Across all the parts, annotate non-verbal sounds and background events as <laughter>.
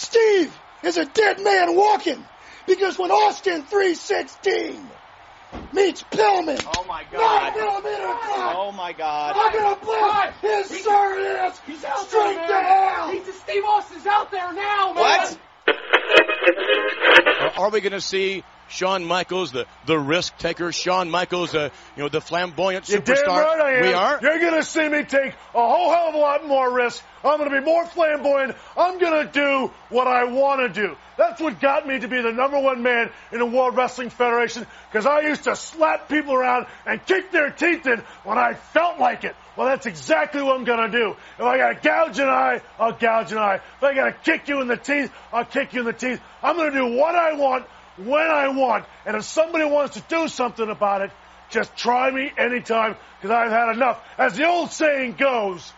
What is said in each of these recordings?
Steve is a dead man walking because when Austin 316 meets Pillman, Oh my nine god. millimeter gun, Oh my god. I'm gonna blast his serious He's out straight there, to hell. He's Steve Austin's out there now, man. What? Are, are we going to see Shawn Michaels, the, the risk taker, Shawn Michaels, uh, you know, the flamboyant You're superstar? right I am. We are. You're going to see me take a whole hell of a lot more risk. I'm going to be more flamboyant. I'm going to do what I want to do. That's what got me to be the number one man in the World Wrestling Federation because I used to slap people around and kick their teeth in when I felt like it. Well, that's exactly what I'm going to do. If I got to gouge an eye, I'll gouge an eye. If I got to kick you in the teeth, I'll kick you in the teeth. I'm going to do what I want when I want. And if somebody wants to do something about it, just try me anytime because I've had enough. As the old saying goes,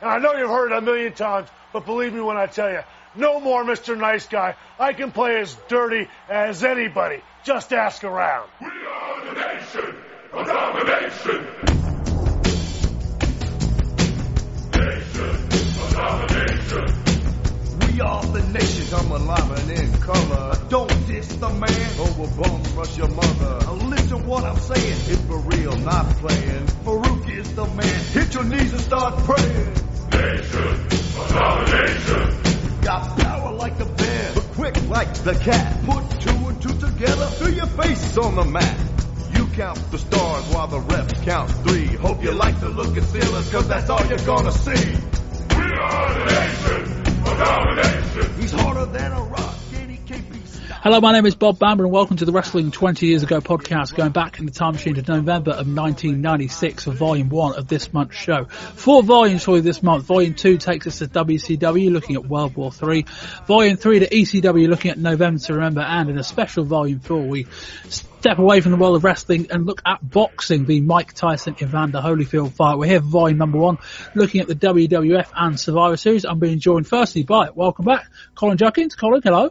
and I know you've heard it a million times, but believe me when I tell you, no more Mr. Nice Guy. I can play as dirty as anybody. Just ask around. We are the nation of domination. Nation of domination. We are the nation, come alive and in color. Don't diss the man, or we'll bum rush your mother. Now listen what I'm saying, it's for real, not playing. Farouk is the man, hit your knees and start praying. Nation of domination. Got power like the bear, but quick like the cat. Put two and two together, through your face on the mat. You count the stars while the refs count three. Hope you like the look and feel us, cause that's all you're gonna see. We are the nation of domination. He's harder than a rock, Hello, my name is Bob Bamber and welcome to the Wrestling 20 Years Ago podcast going back in the time machine to November of 1996 for volume one of this month's show. Four volumes for you this month. Volume two takes us to WCW looking at World War Three. Volume three to ECW looking at November to Remember and in a special volume four we step away from the world of wrestling and look at boxing, the Mike Tyson Evander Holyfield fight. We're here for volume number one looking at the WWF and Survivor Series. I'm being joined firstly by, welcome back, Colin Juckins. Colin, hello.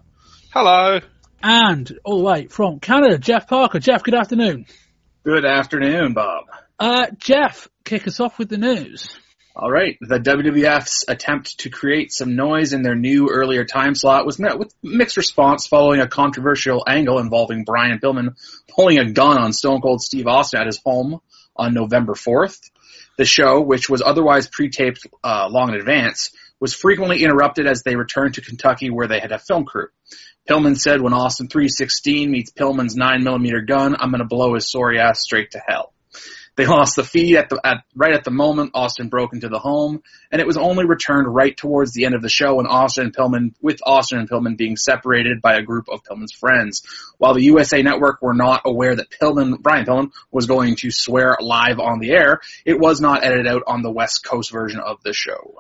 Hello. And all the way from Canada, Jeff Parker. Jeff, good afternoon. Good afternoon, Bob. Uh, Jeff, kick us off with the news. All right. The WWF's attempt to create some noise in their new earlier time slot was met with mixed response following a controversial angle involving Brian Pillman pulling a gun on Stone Cold Steve Austin at his home on November 4th. The show, which was otherwise pre-taped uh, long in advance, was frequently interrupted as they returned to Kentucky where they had a film crew. Pillman said when Austin 316 meets Pillman's 9mm gun, I'm going to blow his sorry ass straight to hell. They lost the feed at the at right at the moment Austin broke into the home, and it was only returned right towards the end of the show when Austin and Pillman, with Austin and Pillman being separated by a group of Pillman's friends. While the USA Network were not aware that Pillman, Brian Pillman, was going to swear live on the air, it was not edited out on the West Coast version of the show.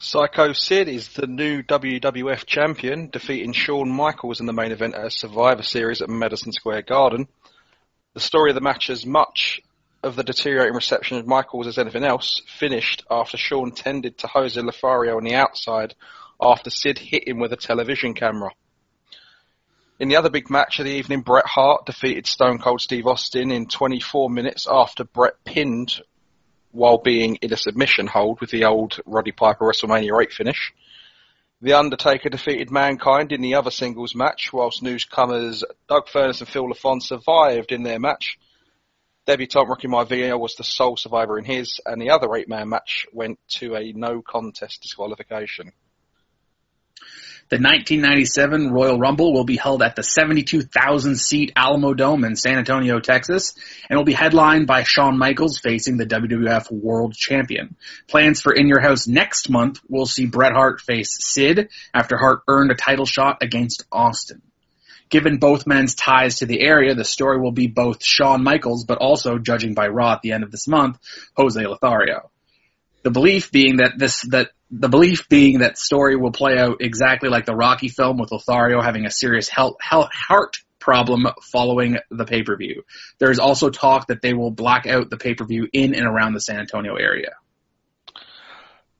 Psycho Sid is the new WWF champion, defeating Shawn Michaels in the main event at Survivor Series at Madison Square Garden. The story of the match, as much of the deteriorating reception of Michaels as anything else, finished after Shawn tended to Jose Lothario on the outside after Sid hit him with a television camera. In the other big match of the evening, Bret Hart defeated Stone Cold Steve Austin in 24 minutes after Bret pinned while being in a submission hold with the old Roddy Piper WrestleMania 8 finish. The Undertaker defeated Mankind in the other singles match, whilst newcomers Doug Furnas and Phil LaFon survived in their match. Debutant Rocky Maivia was the sole survivor in his, and the other eight-man match went to a no contest disqualification. The 1997 Royal Rumble will be held at the 72,000 seat Alamo Dome in San Antonio, Texas, and will be headlined by Shawn Michaels facing the WWF World Champion. Plans for In Your House next month will see Bret Hart face Sid after Hart earned a title shot against Austin. Given both men's ties to the area, the story will be both Shawn Michaels, but also, judging by Raw at the end of this month, Jose Lothario. The belief being that this that the belief being that story will play out exactly like the Rocky film with Lothario having a serious health, health, heart problem following the pay-per-view. There is also talk that they will black out the pay-per-view in and around the San Antonio area.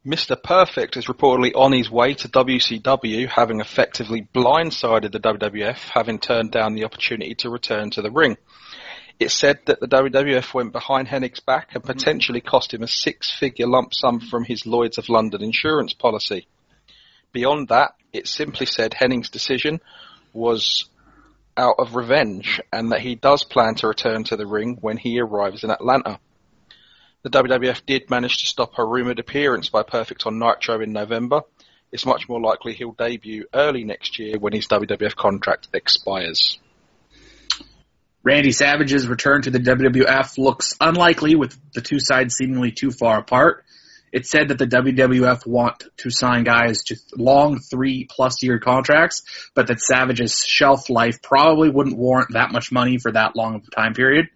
Mr. Perfect is reportedly on his way to WCW, having effectively blindsided the WWF, having turned down the opportunity to return to the ring. It said that the WWF went behind Hennig's back and hmm. potentially cost him a six-figure lump sum from his Lloyds of London insurance policy. Beyond that, it simply said Hennig's decision was out of revenge and that he does plan to return to the ring when he arrives in Atlanta. The WWF did manage to stop a rumoured appearance by Perfect on Nitro in November. It's much more likely he'll debut early next year when his WWF contract expires. Randy Savage's return to the WWF looks unlikely with the two sides seemingly too far apart. It said that the WWF want to sign guys to long three plus year contracts, but that Savage's shelf life probably wouldn't warrant that much money for that long of a time period.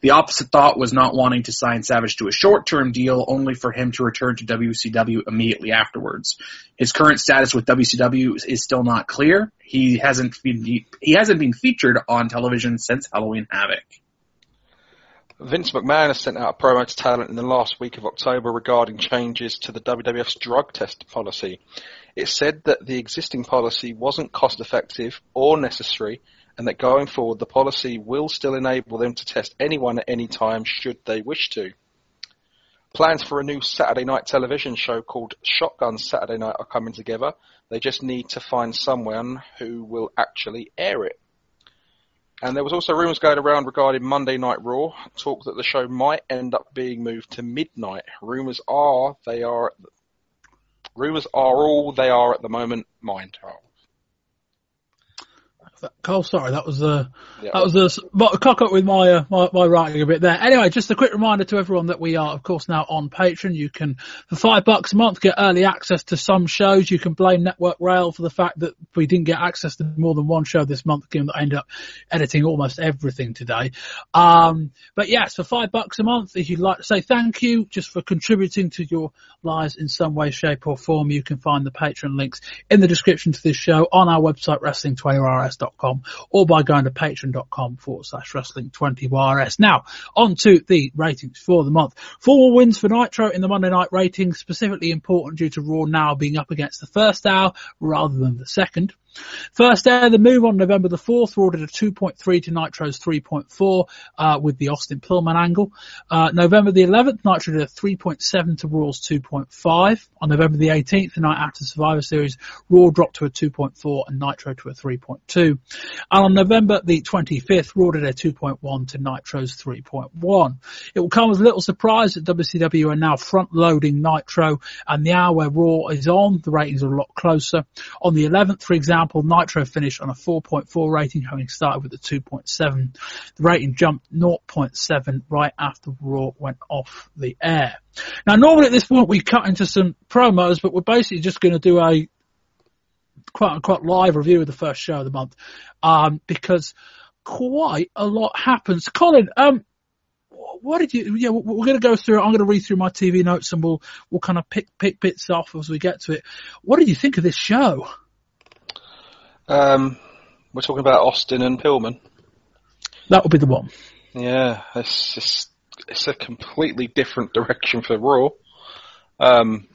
The opposite thought was not wanting to sign Savage to a short-term deal only for him to return to WCW immediately afterwards. His current status with WCW is still not clear. He hasn't been, he hasn't been featured on television since Halloween Havoc. Vince McMahon has sent out a promo to talent in the last week of October regarding changes to the WWF's drug test policy. It said that the existing policy wasn't cost effective or necessary and that going forward the policy will still enable them to test anyone at any time should they wish to. Plans for a new Saturday night television show called Shotgun Saturday Night are coming together. They just need to find someone who will actually air it. And there was also rumours going around regarding Monday Night Raw, talk that the show might end up being moved to midnight. Rumours are they are rumours are all they are at the moment. Mind. Cole, sorry, that was a yeah. that was a cock up with my, uh, my, my writing a bit there. Anyway, just a quick reminder to everyone that we are, of course, now on Patreon. You can, for five bucks a month, get early access to some shows. You can blame Network Rail for the fact that we didn't get access to more than one show this month, given that I ended up editing almost everything today. Um, but yes, for five bucks a month, if you'd like to say thank you just for contributing to your lives in some way, shape, or form, you can find the Patreon links in the description to this show on our website, wrestling20yrs.com or by going to patreon.com forward slash wrestling 20YRS. Now, on to the ratings for the month. Four wins for Nitro in the Monday night ratings, specifically important due to Raw now being up against the first hour rather than the second. First Air, the move on November the 4th, were ordered a 2.3 to Nitro's 3.4 uh, with the Austin Pillman angle. Uh, November the 11th, Nitro did a 3.7 to Raw's 2.5. On November the 18th, the night after Survivor Series, Raw dropped to a 2.4 and Nitro to a 3.2. And on November the 25th, Raw did a 2.1 to Nitro's 3.1. It will come as a little surprise that WCW are now front loading Nitro and the hour where Raw is on, the ratings are a lot closer. On the 11th, for example, example, Nitro finished on a 4.4 rating, having started with a 2.7. The rating jumped 0.7 right after Raw went off the air. Now, normally at this point we cut into some promos, but we're basically just going to do a quite unquote live review of the first show of the month, um, because quite a lot happens. Colin, um, what did you? Yeah, we're going to go through. I'm going to read through my TV notes and we'll we'll kind of pick pick bits off as we get to it. What did you think of this show? Um, we're talking about Austin and Pillman. That would be the one. Yeah, it's just, it's a completely different direction for Raw. Um,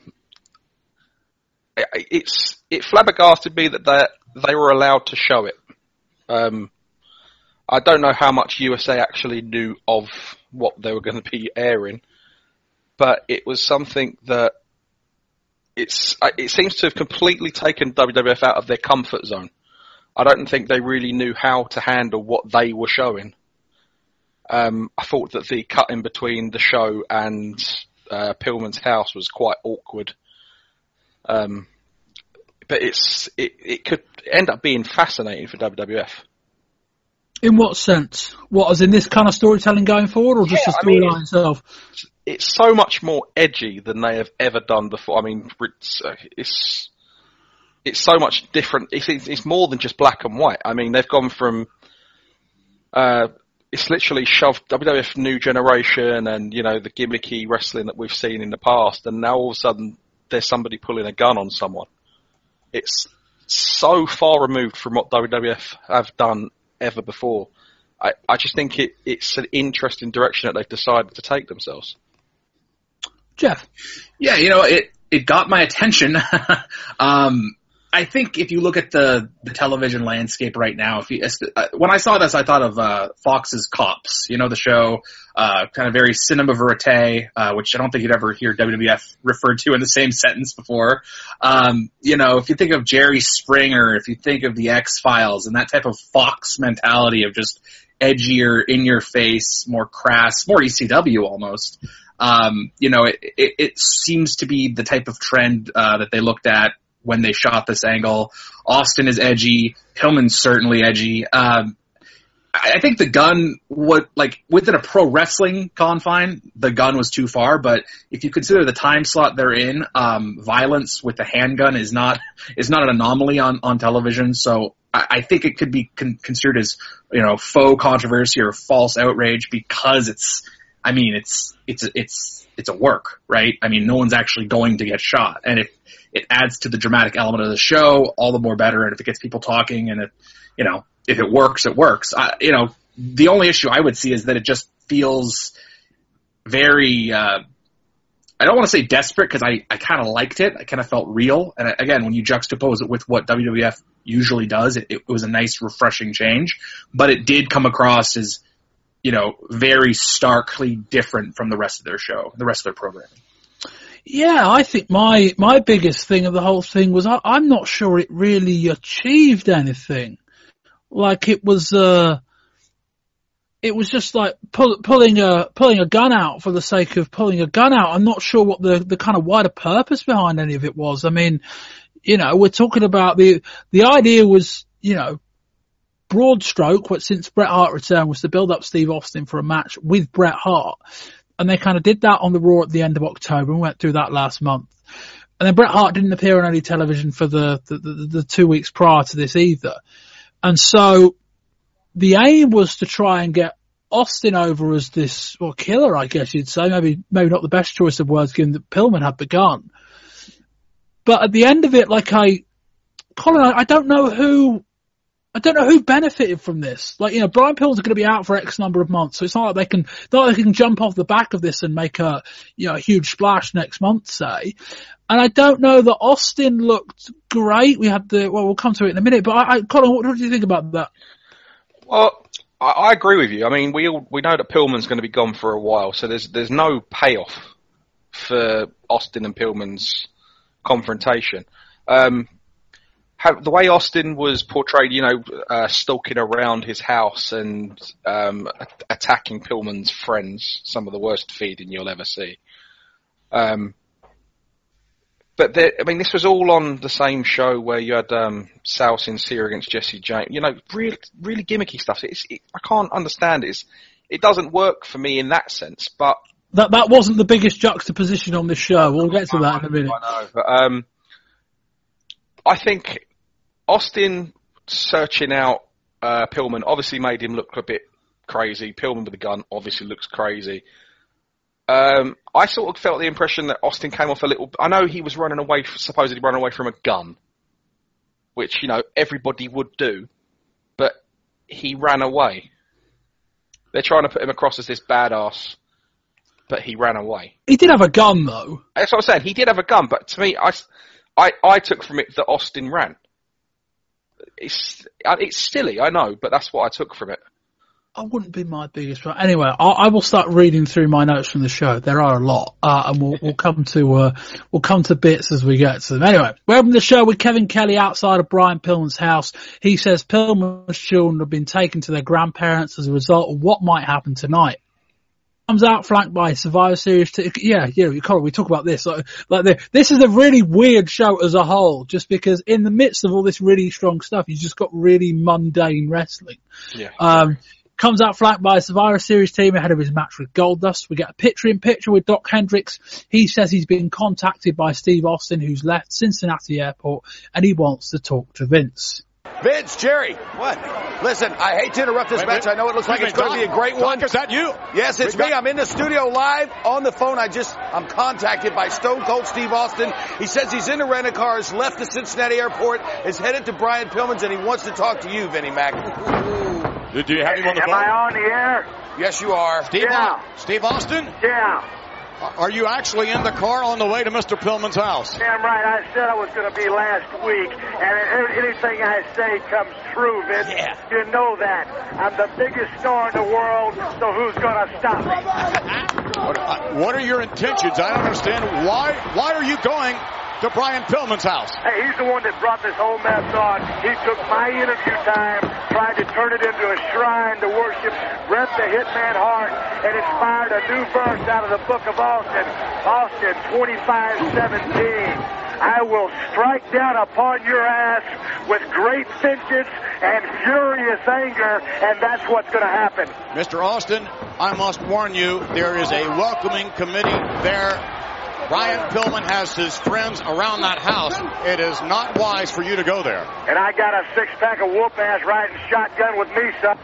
it, it's it flabbergasted me that they they were allowed to show it. Um, I don't know how much USA actually knew of what they were going to be airing, but it was something that it's it seems to have completely taken WWF out of their comfort zone. I don't think they really knew how to handle what they were showing. Um, I thought that the cut in between the show and uh, Pillman's house was quite awkward. Um, but it's it, it could end up being fascinating for WWF. In what sense? What, as in this kind of storytelling going forward, or just yeah, the storyline I mean, itself? It's so much more edgy than they have ever done before. I mean, it's, uh, it's it's so much different. It's, it's more than just black and white. I mean, they've gone from uh, it's literally shoved WWF New Generation and you know the gimmicky wrestling that we've seen in the past, and now all of a sudden there's somebody pulling a gun on someone. It's so far removed from what WWF have done ever before. I, I just think it, it's an interesting direction that they've decided to take themselves. Jeff, yeah, you know it it got my attention. <laughs> um, I think if you look at the, the television landscape right now, if you, uh, when I saw this, I thought of uh, Fox's Cops. You know the show, uh, kind of very cinema verite, uh, which I don't think you'd ever hear WWF referred to in the same <laughs> sentence before. Um, you know, if you think of Jerry Springer, if you think of the X Files, and that type of Fox mentality of just edgier, in your face, more crass, more ECW almost. Um, you know, it, it, it seems to be the type of trend uh, that they looked at when they shot this angle. Austin is edgy. Pillman's certainly edgy. Um, I think the gun what like within a pro wrestling confine, the gun was too far. But if you consider the time slot they're in, um, violence with the handgun is not is not an anomaly on on television. So I, I think it could be con- considered as you know faux controversy or false outrage because it's. I mean, it's it's it's it's a work, right? I mean, no one's actually going to get shot, and if it adds to the dramatic element of the show, all the more better. And if it gets people talking, and if you know if it works, it works. I, you know, the only issue I would see is that it just feels very. Uh, I don't want to say desperate because I, I kind of liked it. I kind of felt real. And again, when you juxtapose it with what WWF usually does, it, it was a nice, refreshing change. But it did come across as, you know, very starkly different from the rest of their show, the rest of their programming. Yeah, I think my my biggest thing of the whole thing was I, I'm not sure it really achieved anything. Like it was, uh, it was just like pull, pulling a pulling a gun out for the sake of pulling a gun out. I'm not sure what the the kind of wider purpose behind any of it was. I mean, you know, we're talking about the the idea was, you know, broad stroke. What since Bret Hart returned was to build up Steve Austin for a match with Bret Hart and they kind of did that on the Raw at the end of October and went through that last month. And then Bret Hart didn't appear on any television for the, the, the, the two weeks prior to this either. And so the aim was to try and get Austin over as this, well, killer, I guess you'd say. Maybe, maybe not the best choice of words given that Pillman had begun. But at the end of it, like I, Colin, I, I don't know who I don't know who benefited from this. Like, you know, Brian Pillman's going to be out for X number of months, so it's not like they can, not like they can jump off the back of this and make a, you know, a huge splash next month, say. And I don't know that Austin looked great. We had the, well, we'll come to it in a minute, but I, I Colin, what, what do you think about that? Well, I, I agree with you. I mean, we all, we know that Pillman's going to be gone for a while, so there's there's no payoff for Austin and Pillman's confrontation. Um, how, the way Austin was portrayed, you know, uh, stalking around his house and um, attacking Pillman's friends, some of the worst feeding you'll ever see. Um, but there, I mean, this was all on the same show where you had um, Sal Sincere against Jesse James. You know, really, really gimmicky stuff. It's, it, I can't understand it. it doesn't work for me in that sense. But that that wasn't the biggest juxtaposition on this show. We'll get to that in a minute. I know, but um, I think Austin searching out uh, Pillman obviously made him look a bit crazy. Pillman with a gun obviously looks crazy. Um, I sort of felt the impression that Austin came off a little. I know he was running away, supposedly running away from a gun, which you know everybody would do, but he ran away. They're trying to put him across as this badass, but he ran away. He did have a gun though. That's what I'm saying. He did have a gun, but to me, I, I, I took from it that Austin ran it's uh, it's silly, I know, but that's what I took from it. I wouldn't be my biggest fan. Anyway, I, I, will start reading through my notes from the show. There are a lot, uh, and we'll, we'll come to uh, we'll come to bits as we get to them. Anyway, we're having the show with Kevin Kelly outside of Brian Pillman's house. He says Pillman's children have been taken to their grandparents as a result of what might happen tonight comes out flanked by Survivor Series. T- yeah, yeah, we talk about this. Like, like the, this is a really weird show as a whole, just because in the midst of all this really strong stuff, you just got really mundane wrestling. Yeah. Um, comes out flanked by a Survivor Series team ahead of his match with Goldust. We get a picture in picture with Doc Hendrix. He says he's been contacted by Steve Austin, who's left Cincinnati Airport, and he wants to talk to Vince. Vince, Jerry. What? Listen, I hate to interrupt this Wait, match. I know it looks like it's going to be a great one. Is that you? Yes, it's me. I'm in the studio live on the phone. I just, I'm contacted by Stone Cold Steve Austin. He says he's in a rental car, has left the Cincinnati airport, is headed to Brian Pillman's, and he wants to talk to you, Vinnie Mac. Do you have him on the Am phone? Am I on the air? Yes, you are. Steve, yeah. Steve Austin? Yeah. Are you actually in the car on the way to Mr. Pillman's house? Damn right. I said I was going to be last week, and anything I say comes true, Vince. Yeah. You know that. I'm the biggest star in the world, so who's going to stop me? What, uh, what are your intentions? I don't understand. Why, why are you going to Brian Pillman's house? Hey, he's the one that brought this whole mess on. He took my interview time, tried to turn it into a shrine to worship Bret the Hitman Hart, and inspired a new verse out of the book of Austin. Austin 2517. I will strike down upon your ass with great vengeance and furious anger, and that's what's going to happen. Mr. Austin, I must warn you, there is a welcoming committee there. Brian Pillman has his friends around that house. It is not wise for you to go there. And I got a six pack of whoop ass riding shotgun with me, son.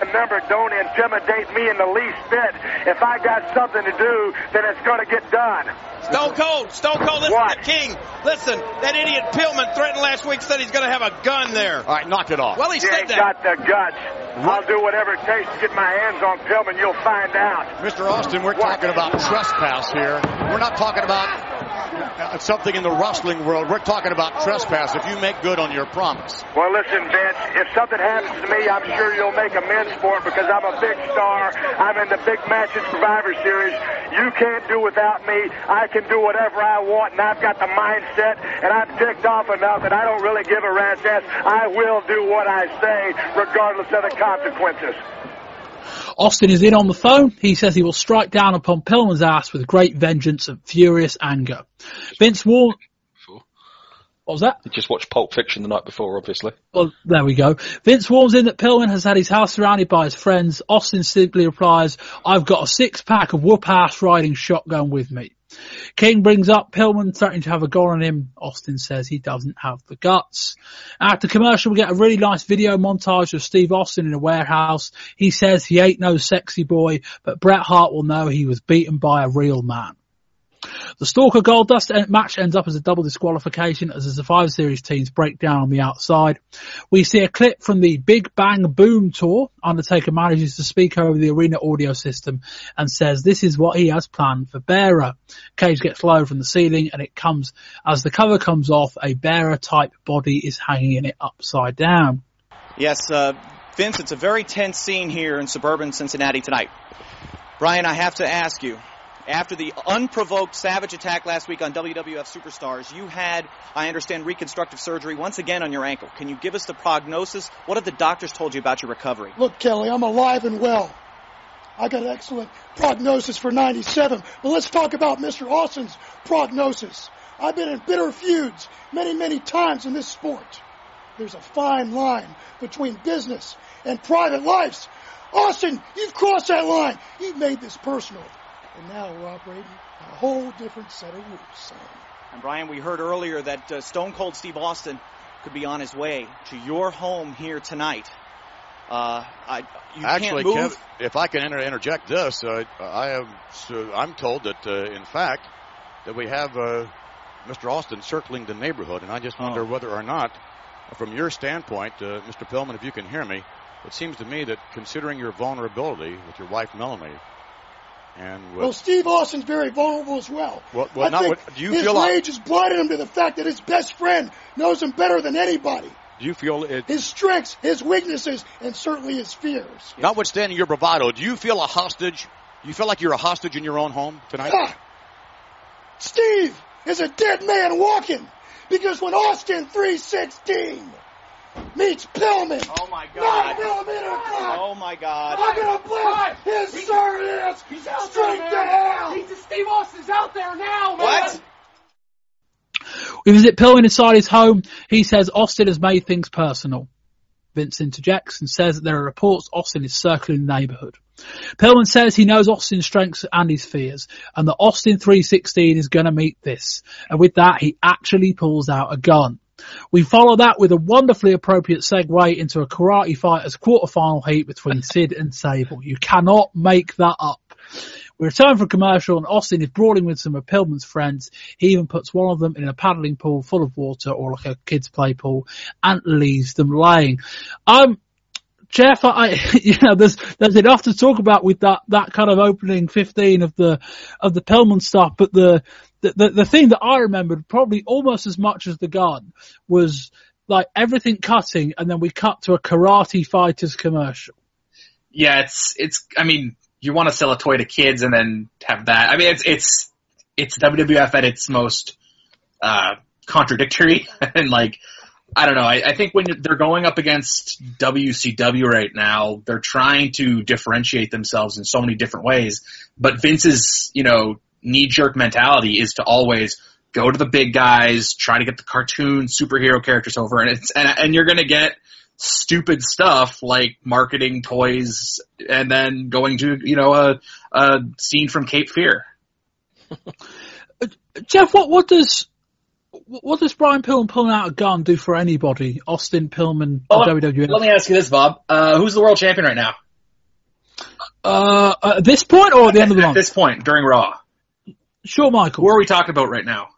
Remember, don't intimidate me in the least bit. If I got something to do, then it's going to get done. Stone Cold, Stone Cold, listen What? to King. Listen, that idiot Pillman threatened last week, said he's going to have a gun there. All right, knock it off. Well, he You said ain't that. got the guts. I'll do whatever it takes to get my hands on Pillman. You'll find out. Mr. Austin, we're talking about trespass here. We're not talking about uh, something in the wrestling world. We're talking about trespass if you make good on your promise. Well, listen, Vince, if something happens to me, I'm sure you'll make amends for it because I'm a big star. I'm in the big match at Survivor Series. You can't do without me. I can do whatever I want, and I've got the mindset, and I'm ticked off enough that I don't really give a rat's ass. I will do what I say, regardless of the consequences. Austin is in on the phone. He says he will strike down upon Pillman's ass with great vengeance and furious anger. Vince Warren. What was that? He just watched Pulp Fiction the night before, obviously. Well, there we go. Vince warns in that Pillman has had his house surrounded by his friends. Austin simply replies, I've got a six pack of whoop ass riding shotgun with me. King brings up Pillman threatening to have a go on him. Austin says he doesn't have the guts. After the commercial, we get a really nice video montage of Steve Austin in a warehouse. He says he ain't no sexy boy, but Bret Hart will know he was beaten by a real man. The Stalker Goldust match ends up as a double disqualification as the Survivor Series teams break down on the outside. We see a clip from the Big Bang Boom tour. Undertaker manages to speak over the arena audio system and says this is what he has planned for Bearer. Cage gets low from the ceiling and it comes, as the cover comes off, a Bearer type body is hanging in it upside down. Yes, uh, Vince, it's a very tense scene here in suburban Cincinnati tonight. Brian, I have to ask you, after the unprovoked savage attack last week on WWF Superstars, you had, I understand, reconstructive surgery once again on your ankle. Can you give us the prognosis? What have the doctors told you about your recovery? Look, Kelly, I'm alive and well. I got an excellent prognosis for 97. But let's talk about Mr. Austin's prognosis. I've been in bitter feuds many, many times in this sport. There's a fine line between business and private lives. Austin, you've crossed that line. You've made this personal. And now we're operating on a whole different set of rules, son. And Brian, we heard earlier that uh, Stone Cold Steve Austin could be on his way to your home here tonight. Uh, I, you Actually, can't move. Kev, if I can inter- interject this, uh, I am so I'm told that uh, in fact that we have uh, Mr. Austin circling the neighborhood, and I just wonder Oh. whether or not, from your standpoint, uh, Mr. Pillman, if you can hear me, it seems to me that considering your vulnerability with your wife Melanie, and Well, Steve Austin's very vulnerable as well. Well, well, I not think what- do you his feel like- rage has blinded him to the fact that his best friend knows him better than anybody. do you feel it? His strengths, his weaknesses, and certainly his fears. Notwithstanding your bravado, do you feel a hostage? Do you feel like you're a hostage in your own home tonight? Ah! Steve is a dead man walking because when Austin 316 meets Pillman, Oh my nine God! millimeter cut, Oh my God! I'm gonna blast his sir is He's out straight there, to hell. He's Steve Austin's out there now, man. What? We visit Pillman inside his home. He says Austin has made things personal. Vince interjects and says that there are reports Austin is circling the neighborhood. Pillman says he knows Austin's strengths and his fears, and that Austin 316 is going to meet this. And with that, he actually pulls out a gun. We follow that with a wonderfully appropriate segue into a karate fighters quarterfinal heat between <laughs> Sid and Sable. You cannot make that up. We return from commercial and Austin is brawling with some of Pillman's friends. He even puts one of them in a paddling pool full of water or like a kid's play pool and leaves them laying. Um, Jeff, I, <laughs> you know, there's there's enough to talk about with that that kind of opening 15 of the of the Pillman stuff, but the the the, the thing that I remembered probably almost as much as the gun was like everything cutting, and then we cut to a karate fighters commercial. Yeah, it's it's. I mean, you want to sell a toy to kids and then have that. I mean, it's it's it's WWF at its most uh, contradictory <laughs> and like I don't know. I, I think when they're going up against WCW right now, they're trying to differentiate themselves in so many different ways. But Vince's, you know, knee jerk mentality is to always go to the big guys, try to get the cartoon superhero characters over, and it's and, and you're gonna get stupid stuff like marketing toys and then going to you know a, a scene from Cape Fear. <laughs> Jeff, what what does what does Brian Pillman pulling out a gun do for anybody? Austin Pillman, well, WWF. Let me ask you this, Bob. Uh, who's the world champion right now? Uh, at this point or at the end of the month? At this point, during Raw. Sure, Michael. Who are we talking about right now?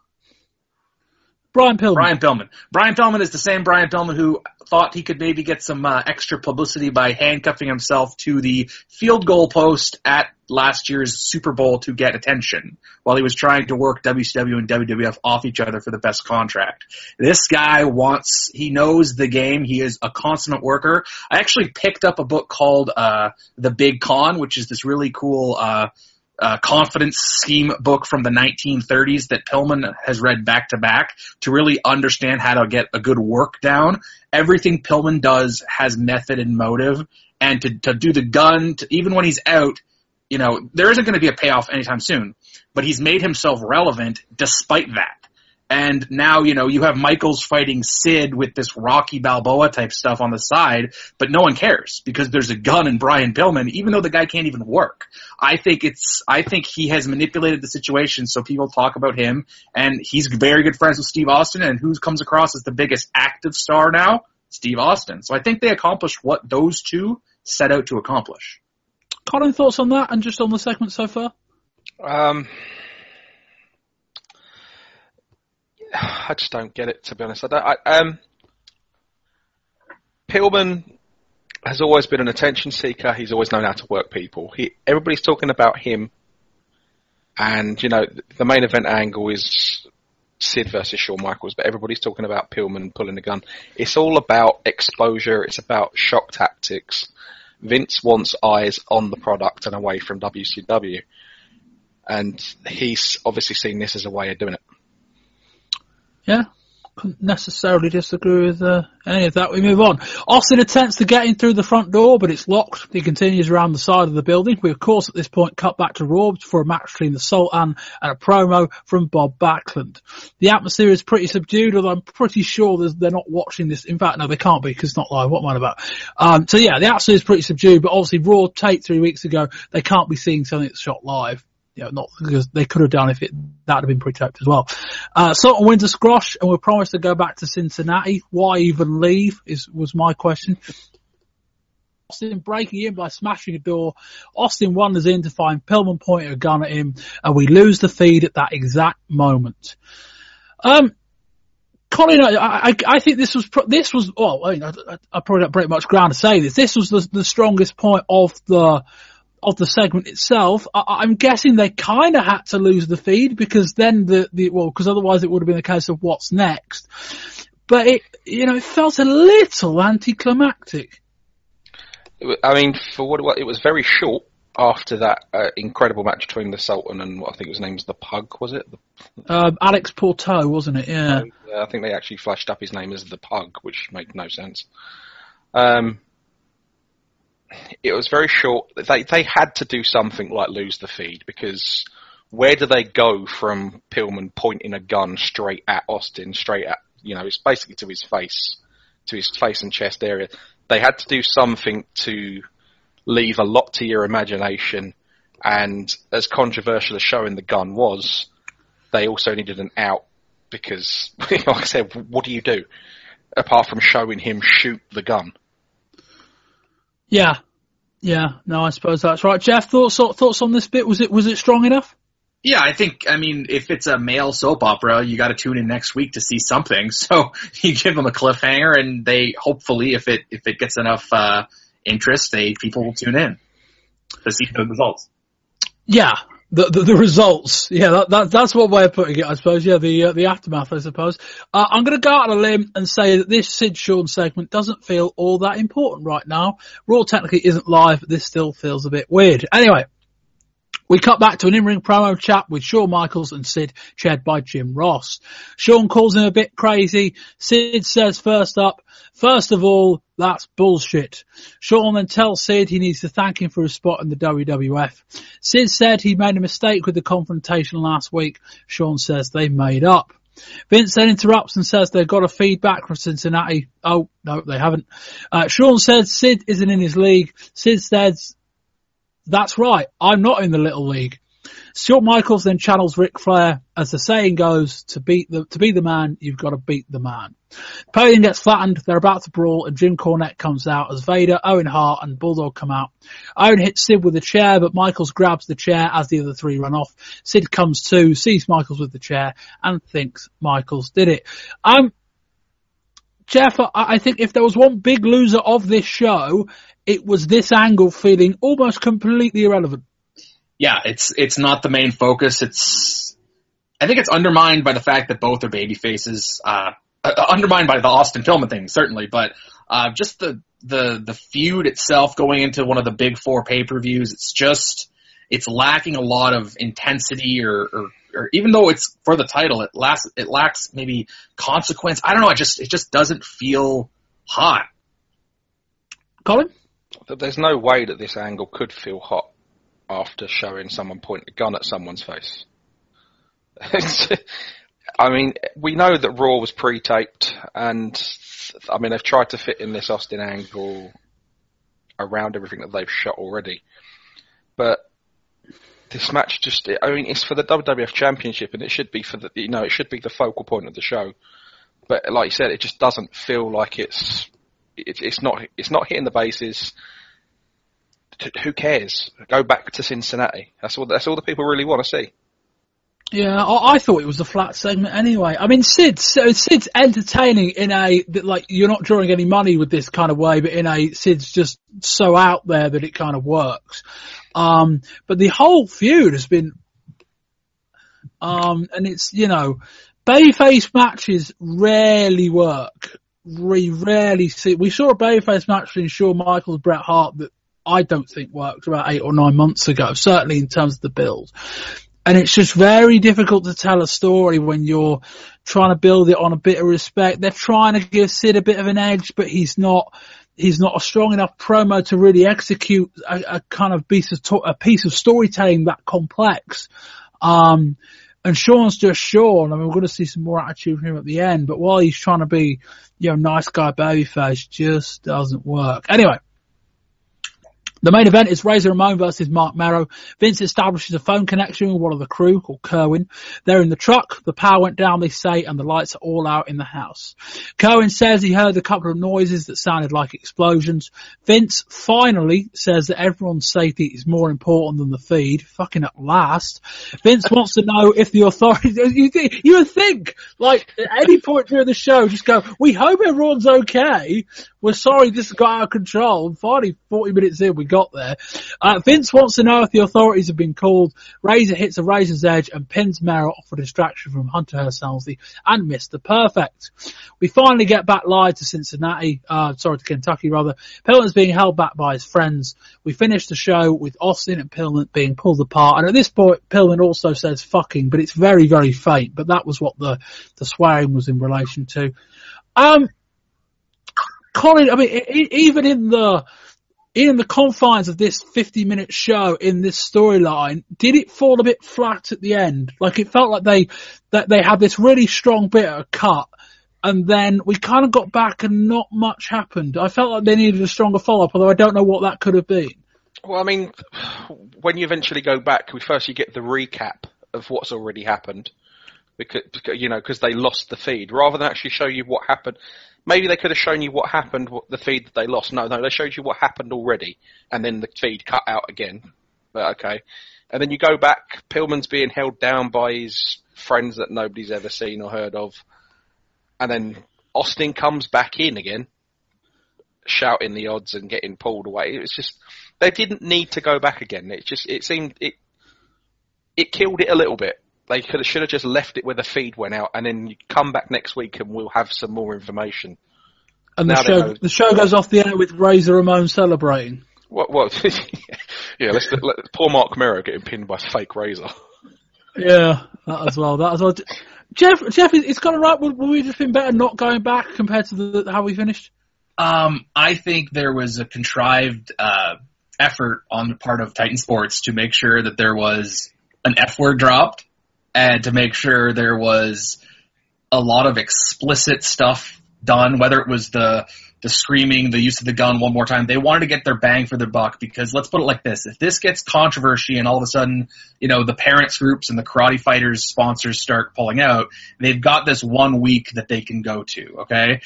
Brian Pillman. Brian Pillman. Brian Pillman is the same Brian Pillman who thought he could maybe get some uh, extra publicity by handcuffing himself to the field goal post at last year's Super Bowl to get attention while he was trying to work WCW and WWF off each other for the best contract. This guy wants, he knows the game. He is a consummate worker. I actually picked up a book called, uh, The Big Con, which is this really cool, uh, uh, confidence scheme book from the 1930s that Pillman has read back to back to really understand how to get a good work down. Everything Pillman does has method and motive, and to to do the gun, to, even when he's out, you know, there isn't going to be a payoff anytime soon. But he's made himself relevant despite that. And now, you know, you have Michaels fighting Sid with this Rocky Balboa type stuff on the side, but no one cares because there's a gun in Brian Pillman, even though the guy can't even work. I think it's, I think he has manipulated the situation so people talk about him and he's very good friends with Steve Austin and who comes across as the biggest active star now? Steve Austin. So I think they accomplished what those two set out to accomplish. Colin, thoughts on that and just on the segment so far? Um, I just don't get it to be honest. I don't. I, um, Pillman has always been an attention seeker. He's always known how to work people. He, everybody's talking about him, and you know the main event angle is Sid versus Shawn Michaels, but everybody's talking about Pillman pulling the gun. It's all about exposure. It's about shock tactics. Vince wants eyes on the product and away from WCW, and he's obviously seen this as a way of doing it. Yeah, necessarily disagree with uh, any of that. We move on. Austin attempts to get in through the front door, but it's locked. He continues around the side of the building. We, of course, at this point cut back to Raw for a match between the Sultan and a promo from Bob Backlund. The atmosphere is pretty subdued, although I'm pretty sure they're not watching this. In fact, no, they can't be because it's not live. What am I about? Um, so yeah, the atmosphere is pretty subdued, but obviously Raw taped three weeks ago, they can't be seeing something that's shot live you know, not because they could have done if it that had been pre-taped as well. Uh, Sultan wins a squash, and we're promised to go back to Cincinnati. Why even leave? Is was my question. Austin breaking in by smashing a door. Austin wanders in to find Pillman pointing a gun at him, and we lose the feed at that exact moment. Um, Colin, I, I, I think this was this was. Well, I, mean, I, I probably don't break much ground to say this. This was the, the strongest point of the of the segment itself, I, am guessing they kind of had to lose the feed because then the, the well, because otherwise it would have been a case of what's next. But it, you know, it felt a little anticlimactic. I mean, for what it was very short after that uh, incredible match between the Sultan and what I think his name's the Pug, was it? Uh, Alex Porteau, wasn't it? Yeah. yeah. I think they actually flashed up his name as the Pug, which made no sense. Um, it was very short. They they had to do something like lose the feed because where do they go from Pillman pointing a gun straight at Austin, straight at you know, it's basically to his face, to his face and chest area. They had to do something to leave a lot to your imagination. And as controversial as showing the gun was, they also needed an out because, <laughs> like I said, what do you do apart from showing him shoot the gun? Yeah, yeah. No, I suppose that's right. Jeff, thoughts thoughts on this bit? Was it was it strong enough? Yeah, I think. I mean, if it's a male soap opera, you got to tune in next week to see something. <laughs> So you give them a cliffhanger, and they hopefully, if it if it gets enough uh, interest, they people will tune in to see the results. Yeah, the, the, the results. Yeah, that, that, that's one way of putting it, I suppose. Yeah, the uh, the aftermath, I suppose. Uh, I'm going to go out on a limb and say that this Sid Shawn segment doesn't feel all that important right now. Raw technically isn't live, but this still feels a bit weird. Anyway, we cut back to an in-ring promo chat with Shawn Michaels and Sid, chaired by Jim Ross. Shawn calls him a bit crazy. Sid says first up, first of all, that's bullshit. Shawn then tells Sid he needs to thank him for his spot in the WWF. Sid said he made a mistake with the confrontation last week. Shawn says they made up. Vince then interrupts and says they've got a feedback from Cincinnati. Oh, no, they haven't. Uh, Shawn says Sid isn't in his league. Sid says that's right. I'm not in the little league. Stuart Michaels then channels Ric Flair, as the saying goes, to beat the, to be the man, you've got to beat the man. Podium gets flattened, they're about to brawl, and Jim Cornette comes out as Vader, Owen Hart, and Bulldog come out. Owen hits Sid with a chair, but Michaels grabs the chair as the other three run off. Sid comes to, sees Michaels with the chair, and thinks Michaels did it. Um, Jeff, I think if there was one big loser of this show, it was this angle feeling almost completely irrelevant. Yeah, it's it's not the main focus. It's I think it's undermined by the fact that both are baby faces. Uh, uh, undermined by the Austin Pillman thing, certainly, but uh, just the the the feud itself going into one of the big four pay per views. It's just it's lacking a lot of intensity or, or or even though it's for the title, it lacks it lacks maybe consequence. I don't know. It just it just doesn't feel hot. Colin, there's no way that this angle could feel hot after showing someone point a gun at someone's face. <laughs> I mean, we know that Raw was pre-taped, and I mean they've tried to fit in this Austin angle around everything that they've shot already, but this match just I mean it's for the WWF Championship, and it should be for the you know it should be the focal point of the show. But like you said, it just doesn't feel like it's it, it's not it's not hitting the bases. Who cares? Go back to Cincinnati. That's all. That's all the people really want to see. Yeah, I, I, thought it was a flat segment anyway. I mean, Sid's Sid's entertaining in a like you're not drawing any money with this kind of way, but in a Sid's just so out there that it kind of works. Um, but the whole feud has been, um, and it's you know, babyface matches rarely work. We rarely see. We saw a babyface match between Shawn Michaels Bret Hart that I don't think worked about eight or nine months ago, certainly in terms of the build. And it's just very difficult to tell a story when you're trying to build it on a bit of respect. They're trying to give Sid a bit of an edge, but he's not, he's not a strong enough promo to really execute a, a kind of piece of, to- a piece of storytelling that complex. Um, and Shawn's just Shawn. I mean, we're going to see some more attitude from him at the end, but while he's trying to be, you know, nice guy babyface, just doesn't work. Anyway, the main event is Razor Ramon versus Marc Mero. Vince establishes a phone connection with one of the crew called Kerwin. They're in the truck. The power went down, they say, and the lights are all out in the house. Kerwin says he heard a couple of noises that sounded like explosions. Vince finally says that everyone's safety is more important than the feed. Fucking at last. Vince wants to know if the authorities, <laughs> you, think, you would think, like, at any point during the show, just go, we hope everyone's okay. We're sorry this got out of control. And finally, 40 minutes in, we got there. Uh, Vince wants to know if the authorities have been called. Razor hits a razor's edge and pins Mero off a distraction from Hunter Hearst and Mr. Perfect. We finally get back live to Cincinnati, uh, sorry, to Kentucky rather. Pillman's being held back by his friends. We finish the show with Austin and Pillman being pulled apart. And at this point, Pillman also says fucking, but it's very, very faint. But that was what the, the swearing was in relation to. Um, Colin, I mean, even in the in the confines of this 50 minute show in this storyline, did it fall a bit flat at the end? Like it felt like they that they had this really strong bit of cut, and then we kind of got back and not much happened. I felt like they needed a stronger follow up, although I don't know what that could have been. Well, I mean, when you eventually go back, we first you get the recap of what's already happened, because you know because they lost the feed, rather than actually show you what happened maybe they could have shown you what happened, what, the feed that they lost. No, no, they showed you what happened already, and then the feed cut out again. But okay, and then you go back. Pillman's being held down by his friends that nobody's ever seen or heard of, and then Austin comes back in again. shouting the odds and getting pulled away. It was just they didn't need to go back again. It just it seemed it it killed it a little bit. They could have should have just left it where the feed went out, and then you come back next week and we'll have some more information. And the Now they show know- the show goes off the air with Razor Ramon celebrating. What? What? <laughs> yeah, let's let, poor Marc Mero getting pinned by fake razor. Yeah, that as well. That as well. Jeff, Jeff, it's got it right. Would, would we have been better not going back compared to the, how we finished? Um, I think there was a contrived uh, effort on the part of Titan Sports to make sure that there was an F word dropped and to make sure there was a lot of explicit stuff done, whether it was the the screaming, the use of the gun one more time. They wanted to get their bang for their buck because let's put it like this. If this gets controversy and all of a sudden, you know, the parents groups and the karate fighters sponsors start pulling out, they've got this one week that they can go to, okay?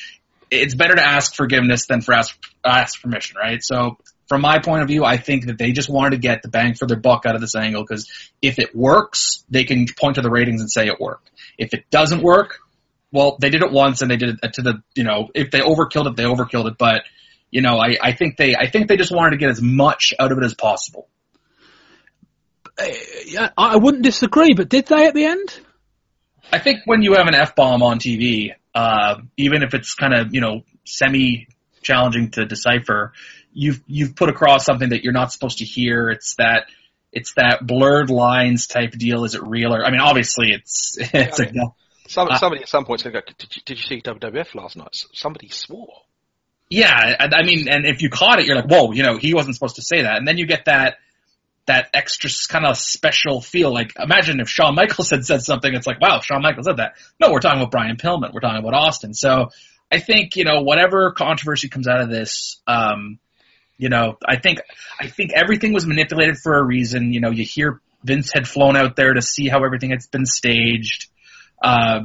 It's better to ask forgiveness than for ask, ask permission, right? So from my point of view, I think that they just wanted to get the bang for their buck out of this angle because if it works, they can point to the ratings and say it worked. If it doesn't work, well, they did it once and they did it to the, you know, if they overkilled it, they overkilled it. But, you know, I, I think they, I think they just wanted to get as much out of it as possible. Yeah, I wouldn't disagree, but did they at the end? I think when you have an F bomb on TV, uh, even if it's kind of, you know, semi challenging to decipher, you've, you've put across something that you're not supposed to hear. It's that, it's that blurred lines type deal. Is it real or, I mean, obviously it's, <laughs> it's a, Some, Uh, somebody at some point is going to go, did you, did you see WWF last night? Somebody swore. Yeah, I, I mean, and if you caught it, you're like, whoa, you know, he wasn't supposed to say that. And then you get that, that extra kind of special feel. Like, imagine if Shawn Michaels <laughs> had said something, it's like, wow, Shawn Michaels said that. No, we're talking about Brian Pillman. We're talking about Austin. So I think, you know, whatever controversy comes out of this, um, you know, I think, I think everything was manipulated for a reason. You know, you hear Vince had flown out there to see how everything had been staged. Uh,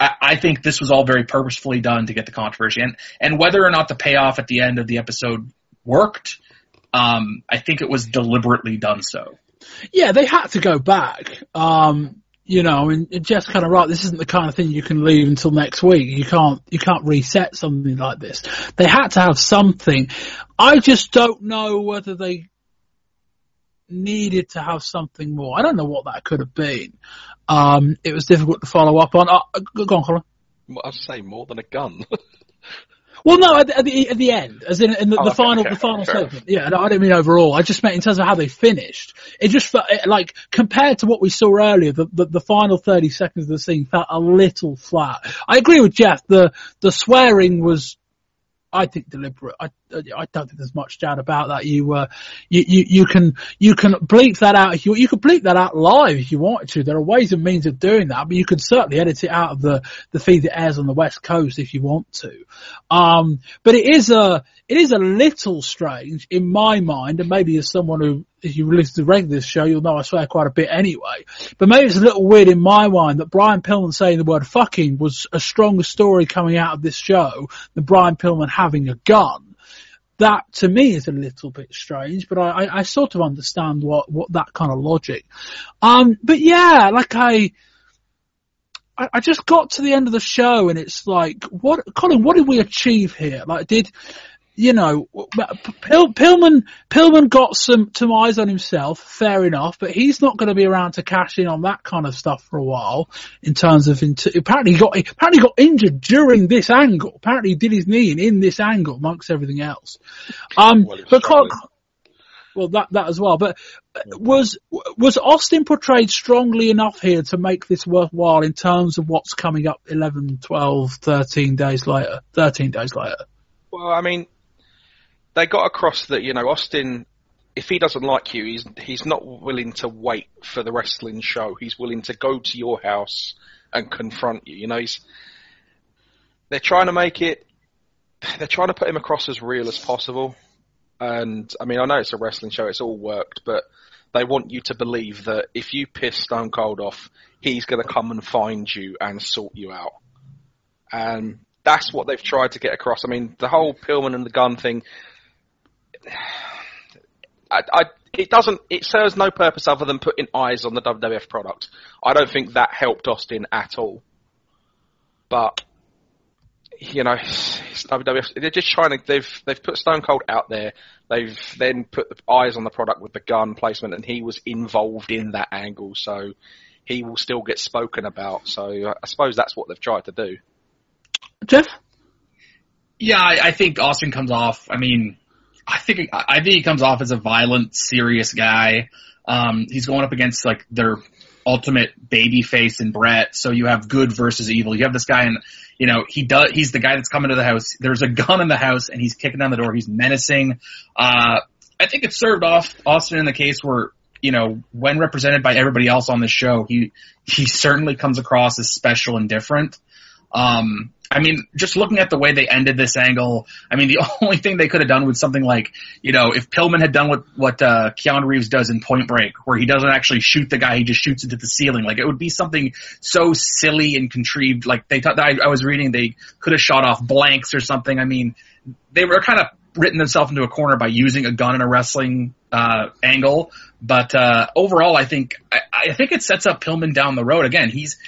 I, think this was all very purposefully done to get the controversy, and and whether or not the payoff at the end of the episode worked, um, I think it was deliberately done so. Yeah, they had to go back. Um, you know, and Jeff's kind of right. This isn't the kind of thing you can leave until next week. You can't, you can't reset something like this. They had to have something. I just don't know whether they needed to have something more. I don't know what that could have been. Um, it was difficult to follow up on. Uh, go on, Colin. I'd say more than a gun. <laughs> Well, no, at the, at the, at the end, as in, in the, Oh, the okay, final, okay, the final fair segment. Yeah, no, I didn't mean overall. I just meant in terms of how they finished. It just felt it- like compared to what we saw earlier, the, the the final thirty seconds of the scene felt a little flat. I agree with Jeff. The the swearing was, I think, deliberate. I I don't think there's much doubt about that. You uh, you, you you can you can bleep that out. If you you could bleep that out live if you want to. There are ways and means of doing that, but you can certainly edit it out of the the feed that airs on the west coast if you want to. Um, but it is a it is a little strange in my mind, and maybe as someone who if you listen to regular show, you'll know I swear quite a bit anyway. But maybe it's a little weird in my mind that Brian Pillman saying the word fucking was a stronger story coming out of this show than Brian Pillman having a gun that to me is a little bit strange, but I, I, I sort of understand what, what that kind of logic. Um, but yeah, like I, I just got to the end of the show and it's like, what, Colin, what did we achieve here? Like, did, you know, Pill, Pillman, Pillman got some, some eyes on himself, fair enough, but he's not going to be around to cash in on that kind of stuff for a while in terms of, apparently he got, apparently got injured during this angle. Apparently he did his knee in, in this angle amongst everything else. Um, but Colin, well, that, that as well, but was, was Austin portrayed strongly enough here to make this worthwhile in terms of what's coming up 11, 12, 13 days later, 13 days later? Well, I mean, they got across that you know Austin, if he doesn't like you, he's he's not willing to wait for the wrestling show. He's willing to go to your house and confront you. You know, he's they're trying to make it. <sighs> They're trying to put him across as real as possible. And I mean, I know it's a wrestling show; it's all worked, but they want you to believe that if you piss Stone Cold off, he's going to come and find you and sort you out. And that's what they've tried to get across. I mean, the whole Pillman and the gun thing. I, I, it doesn't. It serves no purpose other than putting eyes on the WWF product. I don't think that helped Austin at all. But you know, it's WWF. They're just trying to. They've they've put Stone Cold out there. They've then put the eyes on the product with the gun placement, and he was involved in that angle, so he will still get spoken about. So I suppose that's what they've tried to do. Jeff. Yeah, I, I think Austin comes off. I mean, I think I think he comes off as a violent, serious guy. Um, he's going up against like their ultimate baby face in Bret. So you have good versus evil. You have this guy and you know, he does, he's the guy that's coming to the house. There's a gun in the house and he's kicking down the door. He's menacing. Uh, I think it served off Austin in the case where, you know, when represented by everybody else on the show, he, he certainly comes across as special and different. Um, I mean, just looking at the way they ended this angle, I mean, the <laughs> only thing they could have done was something like, you know, if Pillman had done what, what, uh, Keanu Reeves does in Point Break, where he doesn't actually shoot the guy, he just shoots into the ceiling. Like, it would be something so silly and contrived. Like, they thought, I, I was reading they could have shot off blanks or something. I mean, they were kind of written themselves into a corner by using a gun in a wrestling, uh, angle. But, uh, overall, I think, I, I think it sets up Pillman down the road. Again, he's,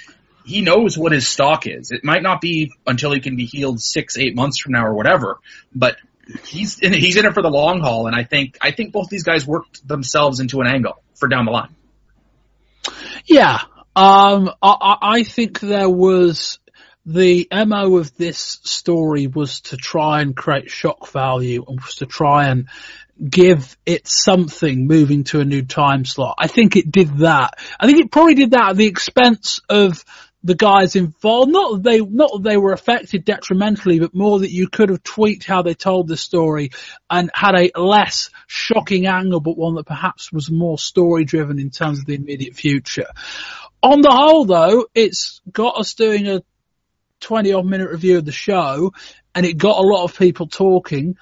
he knows what his stock is. It might not be until he can be healed six, eight months from now or whatever, but he's in, <laughs> he's in it for the long haul. And I think I think both these guys worked themselves into an angle for down the line. Yeah, um, I, I think there was the mo of this story was to try and create shock value and was to try and give it something moving to a new time slot. I think it did that. I think it probably did that at the expense of the guys involved. Not that they, not that they were affected detrimentally, but more that you could have tweaked how they told the story and had a less shocking angle, but one that perhaps was more story driven in terms of the immediate future. On the whole though, it's got us doing a 20 odd minute review of the show and it got a lot of people talking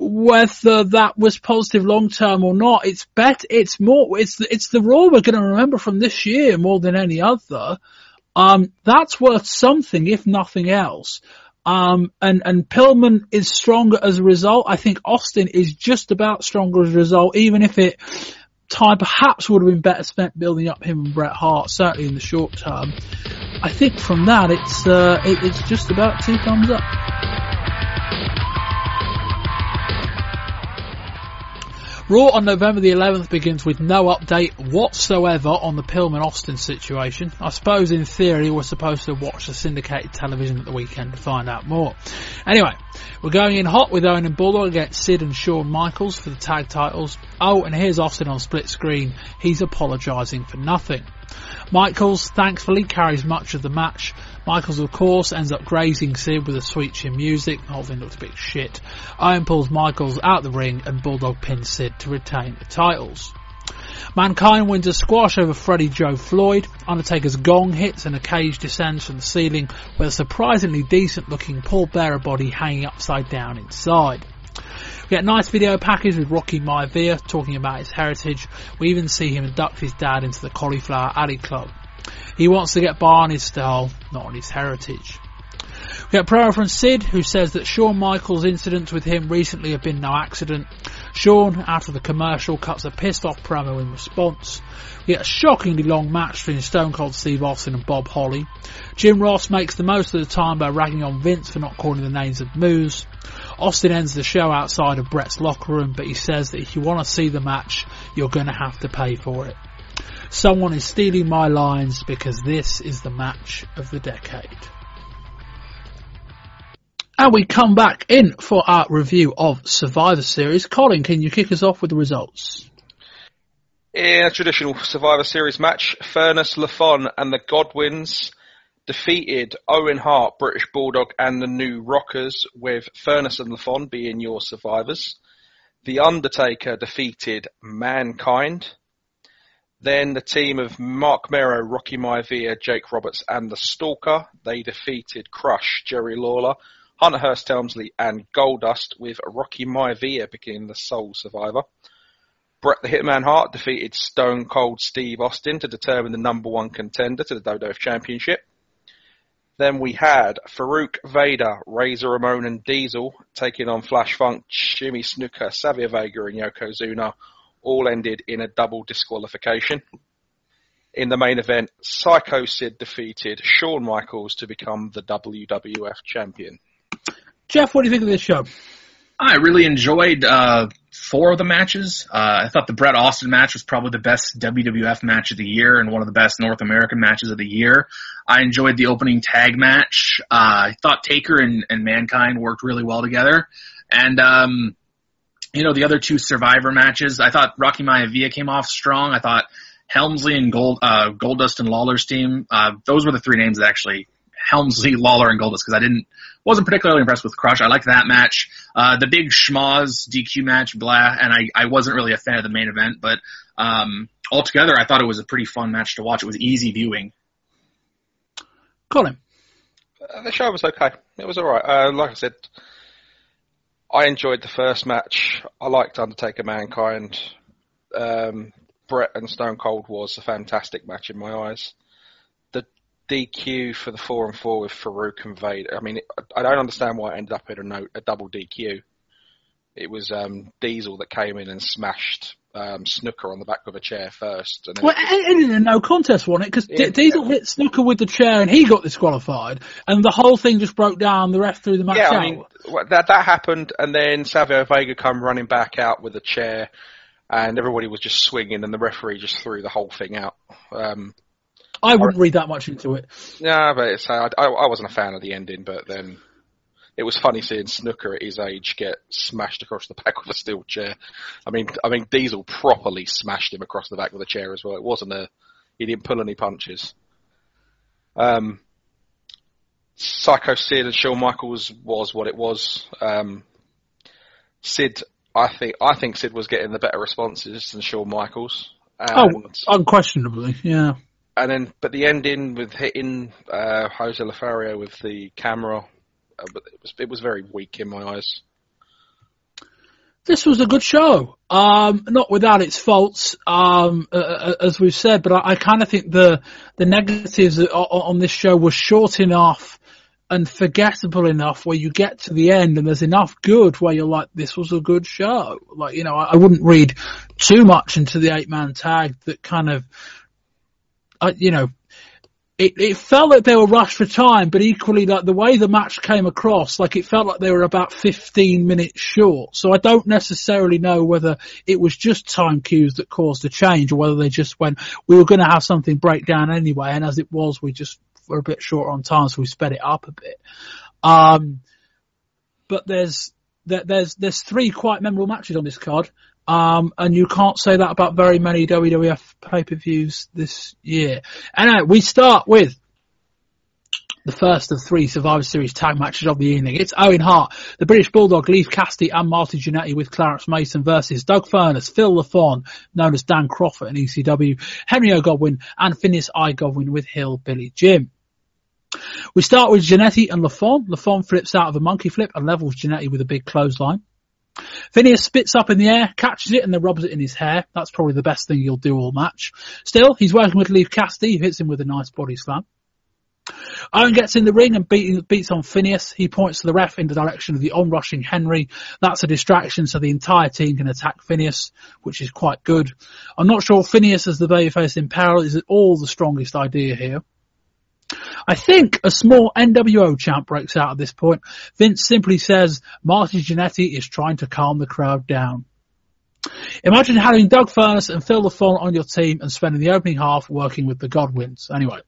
whether that was positive long term or not, it's better, it's more, it's it's the Raw we're going to remember from this year more than any other. Um, that's worth something, if nothing else. Um, and, and Pillman is stronger as a result. I think Austin is just about stronger as a result, even if it, time perhaps would have been better spent building up him and Bret Hart, certainly in the short term. I think from that, it's, uh, it, it's just about two thumbs up. Raw on November the 11th begins with no update whatsoever on the Pillman Austin situation. I suppose in theory we're supposed to watch the syndicated television at the weekend to find out more. Anyway, we're going in hot with Owen and Bulldog against Sid and Shawn Michaels for the tag titles. Oh, and here's Austin on split screen. He's apologising for nothing. Michaels thankfully carries much of the match. Michaels, of course, ends up grazing Sid with a sweet chin music. Oh, the whole thing looks a bit shit. Owen pulls Michaels out the ring and Bulldog pins Sid to retain the titles. Mankind wins a squash over Freddie Joe Floyd. Undertaker's gong hits and a cage descends from the ceiling with a surprisingly decent looking Paul Bearer body hanging upside down inside. We get a nice video package with Rocky Maivia talking about his heritage. We even see him induct his dad into the Cauliflower Alley Club. He wants to get by on his style, not on his heritage. We get promo from Sid, who says that Shawn Michaels' incidents with him recently have been no accident. Shawn, after the commercial, cuts a pissed off promo in response. We get a shockingly long match between Stone Cold Steve Austin and Bob Holly. Jim Ross makes the most of the time by ragging on Vince for not calling the names of moves. Austin ends the show outside of Bret's locker room, but he says that if you want to see the match, you're going to have to pay for it. Someone is stealing my lines because this is the match of the decade. And we come back in for our review of Survivor Series. Colin, can you kick us off with the results? In a traditional Survivor Series match, Furnas, Lafon and the Godwins defeated Owen Hart, British Bulldog and the New Rockers with Furnas and Lafon being your survivors. The Undertaker defeated Mankind. Then the team of Marc Mero, Rocky Maivia, Jake Roberts and the Stalker, they defeated Crush, Jerry Lawler, Hunter Hearst Helmsley and Goldust with Rocky Maivia becoming the sole survivor. Bret the Hitman Hart defeated Stone Cold Steve Austin to determine the number one contender to the WWF Championship. Then we had Faarooq Vader, Razor Ramon and Diesel taking on Flash Funk, Jimmy Snuka, Savio Vega and Yokozuna. All ended in a double disqualification. In the main event, Psycho Sid defeated Shawn Michaels to become the WWF champion. Jeff, what do you think of this show? I really enjoyed uh, four of the matches. Uh, I thought the Bret Austin match was probably the best WWF match of the year and one of the best North American matches of the year. I enjoyed the opening tag match. Uh, I thought Taker and, and Mankind worked really well together. And, um, you know, the other two Survivor matches, I thought Rocky Maivia came off strong. I thought Helmsley and Gold, uh, Goldust and Lawler's team, uh, those were the three names that actually Helmsley, Lawler, and Goldust because I didn't wasn't particularly impressed with Crush. I liked that match. Uh, the big schmoz DQ match, blah, and I I wasn't really a fan of the main event, but um, altogether I thought it was a pretty fun match to watch. It was easy viewing. Colin, uh, the show was okay. It was all right. Uh, like I said, I enjoyed the first match. I liked Undertaker Mankind. Um, Bret and Stone Cold was a fantastic match in my eyes. The DQ for the four and four with Faarooq and Vader. I mean, I don't understand why it ended up in a, note, a double DQ. It was um, Diesel that came in and smashed um, Snuka on the back of a chair first. And then well, it ended in no contest, wasn't it? Because yeah. Diesel hit Snuka with the chair and he got disqualified, and the whole thing just broke down. The ref threw the match yeah, out. I mean, that that happened, and then Savio Vega come running back out with a chair, and everybody was just swinging, and the referee just threw the whole thing out. Um, I wouldn't read that much into it. Yeah, but it's, I, I wasn't a fan of the ending, but then it was funny seeing Snuka at his age get smashed across the back with a steel chair. I mean, I mean Diesel properly smashed him across the back with a chair as well. It wasn't a, he didn't pull any punches. Um, Psycho Sid and Shawn Michaels was what it was. Um, Sid, I think, I think Sid was getting the better responses than Shawn Michaels. oh, unquestionably, yeah and then, but the ending with hitting uh, Jose Lothario with the camera, uh, it was it was very weak in my eyes. This was a good show, um, not without its faults, um, uh as we've said. But I, I kind of think the the negatives on this show were short enough and forgettable enough where you get to the end and there's enough good where you're like, this was a good show. Like, you know, I, I wouldn't read too much into the eight man tag that kind of uh, you know, it, it felt like they were rushed for time, but equally like the way the match came across, like it felt like they were about 15 minutes short. So I don't necessarily know whether it was just time cues that caused the change or whether they just went, we were going to have something break down anyway. And as it was, we just were a bit short on time, so we sped it up a bit. Um, but there's, there, there's, there's three quite memorable matches on this card. Um, and you can't say that about very many WWF pay-per-views this year. Anyway, we start with the first of three Survivor Series tag matches of the evening. It's Owen Hart, the British Bulldog, Leif Cassidy and Marty Jannetty with Clarence Mason versus Doug Furnas, Phil LaFon, known as Dan Kroffat in ECW, Henry O. Godwinn and Phineas I. Godwinn with Hillbilly Jim. We start with Jannetty and LaFon. LaFon flips out of a monkey flip and levels Jannetty with a big clothesline. Phineas spits up in the air, catches it, and then rubs it in his hair. That's probably the best thing he'll do all match. Still, he's working with Leif Cassidy, who hits him with a nice body slam. Owen gets in the ring and beat, beats on Phineas. He points to the ref in the direction of the onrushing Henry. That's a distraction so the entire team can attack Phineas, which is quite good. I'm not sure Phineas as the babyface in peril is at all the strongest idea here. I think a small NWO chant breaks out at this point. Vince simply says, Marty Jannetty is trying to calm the crowd down. Imagine having Doug Furnas and Phil LaFon on your team and spending the opening half working with the Godwins. Anyway,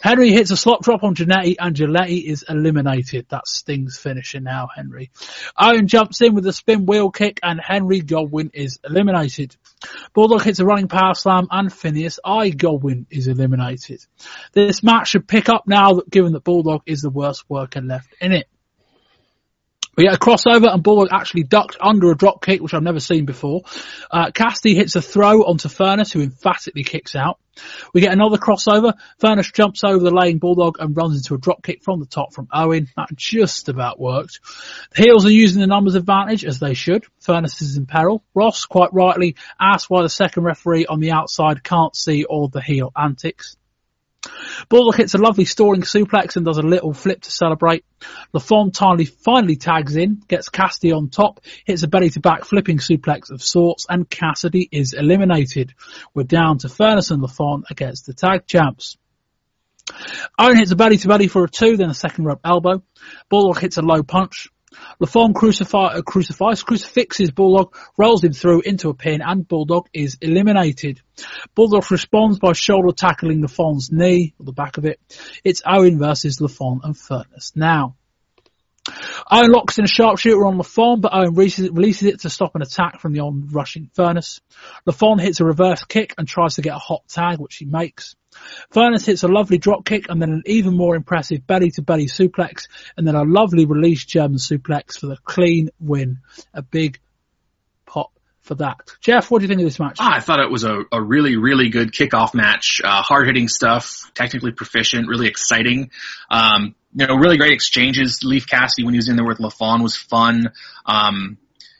Henry hits a slop drop on Jannetty and Jannetty is eliminated. That's Sting's finishing now, Henry. Owen jumps in with a spin wheel kick and Henry Godwinn is eliminated. Bulldog hits a running power slam and Phineas I. Godwinn is eliminated. This match should pick up now given that Bulldog is the worst worker left in it. We get a crossover and Bulldog actually ducked under a drop kick, which I've never seen before. Uh, Cassidy hits a throw onto Furnas, who emphatically kicks out. We get another crossover. Furnas jumps over the laying Bulldog and runs into a drop kick from the top from Owen. That just about worked. The heels are using the numbers advantage, as they should. Furnas is in peril. Ross, quite rightly, asks why the second referee on the outside can't see all the heel antics. Bulldog hits a lovely stalling suplex and does a little flip to celebrate. LaFon finally, finally tags in, gets Cassidy on top, hits a belly to back flipping suplex of sorts, and Cassidy is eliminated. We're down to Furnas and LaFon against the tag champs. Owen hits a belly to belly for a two, then a second rope elbow. Bulldog hits a low punch. LaFon crucify, uh, crucifies, crucifixes Bulldog, rolls him through into a pin, and Bulldog is eliminated. Bulldog responds by shoulder tackling LaFon's knee, or the back of it. It's Owen versus LaFon and Furnas. Now, Owen locks in a sharpshooter on LaFon, but Owen releases it to stop an attack from the on-rushing Furnas. LaFon hits a reverse kick and tries to get a hot tag, which he makes. Furnas hits a lovely drop kick and then an even more impressive belly to belly suplex and then a lovely release German suplex for the clean win. A big pop for that. Jeff, what do you think of this match? I thought it was a, a really, really good kickoff match. Uh, hard hitting stuff, technically proficient, really exciting. Um, you know, really great exchanges. Leif Cassidy when he was in there with LaFon was fun. Um,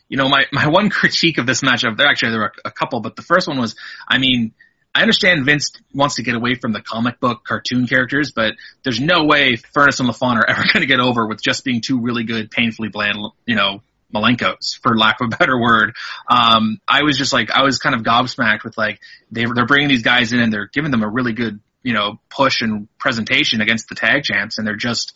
you know, my, my one <laughs> critique of this matchup, there actually there were a couple, but the first one was, I mean, I understand Vince wants to get away from the comic book cartoon characters, but there's no way Furnas and LaFon are <laughs> ever going to get over with just being two really good, painfully bland, you know, Malenkos, for lack of a better word. Um, I was just like, I was kind of gobsmacked with like, they, they're bringing these guys in and they're giving them a really good, you know, push and presentation against the tag champs and they're just,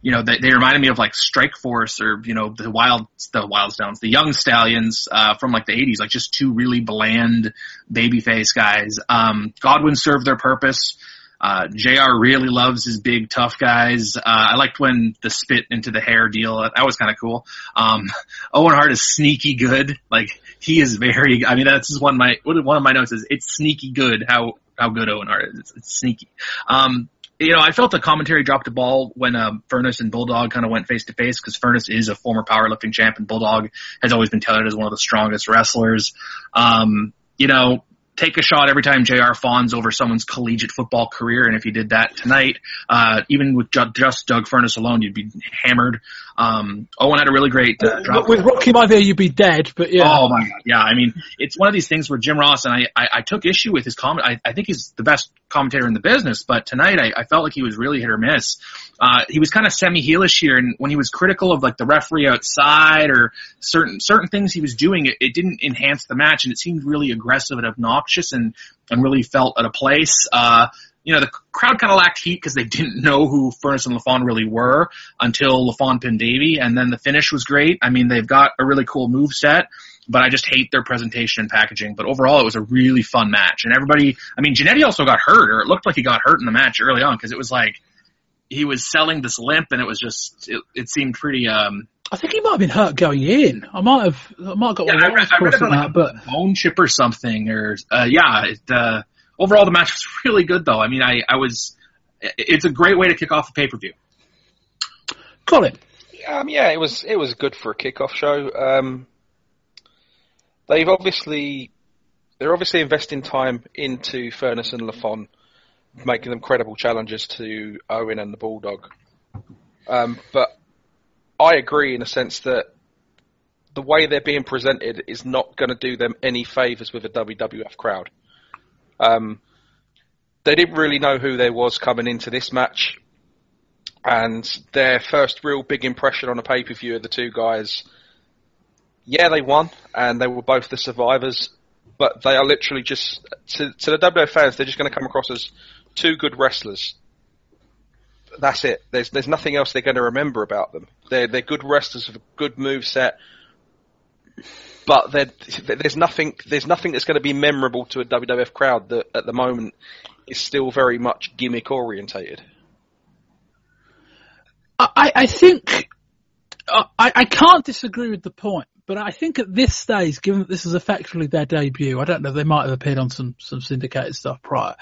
you know, they, they reminded me of like Strike Force or, you know, the Wild, the Wild Stones, the Young Stallions, uh, from like the 80s, like just two really bland babyface guys. Um, Godwinn served their purpose. Uh, JR really loves his big tough guys. Uh, I liked when the spit into the hair deal, that was kind of cool. Um, <laughs> Owen Hart is sneaky good. Like, he is very, I mean, that's just one of my, one of my notes is, it's sneaky good how, how good Owen is. It's, it's sneaky. Um, you know, I felt the commentary dropped a ball when um, Furnas and Bulldog kind of went face to face because Furnas is a former powerlifting champ and Bulldog has always been touted as one of the strongest wrestlers. Um, you know, take a shot every time JR fawns over someone's collegiate football career. And if you did that tonight, uh, even with just Doug Furnas alone, you'd be hammered. Um, Owen had a really great uh, drop. With Rocky Maivia, you'd be dead, but yeah. Oh my god, yeah. I mean, it's one of these things where Jim Ross and I, I, I took issue with his comment. I, I think he's the best commentator in the business, but tonight I, I felt like he was really hit or miss. Uh, he was kind of semi-heelish here, and when he was critical of like the referee outside or certain certain things he was doing, it, it didn't enhance the match, and it seemed really aggressive and obnoxious, and and really felt at a place. Uh, you know, the crowd kind of lacked heat because they didn't <laughs> know who Furnas and LaFon really were until LaFon pinned Davey, and then the finish was great. I mean, they've got a really cool move set but I just hate their presentation and packaging. But overall, it was a really fun match, and everybody. I mean, Jannetty also got hurt, or it looked like he got hurt in the match early on because it was like he was selling this limp, and it was just it, it seemed pretty. um I think he might have been hurt going in. I might have, I might have got yeah, one I read, I read about that, like but bone chip or something, or uh, yeah. It, uh, overall, the match was <laughs> really good, though. I mean, I, I was. It's a great way to kick off a pay per view. Colin. Um, yeah, it was it was good for a kickoff show. Um, they've obviously they're obviously investing time into Furnas and LaFon, making them credible challenges to Owen and the Bulldog. Um, but I agree in a sense that the way they're being presented is not going to do them any favors with a WWF crowd. Um, they didn't really know who there was coming into this match, and their first real big impression on a pay per view of the two guys yeah, they won, and they were both the survivors, but they are literally just, to, to the WWF fans, they're just going to come across as two good wrestlers. That's it. There's there's nothing else they're going to remember about them. They're they're good wrestlers with a good move set, but there's nothing there's nothing that's going to be memorable to a WWF crowd that at the moment is still very much gimmick orientated. I, I think I, I can't disagree with the point but I think at this stage, given that this is effectively their debut, I don't know, they might have appeared on some, some syndicated stuff prior.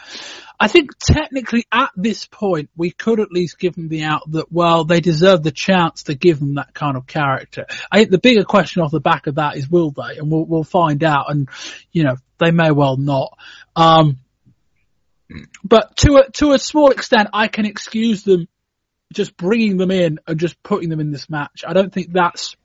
I think technically at this point, we could at least give them the out that, well, they deserve the chance to give them that kind of character. I think the bigger question off the back of that is will they? And we'll, we'll find out. And, you know, they may well not. Um, but to a, to a small extent, I can excuse them just bringing them in and just putting them in this match. I don't think that's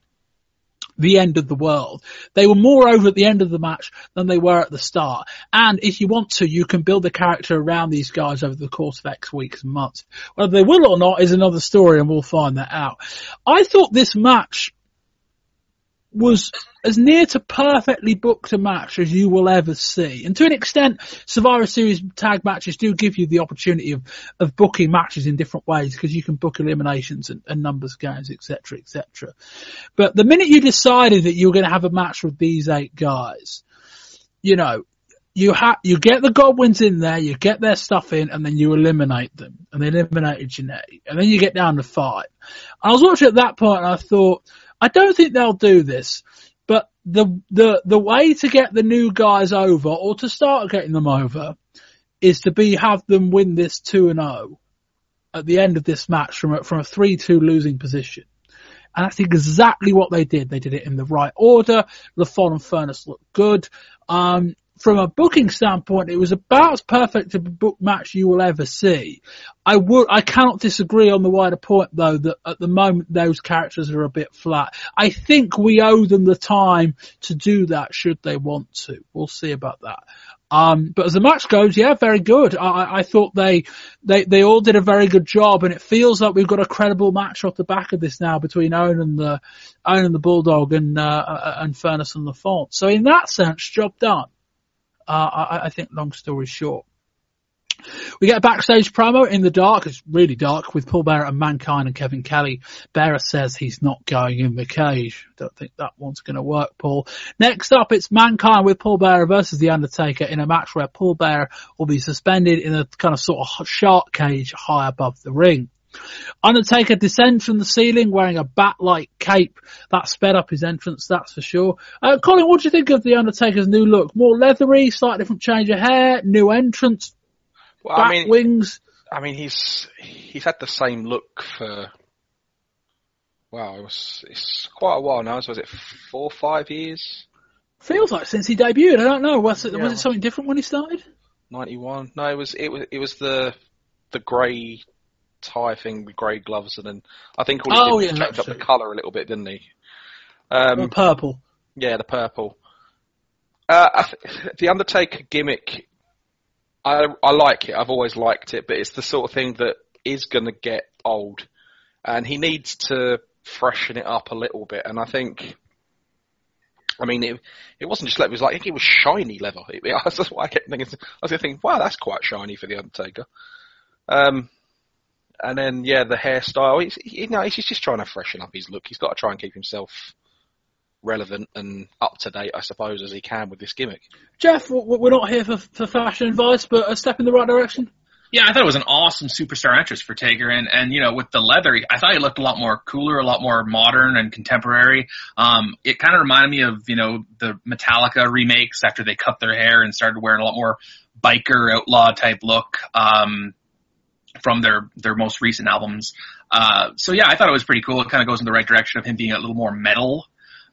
the end of the world. They were more over at the end of the match than they were at the start. And if you want to, you can build a character around these guys over the course of X weeks and months. Whether they will or not is another story and we'll find that out. I thought this match was as near to perfectly booked a match as you will ever see. And to an extent, Survivor Series tag matches do give you the opportunity of, of booking matches in different ways because you can book eliminations and, and numbers games, etc., etc. But the minute you decided that you were going to have a match with these eight guys, you know, you ha- you get the Godwins in there, you get their stuff in, and then you eliminate them. And they eliminated Jannetty. And then you get down to five. I was watching at that point and I thought, I don't think they'll do this, but the the the way to get the new guys over or to start getting them over is to be have them win this two and zero at the end of this match from a, from a three two losing position. And that's exactly what they did. They did it in the right order. LaFon and Furnas looked good. Um, from a booking standpoint, it was about as perfect a book match you will ever see. I would, I cannot disagree on the wider point though that at the moment those characters are a bit flat. I think we owe them the time to do that should they want to. We'll see about that. Um, but as the match goes, yeah, very good. I, I thought they, they, they all did a very good job and it feels like we've got a credible match off the back of this now between Owen and the, Owen and the Bulldog and, uh, and Furnas and LaFon. So in that sense, job done. Uh, I, I think long story short. We get a backstage promo in the dark. It's really dark with Paul Bearer and Mankind and Kevin Kelly. Bearer says he's not going in the cage. Don't think that one's going to work, Paul. Next up, it's Mankind with Paul Bearer versus The Undertaker in a match where Paul Bearer will be suspended in a kind of sort of shark cage high above the ring. Undertaker descends from the ceiling wearing a bat-like cape. That sped up his entrance, that's for sure. Uh, Colin, what do you think of the Undertaker's new look? More leathery, slightly different change of hair, new entrance, well, bat I mean, wings. I mean, he's he's had the same look for wow, it was it's quite a while now. So was it four, five years? Feels like since he debuted. I don't know. Was it Yeah. was it something different when he started? Ninety one. No, it was it was it was the the grey tie thing with grey gloves, and then I think all he Oh, did yeah, was up the colour a little bit, didn't he? Um, purple. Yeah, the purple. Uh, th- <laughs> the Undertaker gimmick, I I like it. I've always liked it, but it's the sort of thing that is going to get old, and he needs to freshen it up a little bit. And I think, I mean, it it wasn't just leather; it was like I think it was shiny leather. It, <laughs> that's why I kept thinking. I was thinking, wow, that's quite shiny for the Undertaker. Um, and then yeah, the hairstyle. He's you know he's just trying to freshen up his look. He's got to try and keep himself relevant and up to date, I suppose, as he can with this gimmick. Jeff, w- w- we're not here for, for fashion advice, but a step in the right direction. Yeah, I thought it was an awesome superstar entrance for Taker, and and you know with the leather, I thought he looked a lot more cooler, a lot more modern and contemporary. Um, it kind of reminded me of you know the Metallica remakes after they cut their hair and started wearing a lot more biker outlaw type look um, from their their most recent albums. Uh, so yeah, I thought it was pretty cool. It kind of goes in the right direction of him being a little more metal.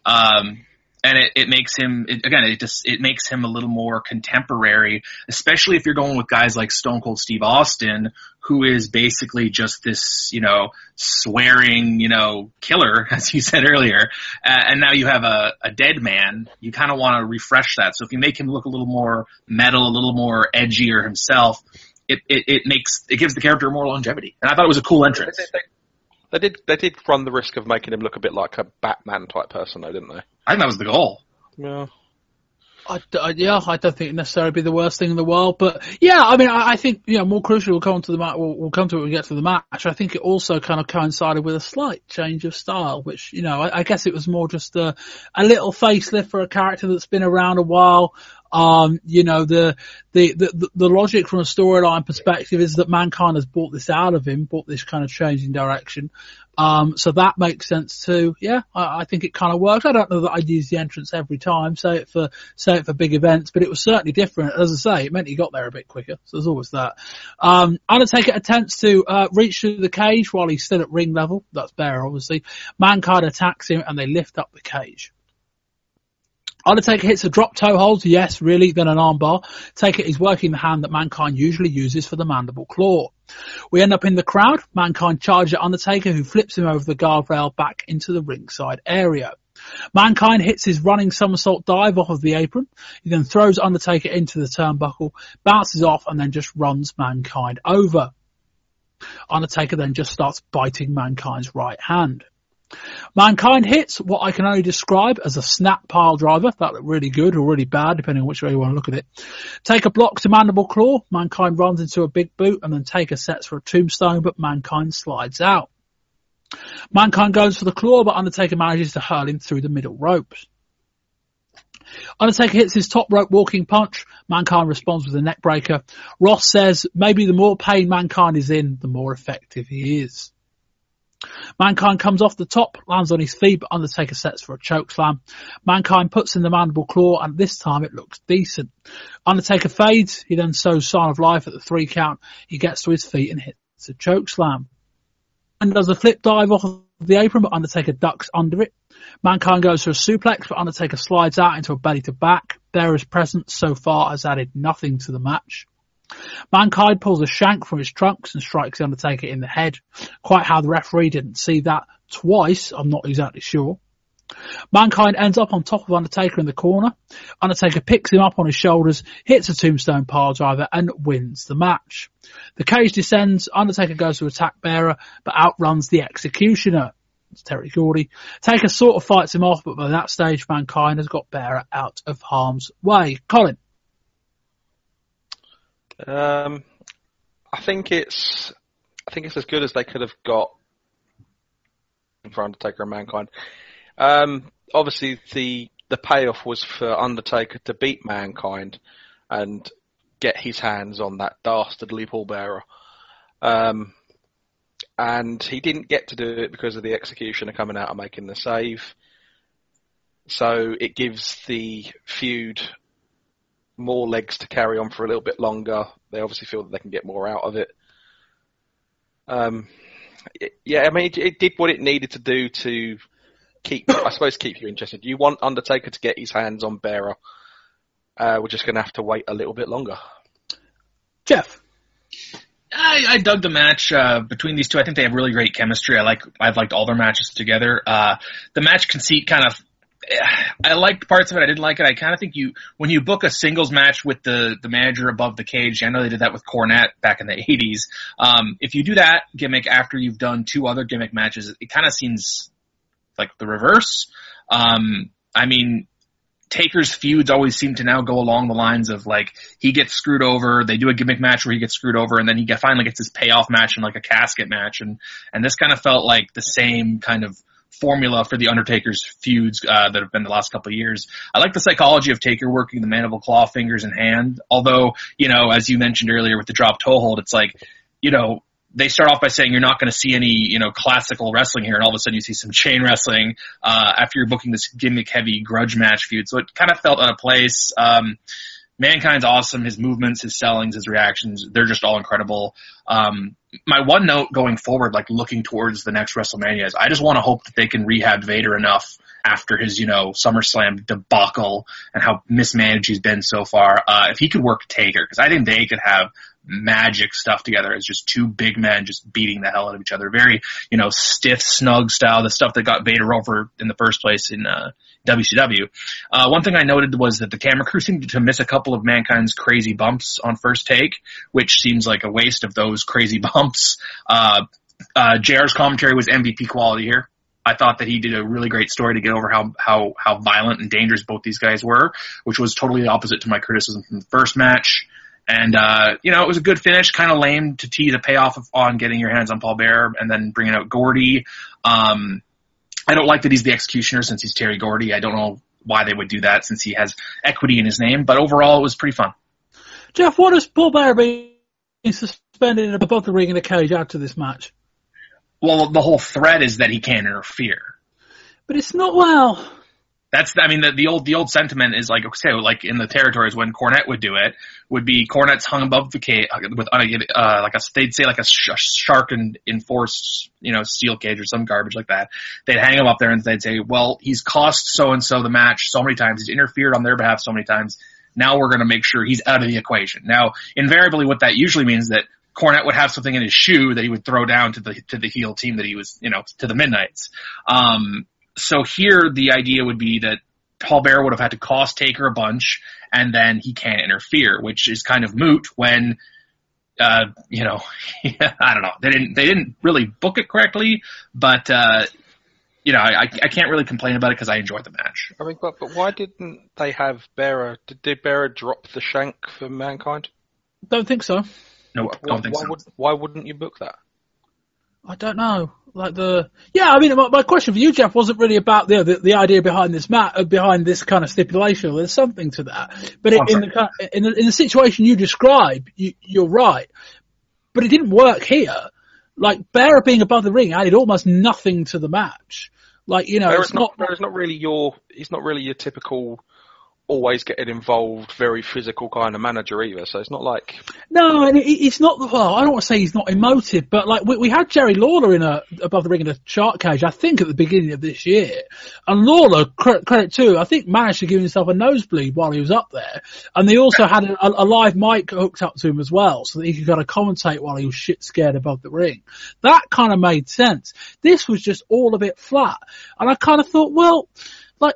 Um, and it, it makes him it, again it just it makes him a little more contemporary especially if you're going with guys like stone cold steve austin who is basically just this you know swearing you know killer <laughs> as you said earlier uh, and now you have a, a dead man you kind of want to refresh that so if you make him look a little more metal a little more edgier himself it, it, it makes it gives the character more longevity and i thought it was a cool entrance They did they did run the risk of making him look a bit like a Batman type person, though, didn't they? i think that was the goal Yeah. I, I- yeah, I don't think it'd necessarily be the worst thing in the world, but yeah, I mean, I, I think you know more crucial. We'll come to the match. We'll, we'll come to it when we get to the match. I think it also kind of coincided with a slight change of style, which you know, I, I guess it was more just a, a little facelift for a character that's been around a while. Um, you know, the, the, the, the logic from a storyline perspective is that mankind has brought this out of him, brought this kind of change in direction. Um, so that makes sense too. Yeah, I, I think it kind of works. I don't know that I'd use the entrance every time, say it for, say it for big events, but it was certainly different. As I say, it meant he got there a bit quicker. So there's always that. Um, Undertaker attempts to, uh, reach through the cage while he's still at ring level. That's better, obviously. Mankind attacks him and they lift up the cage. Undertaker hits a drop toe hold, yes, really, then an armbar. Taker is working the hand that Mankind usually uses for the mandible claw. We end up in the crowd. Mankind charges at Undertaker, who flips him over the guardrail back into the ringside area. Mankind hits his running somersault dive off of the apron. He then throws Undertaker into the turnbuckle, bounces off, and then just runs Mankind over. Undertaker then just starts biting Mankind's right hand. Mankind hits what I can only describe as a snap pile driver. That looked really good or really bad, depending on which way you want to look at it. Take a block to Mandible Claw. Mankind runs into a big boot and then Taker sets for a tombstone, but Mankind slides out. Mankind goes for the claw, but Undertaker manages to hurl him through the middle ropes. Undertaker hits his top rope walking punch. Mankind responds with a neck breaker. Ross says maybe the more pain Mankind is in, the more effective he is. Mankind comes off the top, lands on his feet, but Undertaker sets for a choke slam. Mankind puts in the mandible claw, and this time it looks decent. Undertaker fades, he then shows sign of life at the three count. He gets to his feet and hits a choke slam. And does a flip dive off the apron, but Undertaker ducks under it. Mankind goes for a suplex, but Undertaker slides out into a belly to back. Bearer's presence so far has added nothing to the match. Mankind pulls a shank from his trunks and strikes the Undertaker in the head. Quite how the referee didn't see that twice, I'm not exactly sure. Mankind ends up on top of Undertaker in the corner. Undertaker picks him up on his shoulders, hits a tombstone pile driver and wins the match. The cage descends, Undertaker goes to attack Bearer, but outruns the Executioner. It's Terry Gordy. Taker sort of fights him off, but by that stage, Mankind has got Bearer out of harm's way. Colin. Um, I think it's, I think it's as good as they could have got for Undertaker and Mankind. Um, obviously the the payoff was for Undertaker to beat Mankind and get his hands on that dastardly Paul Bearer. Um, and he didn't get to do it because of the executioner coming out and making the save. So it gives the feud more legs to carry on for a little bit longer. They obviously feel that they can get more out of it. Um, yeah, I mean, it, it did what it needed to do to keep, <coughs> I suppose, keep you interested. You want Undertaker to get his hands on Bearer. Uh, we're just going to have to wait a little bit longer. Jeff. I, I dug the match uh, between these two. I think they have really great chemistry. I like I've liked all their matches together. Uh, the match conceit kind of I liked parts of it. I didn't like it. I kind of think you when you book a singles match with the the manager above the cage. I know they did that with Cornette back in the <laughs> '80s. Um, if you do that gimmick after you've done two other gimmick matches, it kind of seems like the reverse. Um, I mean, Taker's feuds always seem to now go along the lines of like he gets screwed over, they do a gimmick match where he gets screwed over, and then he finally gets his payoff match in like a casket match, and and this kind of felt like the same kind of formula for the Undertaker's feuds uh, that have been the last couple of years. I like the psychology of Taker working the mandible claw fingers in hand, although you know as you mentioned earlier with the drop toe hold, it's like you know they start off by saying you're not going to see any, you know, classical wrestling here, and all of a sudden you see some chain wrestling uh, after you're booking this gimmick-heavy grudge match feud. So it kind of felt out of place. Um, Mankind's awesome. His movements, his sellings, his reactions, they're just all incredible. Um, my one note going forward, like looking towards the next WrestleMania is I just want to hope that they can rehab Vader enough after his, you know, SummerSlam debacle and how mismanaged he's been so far. Uh, if he could work Taker, because I think they could have magic stuff together as just two big men just beating the hell out of each other. Very, you know, stiff, snug style, the stuff that got Vader over in the first place in, uh, WCW. Uh, one thing I noted was that the camera crew seemed to miss a couple of Mankind's crazy bumps on first take, which seems like a waste of those crazy <laughs> bumps. Uh, uh, JR's commentary was MVP quality here. I thought that he did a really great story to get over how how how violent and dangerous both these guys were, which was totally opposite to my criticism from the first match. And, uh, you know, it was a good finish, kind of lame to tease a payoff of, on getting your hands on Paul Bearer and then bringing out Gordy. Um, I don't like that he's the executioner since he's Terry Gordy. I don't know why they would do that since he has equity in his name, but overall it was pretty fun. Jeff, what does Paul Bearer being suspended above the ring in a cage after this match? Well, the whole threat is that he can't interfere. But it's not well. That's, I mean, the, the old, the old sentiment is like, okay, like in the territories when Cornette would do it, would be Cornette's hung above the cage with, uh, like a, they'd say like a, sh- shark and enforced, you know, steel cage or some garbage like that. They'd hang him up there and they'd say, well, he's cost so and so the match so many times, he's interfered on their behalf so many times. Now we're going to make sure he's out of the equation. Now, invariably what that usually means that Cornette would have something in his shoe that he would throw down to the to the heel team that he was, you know, to the Midnight's. Um, so here the idea would be that Paul Bearer would have had to cost Taker a bunch, and then he can't interfere, which is kind of moot when, uh, you know, <laughs> I don't know. They didn't they didn't really book it correctly, but uh, you know, I, I can't really complain about it because I enjoyed the match. I mean, but but why didn't they have Bearer? Did, did Bearer drop the shank for Mankind? Don't think so. Nope, Why, don't think why so. Would, why wouldn't you book that? I don't know. Like the yeah, I mean, my, my question for you, Jeff, wasn't really about the, the the idea behind this mat, uh, behind this kind of stipulation. There's something to that, but it, in the in the in the situation you describe, you, you're right. But it didn't work here. Like Bearer being above the ring added almost nothing to the match. Like you know, Bearer's it's not. not, Bearer's not really your. He's not really your typical. Always getting involved, very physical kind of manager either. So it's not like No, and it's not. Well, I don't want to say he's not emotive, but like we, we had Jerry Lawler in a above the ring in a shark cage. I think at the beginning of this year, and Lawler credit, too. I think managed to give himself a nosebleed while he was up there, and they also had a, a live mic hooked up to him as well, so that he could kind of commentate while he was shit scared above the ring. That kind of made sense. This was just all a bit flat, and I kind of thought, well like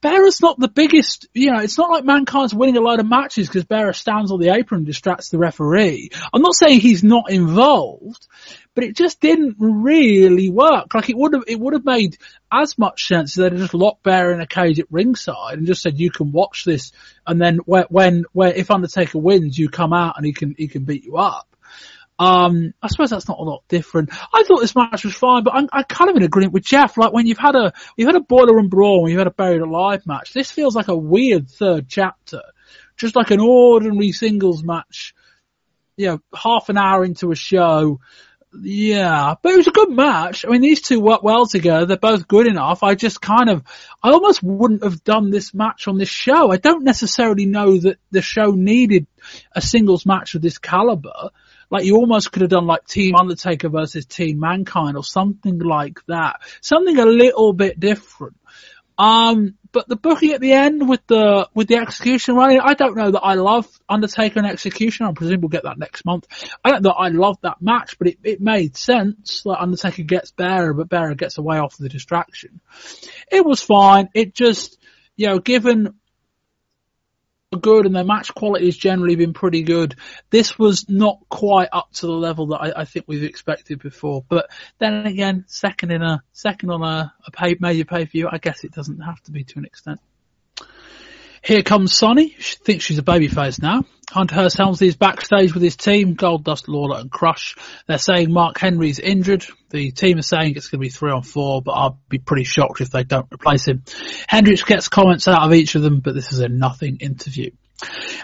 Bearer's not the biggest, you know, it's not like Mankind's winning a load of matches because Bearer stands on the apron and distracts the referee. I'm not saying he's not involved, but it just didn't really work. Like it would have, it would have made as much sense if they'd just locked Bearer in a cage at ringside and just said you can watch this, and then when, when, when if Undertaker wins, you come out and he can he can beat you up. Um, I suppose that's not a lot different. I thought this match was fine, but I'm, I'm kind of in agreement with Jeff. Like when you've had a, you've had a boiler and brawl, when you've had a buried alive match, this feels like a weird third chapter. Just like an ordinary singles match, you know, half an hour into a show. Yeah, but it was a good match. I mean, these two work well together. They're both good enough. I just kind of, I almost wouldn't have done this match on this show. I don't necessarily know that the show needed a singles match of this caliber. Like you almost could have done like Team Undertaker versus Team Mankind or something like that. Something a little bit different. Um, but the booking at the end with the with the Executioner running, I don't know that I love Undertaker and Executioner. I presume we'll get that next month. I don't know that I love that match, but it, it made sense. Like Undertaker gets Bearer, but Bearer gets away off the distraction. It was fine. It just, you know, given good and their match quality has generally been pretty good. This was not quite up to the level that I, I think we've expected before. But then again, second in a second on a, a pay, major pay per view, I guess it doesn't have to be to an extent. Here comes Sunny. She thinks she's a babyface now. Hunter Helmsley is backstage with his team, Goldust, Lawler and Crush. They're saying Mark Henry's injured. The team is saying it's going to be three on four, but I'll be pretty shocked if they don't replace him. Hendricks gets comments out of each of them, but this is a nothing interview.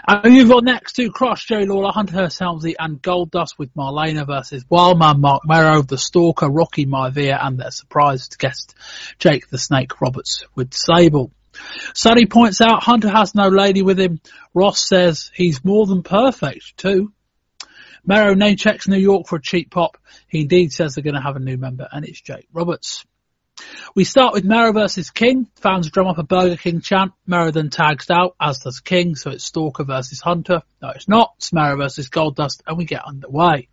And we move on next to Crush, Jerry Lawler, Hunter Hearst Helmsley and Goldust with Marlena versus Wildman, Marc Mero, The Stalker, Rocky Maivia and their surprised guest, Jake the Snake Roberts with Sable. Sunny points out Hunter has no lady with him. Ross says he's more than perfect too. Mero name checks New York for a cheap pop. He indeed says they're going to have a new member and it's Jake Roberts. We start with Mero versus King. Fans drum up a Burger King chant. Mero then tags out, as does King, so it's Stalker versus Hunter. No, it's not. It's Mero versus Goldust, and we get underway.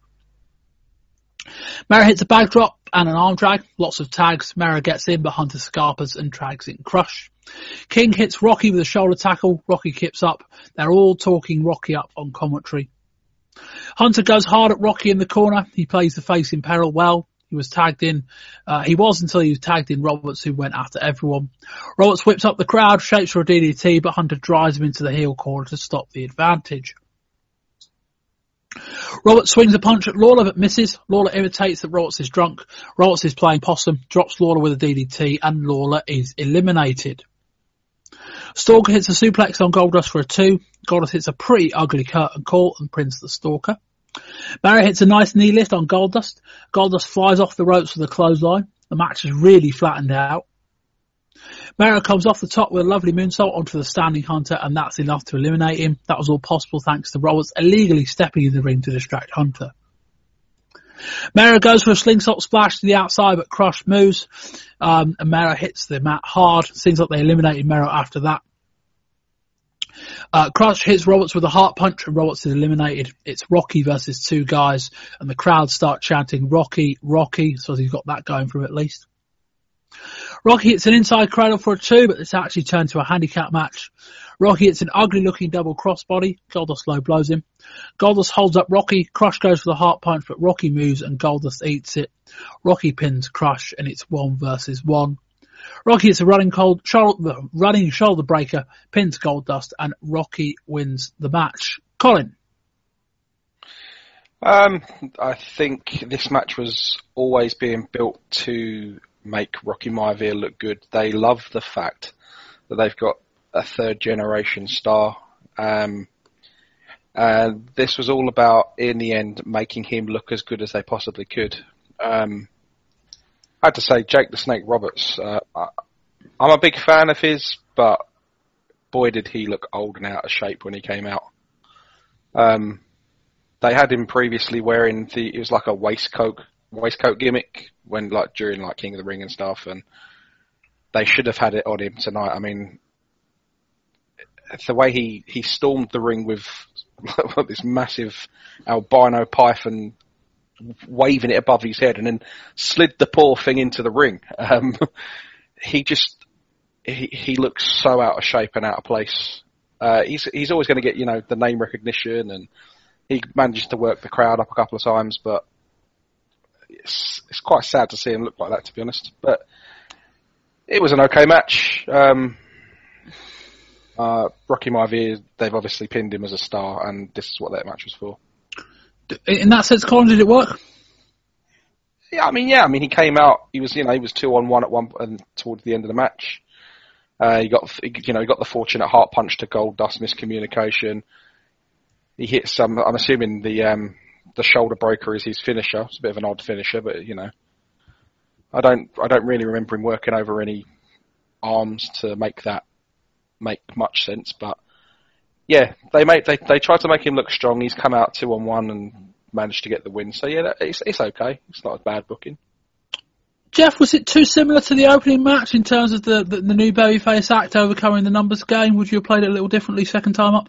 Mero hits a bag drop and an arm drag. Lots of tags. Mero gets in, but Hunter scarpers and drags in Crush. King hits Rocky with a shoulder tackle. Rocky kips up. They're all talking Rocky up on commentary. Hunter goes hard at Rocky in the corner. He plays the face in peril well. He was tagged in. Uh, he was until he was tagged in Roberts, who went after everyone. Roberts whips up the crowd, shapes for a DDT, but Hunter drives him into the heel corner to stop the advantage. Roberts swings a punch at Lawler but misses. Lawler irritates that Roberts is drunk. Roberts is playing possum, drops Lawler with a DDT, and Lawler is eliminated. Stalker hits a suplex on Goldust for a two. Goldust hits a pretty ugly curtain call and prints the Stalker. Barry hits a nice knee lift on Goldust. Goldust flies off the ropes with a clothesline. The match is really flattened out. Barrow comes off the top with a lovely moonsault onto the standing Hunter, and that's enough to eliminate him. That was all possible thanks to Roberts illegally stepping in the ring to distract Hunter. Mero goes for a slingshot splash to the outside, but Crush moves, um, and Mero hits the mat hard. Seems like they eliminated Mero after that. Uh, Crush hits Roberts with a heart punch and Roberts is eliminated. It's Rocky versus two guys and the crowd start chanting Rocky, Rocky, so he's got that going for him at least. Rocky hits an inside cradle for a two, but it's actually turned to a handicap match. Rocky hits an ugly looking double crossbody. Goldust low blows him. Goldust holds up Rocky. Crush goes for the heart punch, but Rocky moves and Goldust eats it. Rocky pins Crush and it's one versus one. Rocky hits a running cold, shoulder, running shoulder breaker, pins Goldust, and Rocky wins the match. Colin. Um, I think this match was always being built to make Rocky Maivia look good. They love the fact that they've got a third generation star. Um, and this was all about, in the end, making him look as good as they possibly could. Um, I had to say, Jake the Snake Roberts, uh, I'm a big fan of his, but boy did he look old and out of shape when he came out. Um, they had him previously wearing the, it was like a waistcoat, waistcoat gimmick when like during like King of the Ring and stuff and they should have had it on him tonight. I mean, the way he, he stormed the ring with <laughs> this massive albino python waving it above his head and then slid the poor thing into the ring. <laughs> Um, he just, he, he looks so out of shape and out of place. Uh, he's, he's always going to get, you know, the name recognition and he manages to work the crowd up a couple of times, but it's, it's quite sad to see him look like that, to be honest. But it was an okay match. Um, uh, Rocky Maivia, they've obviously pinned him as a star, and this is what that match was for. In that sense, Colin, did it work? Yeah, I mean, yeah, I mean, he came out. He was, you know, he was two on one at one, and towards the end of the match, uh, he got, you know, he got the fortunate heart punch to Goldust miscommunication. He hit some. I'm assuming the um, the shoulder breaker is his finisher. It's a bit of an odd finisher, but you know, I don't, I don't really remember him working over any arms to make that make much sense. But yeah, they made they they tried to make him look strong. He's come out two on one and managed to get the win. So yeah, it's it's okay. It's not a bad booking. Jeff, was it too similar to the opening match in terms of the, the, the new babyface act overcoming the numbers game? Would you have played it a little differently second time up?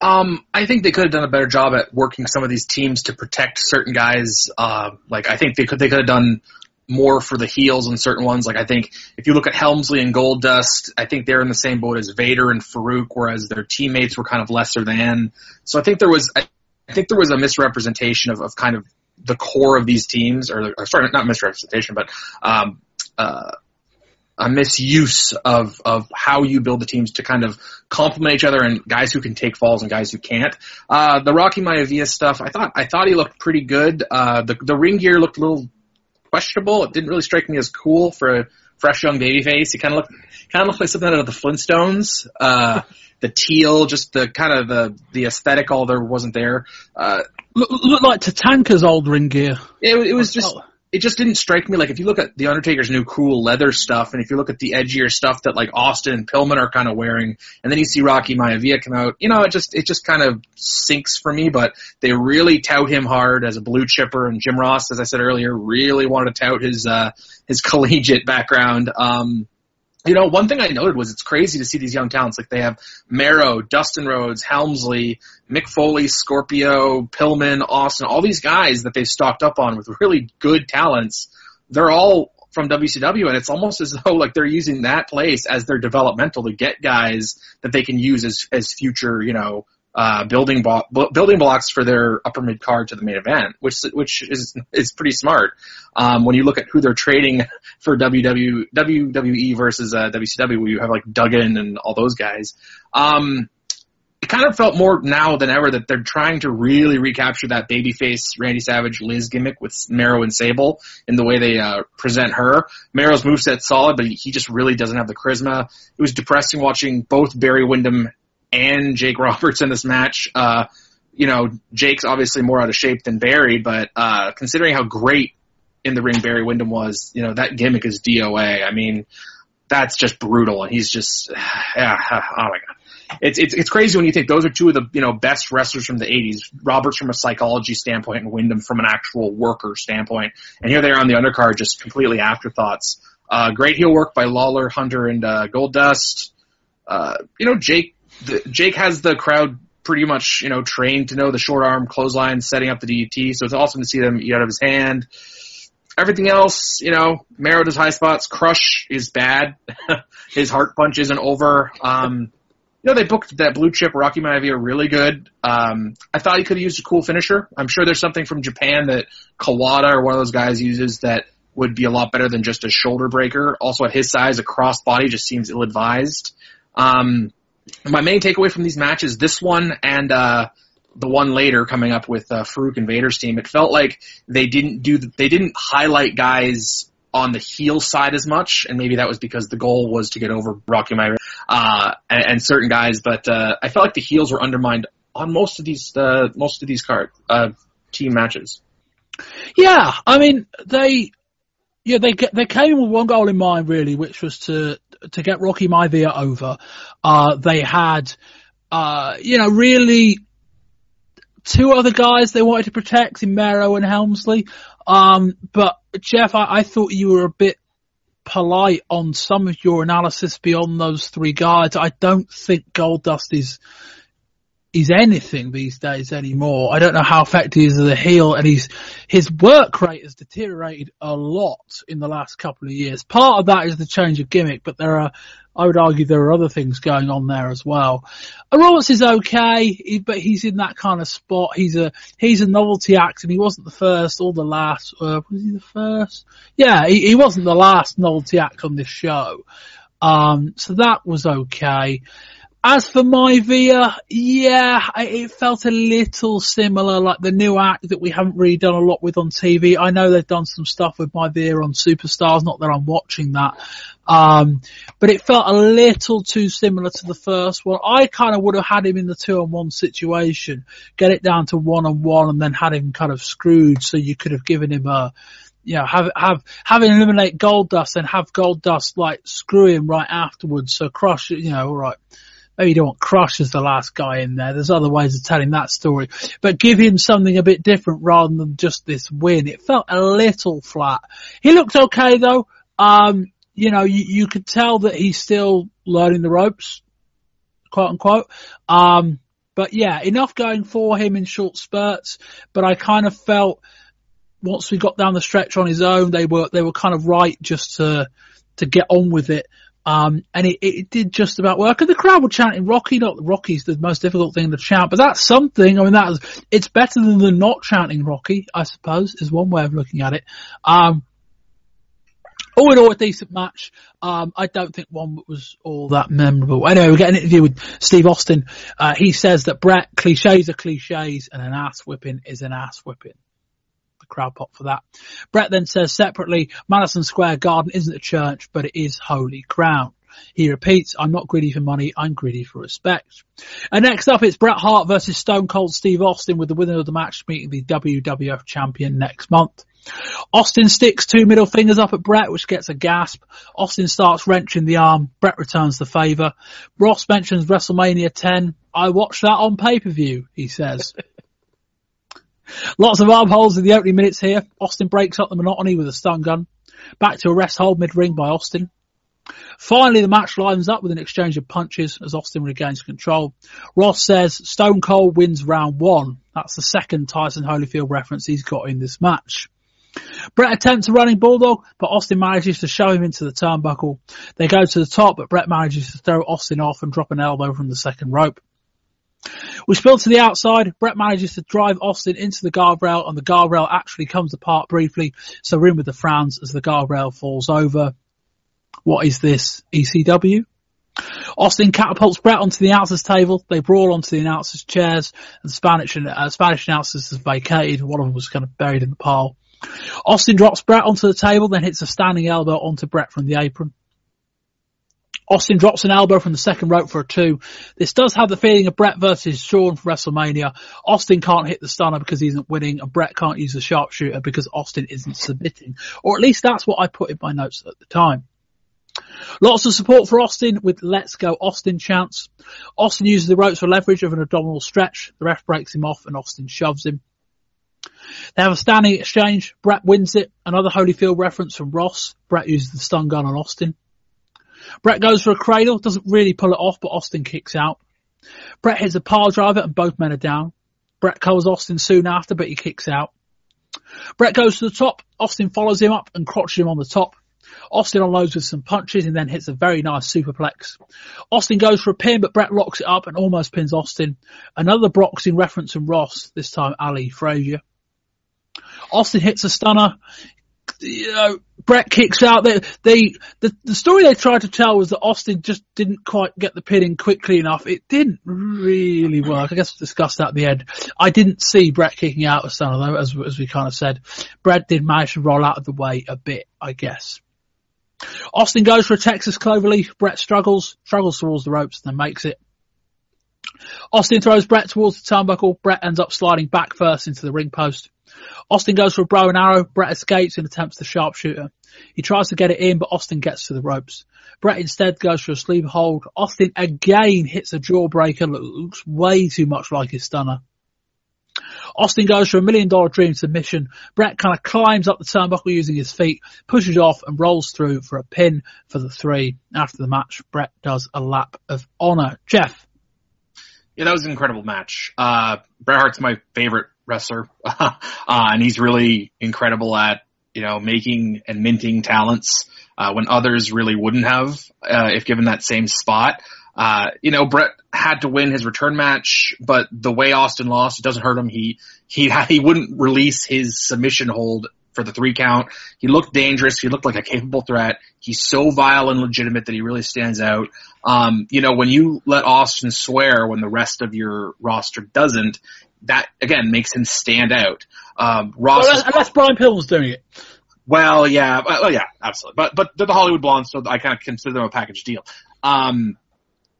Um, I think they could have done a better job at working some of these teams to protect certain guys. Uh, like I think they could they could have done more for the heels in certain ones. Like I think if you look at Helmsley and Goldust, I think they're in the same boat as Vader and Faarooq, whereas their teammates were kind of lesser than. So I think there was I, I think there was a misrepresentation of, of kind of the core of these teams, or, or sorry, not misrepresentation, but um, uh, a misuse of of how you build the teams to kind of complement each other and guys who can take falls and guys who can't. Uh, the Rocky Maivia stuff, I thought I thought he looked pretty good. Uh, the the ring gear looked a little questionable. It didn't really strike me as cool for a fresh young babyface. He kind of looked kind of looked like something out of the Flintstones. Uh, <laughs> the teal, just the kind of the the aesthetic, all there wasn't there. Uh, Look, looked like Tatanka's old ring gear. it, it was just it just didn't strike me like if you look at the Undertaker's new cool leather stuff, and if you look at the edgier stuff that like Austin and Pillman are kind of wearing, and then you see Rocky Maivia come out, you know, it just it just kind of sinks for me. But they really tout him hard as a blue chipper, and Jim Ross, as I said earlier, really wanted to tout his uh, his <laughs> collegiate background. Um, you know, one thing I noted was it's crazy to see these young talents. Like they have Mero, Dustin Rhodes, Helmsley, Mick Foley, Scorpio, Pillman, Austin, all these guys that they've stocked up on with really good talents. They're all from WCW, and it's almost as <laughs> though like they're using that place as their developmental to get guys that they can use as as future, you know, uh, building bu- building blocks for their upper mid card to the main event, which which is is pretty smart. Um, when you look at who they're trading <laughs> for WW, WWE versus uh, WCW, you have like Duggan and all those guys. Um, it kind of felt more now than ever that they're trying to really recapture that babyface Randy Savage Liz gimmick with Mero and Sable in the way they uh, present her. Mero's moveset's solid, but he just really doesn't have the charisma. It was depressing watching both Barry Windham and Jake <laughs> Roberts in this match. Uh, you know, Jake's obviously more out of shape than Barry, but uh, considering how great in the ring Barry Windham was, you know, that gimmick is DOA. I mean, that's just brutal, and he's just, <sighs> yeah, <sighs> oh my god. It's, it's it's crazy when you think those are two of the you know best wrestlers from the '80s. Roberts from a psychology standpoint, and Windham from an actual worker standpoint. And here they are on the undercard, just completely afterthoughts. Uh, great heel work by Lawler, Hunter, and uh, Goldust. Uh, you know, Jake the, Jake has the crowd pretty much, you know, trained to know the short arm clothesline, setting up the DDT. So it's awesome to see them eat out of his hand. Everything else, you know, Mero does high spots. Crush is bad. <laughs> his heart punch isn't over. Um, know, they booked that blue chip Rocky Maivia really good. Um, I thought he could have used a cool finisher. I'm sure there's something from Japan that Kawada or one of those guys uses that would be a lot better than just a shoulder breaker. Also at his size, a cross body just seems ill advised. Um, my main takeaway from these matches, this one and, uh, the one later coming up with uh, Faarooq and Vader's team, it felt like they didn't do they didn't highlight guys on the heel side as much, and maybe that was because the goal was to get over Rocky Maivia uh, and, and certain guys. But uh, I felt like the heels were undermined on most of these uh, most of these card uh, team matches. Yeah, I mean they, yeah, they they came with one goal in mind really, which was to to get Rocky Maivia over. Uh, they had, uh, you know, really two other guys they wanted to protect in Mero and Helmsley. Um, but Jeff, I, I thought you were a bit polite on some of your analysis beyond those three guys. I don't think Goldust is is anything these days anymore. I don't know how effective he is as a heel, and he's his work rate has deteriorated a lot in the last couple of years. Part of that is the change of gimmick, but there are, I would argue, there are other things going on there as well. Roberts is okay, but he's in that kind of spot. He's a he's a novelty act, and he wasn't the first or the last. Uh, was he the first? Yeah, he, he wasn't the last novelty act on this show. Um, so that was okay. As for Maivia, yeah, it felt a little similar, like the new act that we haven't really done a lot with on TV. I know they've done some stuff with Maivia on Superstars, not that I'm watching that. Um, but it felt a little too similar to the first one. I kind of would have had him in the two on one situation, get it down to one on one and then had him kind of screwed so you could have given him a, you know, have, have, have him eliminate Goldust and have Goldust like screw him right afterwards. So crush, you know, alright maybe you don't want Crush as the last guy in there. There's other ways of telling that story, but give him something a bit different rather than just this win. It felt a little flat. He looked okay though. Um, you know, you, you could tell that he's still learning the ropes, quote unquote. Um, but yeah, enough going for him in short spurts, but I kind of felt once we got down the stretch on his own, they were, they were kind of right just to, to get on with it. Um, and it, it did just about work. And the crowd were chanting Rocky, not Rocky's the most difficult thing to chant, but that's something. I mean, that is, it's better than the not chanting Rocky, I suppose, is one way of looking at it. Um, all in all, a decent match. Um, I don't think one was all that memorable. Anyway, we get an interview with Steve Austin. Uh, he says that Bret, cliches are cliches and an ass whipping is an ass whipping the crowd pop for that. Bret then says separately, Madison Square Garden isn't a church, but it is holy ground. He repeats, I'm not greedy for money, I'm greedy for respect. And next up, it's Bret Hart versus Stone Cold Steve Austin with the winner of the match meeting the WWF champion next month. Austin sticks two middle fingers up at Bret, which gets a gasp. Austin starts wrenching the arm. Bret returns the favour. Ross mentions WrestleMania 10. I watched that on pay-per-view, he says. <laughs> Lots of armholes in the opening minutes here. Austin breaks up the monotony with a stun gun. Back to a rest hold mid-ring by Austin. Finally, the match lines up with an exchange of punches as Austin regains control. Ross says Stone Cold wins round one. That's the second Tyson Holyfield reference he's got in this match. Bret attempts a running bulldog, but Austin manages to shove him into the turnbuckle. They go to the top, but Bret manages to throw Austin off and drop an elbow from the second rope. We spill to the outside. Bret manages to drive Austin into the guardrail and the guardrail actually comes apart briefly. So we're in with the frowns as the guardrail falls over. What is this? ECW? Austin catapults Bret onto the announcers table. They brawl onto the announcers chairs and Spanish uh, Spanish announcers is vacated. One of them was kind of buried in the pile. Austin drops Bret onto the table, then hits a standing elbow onto Bret from the apron. Austin drops an elbow from the second rope for a two. This does have the feeling of Bret versus Shawn for WrestleMania. Austin can't hit the stunner because he isn't winning and Bret can't use the sharpshooter because Austin isn't submitting. Or at least that's what I put in my notes at the time. Lots of support for Austin with Let's Go Austin chants. Austin uses the ropes for leverage of an abdominal stretch. The ref breaks him off and Austin shoves him. They have a standing exchange. Bret wins it. Another Holyfield reference from Ross. Bret uses the stun gun on Austin. Bret goes for a cradle, doesn't really pull it off, but Austin kicks out. Bret hits a pile driver and both men are down. Bret covers Austin soon after, but he kicks out. Bret goes to the top. Austin follows him up and crotches him on the top. Austin unloads with some punches and then hits a very nice superplex. Austin goes for a pin, but Bret locks it up and almost pins Austin. Another boxing reference from Ross, this time Ali Frazier. Austin hits a stunner. You know, Bret kicks out. They, they, the, the story they tried to tell was that Austin just didn't quite get the pin in quickly enough. It didn't really work. I guess we discussed that at the end. I didn't see Bret kicking out a stunner though, as, as we kind of said. Bret did manage to roll out of the way a bit, I guess. Austin goes for a Texas Cloverleaf. Bret struggles, struggles towards the ropes, then makes it. Austin throws Bret towards the turnbuckle. Bret ends up sliding back first into the ring post. Austin goes for a bow and arrow. Bret escapes and attempts the sharpshooter. He tries to get it in, but Austin gets to the ropes. Bret instead goes for a sleeve hold. Austin again hits a jawbreaker that looks way too much like his stunner. Austin goes for a million dollar dream submission. Bret kind of climbs up the turnbuckle using his feet, pushes off and rolls through for a pin for the three. After the match, Bret does a lap of honor. Jeff. Yeah, that was an incredible match. Uh, Bret Hart's my favorite wrestler, <laughs> uh, and he's really incredible at you know making and minting talents uh, when others really wouldn't have uh, if given that same spot. Uh, you know, Bret had to win his return match, but the way Austin lost, it doesn't hurt him. He, he, <laughs> he wouldn't release his submission hold for the three count. He looked dangerous. He looked like a capable threat. He's so vile and legitimate that he really stands out. Um, you know, when you let Austin swear when the rest of your roster doesn't, that again makes him stand out. Um, Ross, well, unless Brian Pillman's doing it. Well, yeah, well, yeah, absolutely. But but they're the Hollywood Blondes, so I kind of consider them a package deal. Um,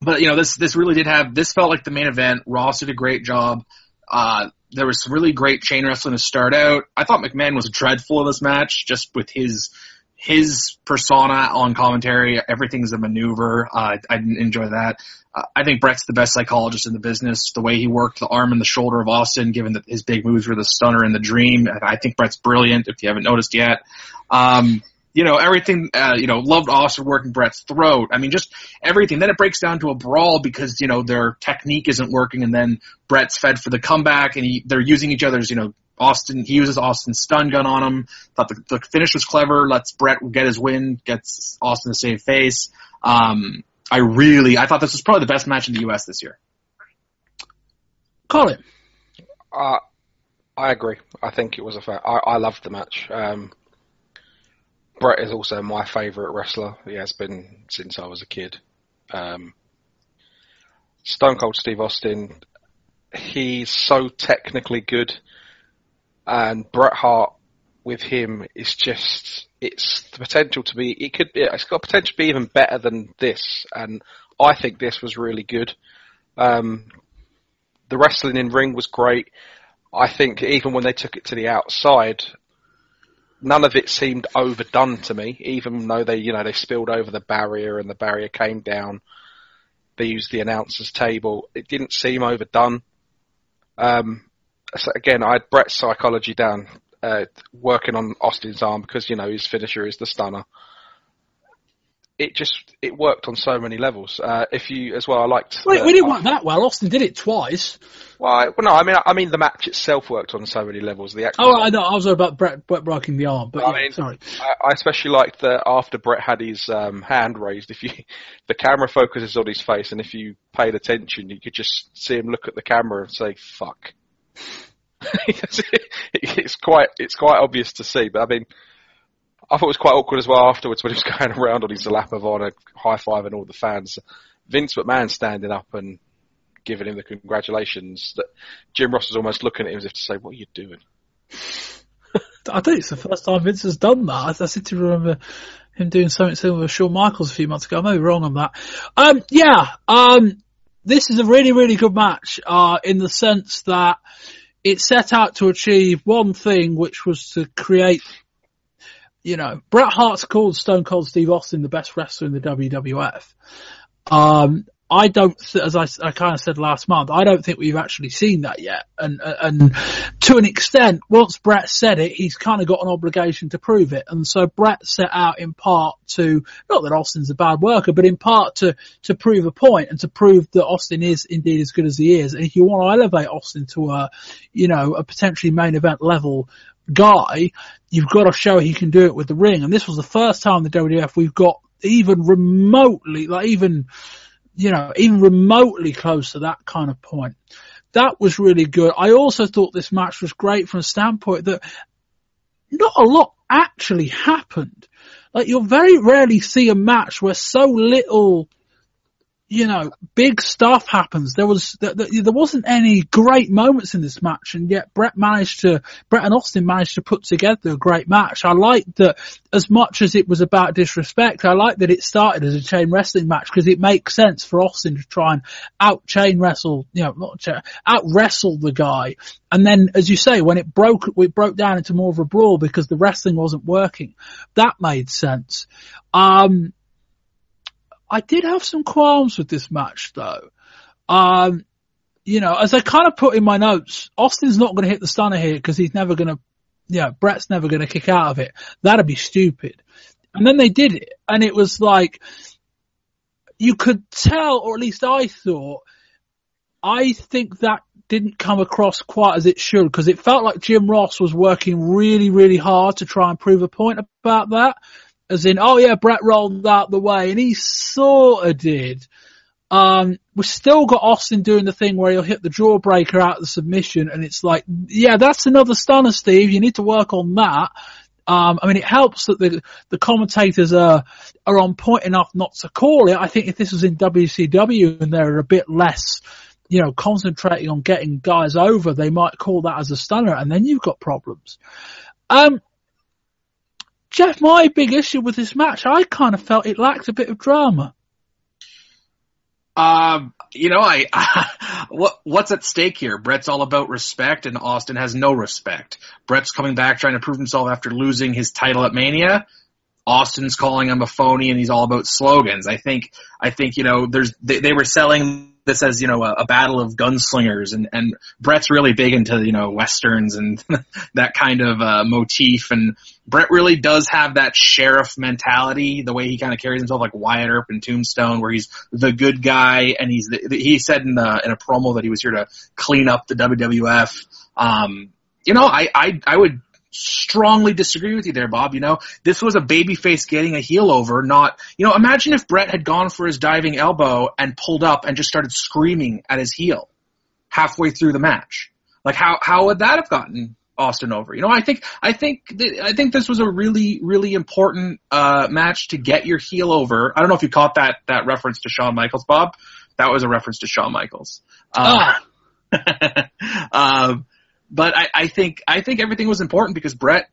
but you know, this this really did have this felt like the main event. Ross did a great job. Uh, there was some really great chain wrestling to start out. I thought McMahon was dreadful in this match, just with his his persona on commentary. Everything's a maneuver. Uh, I enjoy that. Uh, I think Bret's the best psychologist in the business. The way he worked the arm and the shoulder of Austin, given that his big moves were the stunner and the dream. I think Bret's brilliant. If you haven't noticed yet. Um, you know, everything, uh, you know, loved Austin working Bret's throat. I mean, just everything. Then it breaks down to a brawl because, you know, their technique isn't working and then Bret's fed for the comeback and he, they're using each other's, you know, Austin, he uses Austin's stun gun on him. Thought the, the finish was clever, lets Bret get his win, gets Austin to save face. Um, I really, I thought this was probably the best match in the U.S. this year. Colin. Uh, I agree. I think it was a fair. I, I loved the match. Um, Bret is also my favourite wrestler. He has been since I was a kid. Um, Stone Cold Steve Austin, he's so technically good, and Bret Hart with him is just it's the potential to be. It could. be It's got potential to be even better than this, and I think this was really good. Um, the wrestling in ring was great. I think even when they took it to the outside, none of it seemed overdone to me, even though they, you know, they spilled over the barrier and the barrier came down. They used the announcer's table. It didn't seem overdone. Um, so again, I had Bret's psychology down, uh, working on Austin's arm because, you know, his finisher is the stunner it just it worked on so many levels. Uh, if you as well, I liked. Wait, we didn't work that well. Austin did it twice. Well, I, well, no, I mean, I mean the match itself worked on so many levels. The actual oh, I know. I was about Bret, Bret breaking the arm, but I yeah, mean, sorry. I, I, especially liked that after Bret had his um, hand raised. If you, <laughs> the camera focuses on his face, and if you paid attention, you could just see him look at the camera and say "fuck." <laughs> it's quite it's quite obvious to see, but I mean I thought it was quite awkward as well afterwards when he was <laughs> going around on his lap of honour, high fiving all the fans. Vince McMahon standing up and giving him the congratulations. That Jim Ross was almost looking at him as if to say, "What are you doing?" <laughs> I think it's the first time Vince has done that. I, I seem to remember him doing something similar with Shawn Michaels a few months ago. I may be wrong on that. Um, yeah, um, this is a really, really good match, uh, in the sense that it set out to achieve one thing, which was to create you know, Bret Hart's called Stone Cold Steve Austin the best wrestler in the WWF. Um, I don't, as I, I kind of said last month, I don't think we've actually seen that yet. And, and to an extent, once Bret said it, he's kind of got an obligation to prove it. And so Bret set out in part to, not that Austin's a bad worker, but in part to, to prove a point and to prove that Austin is indeed as good as he is. And if you want to elevate Austin to a, you know, a potentially main event level, guy, you've got to show he can do it with the ring. And this was the first time the WWF we've got even remotely, like even, you know, even remotely close to that kind of point. That was really good. I also thought this match was great from a standpoint that not a lot actually happened. Like you'll very rarely see a match where so little you know, big stuff happens. There was there, there wasn't any great moments in this match, and yet Bret managed to Bret and Austin managed to put together a great match. I like that as much as it was about disrespect. I like that it started as a chain wrestling match because it makes sense for Austin to try and out chain wrestle, you know, not out wrestle the guy. And then, as you say, when it broke, it broke down into more of a brawl because the wrestling wasn't working. That made sense. Um, I did have some qualms with this match though. Um, you know, as I kind of put in my notes, Austin's not going to hit the stunner here because he's never going to, you know, Bret's never going to kick out of it. That'd be stupid. And then they did it and it was like, you could tell, or at least I thought, I think that didn't come across quite as it should because it felt like Jim Ross was working really, really hard to try and prove a point about that as in, oh yeah, Bret rolled out the way, and he sort of did. Um, we've still got Austin doing the thing where he'll hit the jawbreaker out of the submission, and it's like, yeah, that's another stunner, Steve. You need to work on that. Um, I mean, it helps that the the commentators are are on point enough not to call it. I think if this was in WCW and they're a bit less, you know, concentrating on getting guys over, they might call that as a stunner, and then you've got problems. Um, Jeff, my big issue with this match, I kind of felt it lacked a bit of drama. Um, you know, I, <laughs> what, what's at stake here? Bret's all about respect and Austin has no respect. Bret's coming back trying to prove himself after losing his title at Mania. Austin's calling him a phony and he's all about slogans. I think, I think, you know, there's, they, they were selling this as you know a, a, battle of gunslingers, and and Bret's really big into you know westerns and <laughs> that kind of uh, motif, and Bret really does have that sheriff mentality, the way he kind of carries himself like Wyatt Earp and Tombstone, where he's the good guy, and he's the, he said in the in a promo that he was here to clean up the WWF. Um, you know, I I I would strongly disagree with you there, Bob. You know, this was a babyface getting a heel over, not, you know, imagine if Bret had gone for his diving elbow and pulled up and just started screaming at his heel halfway through the match. Like how, how would that have gotten Austin over? You know, I think, I think, th- I think this was a really, really important, uh, match to get your heel over. I don't know if you caught that, that reference to Shawn Michaels, Bob. That was a reference to Shawn Michaels. Uh, oh. <laughs> um, but I, I think I think everything was important because Bret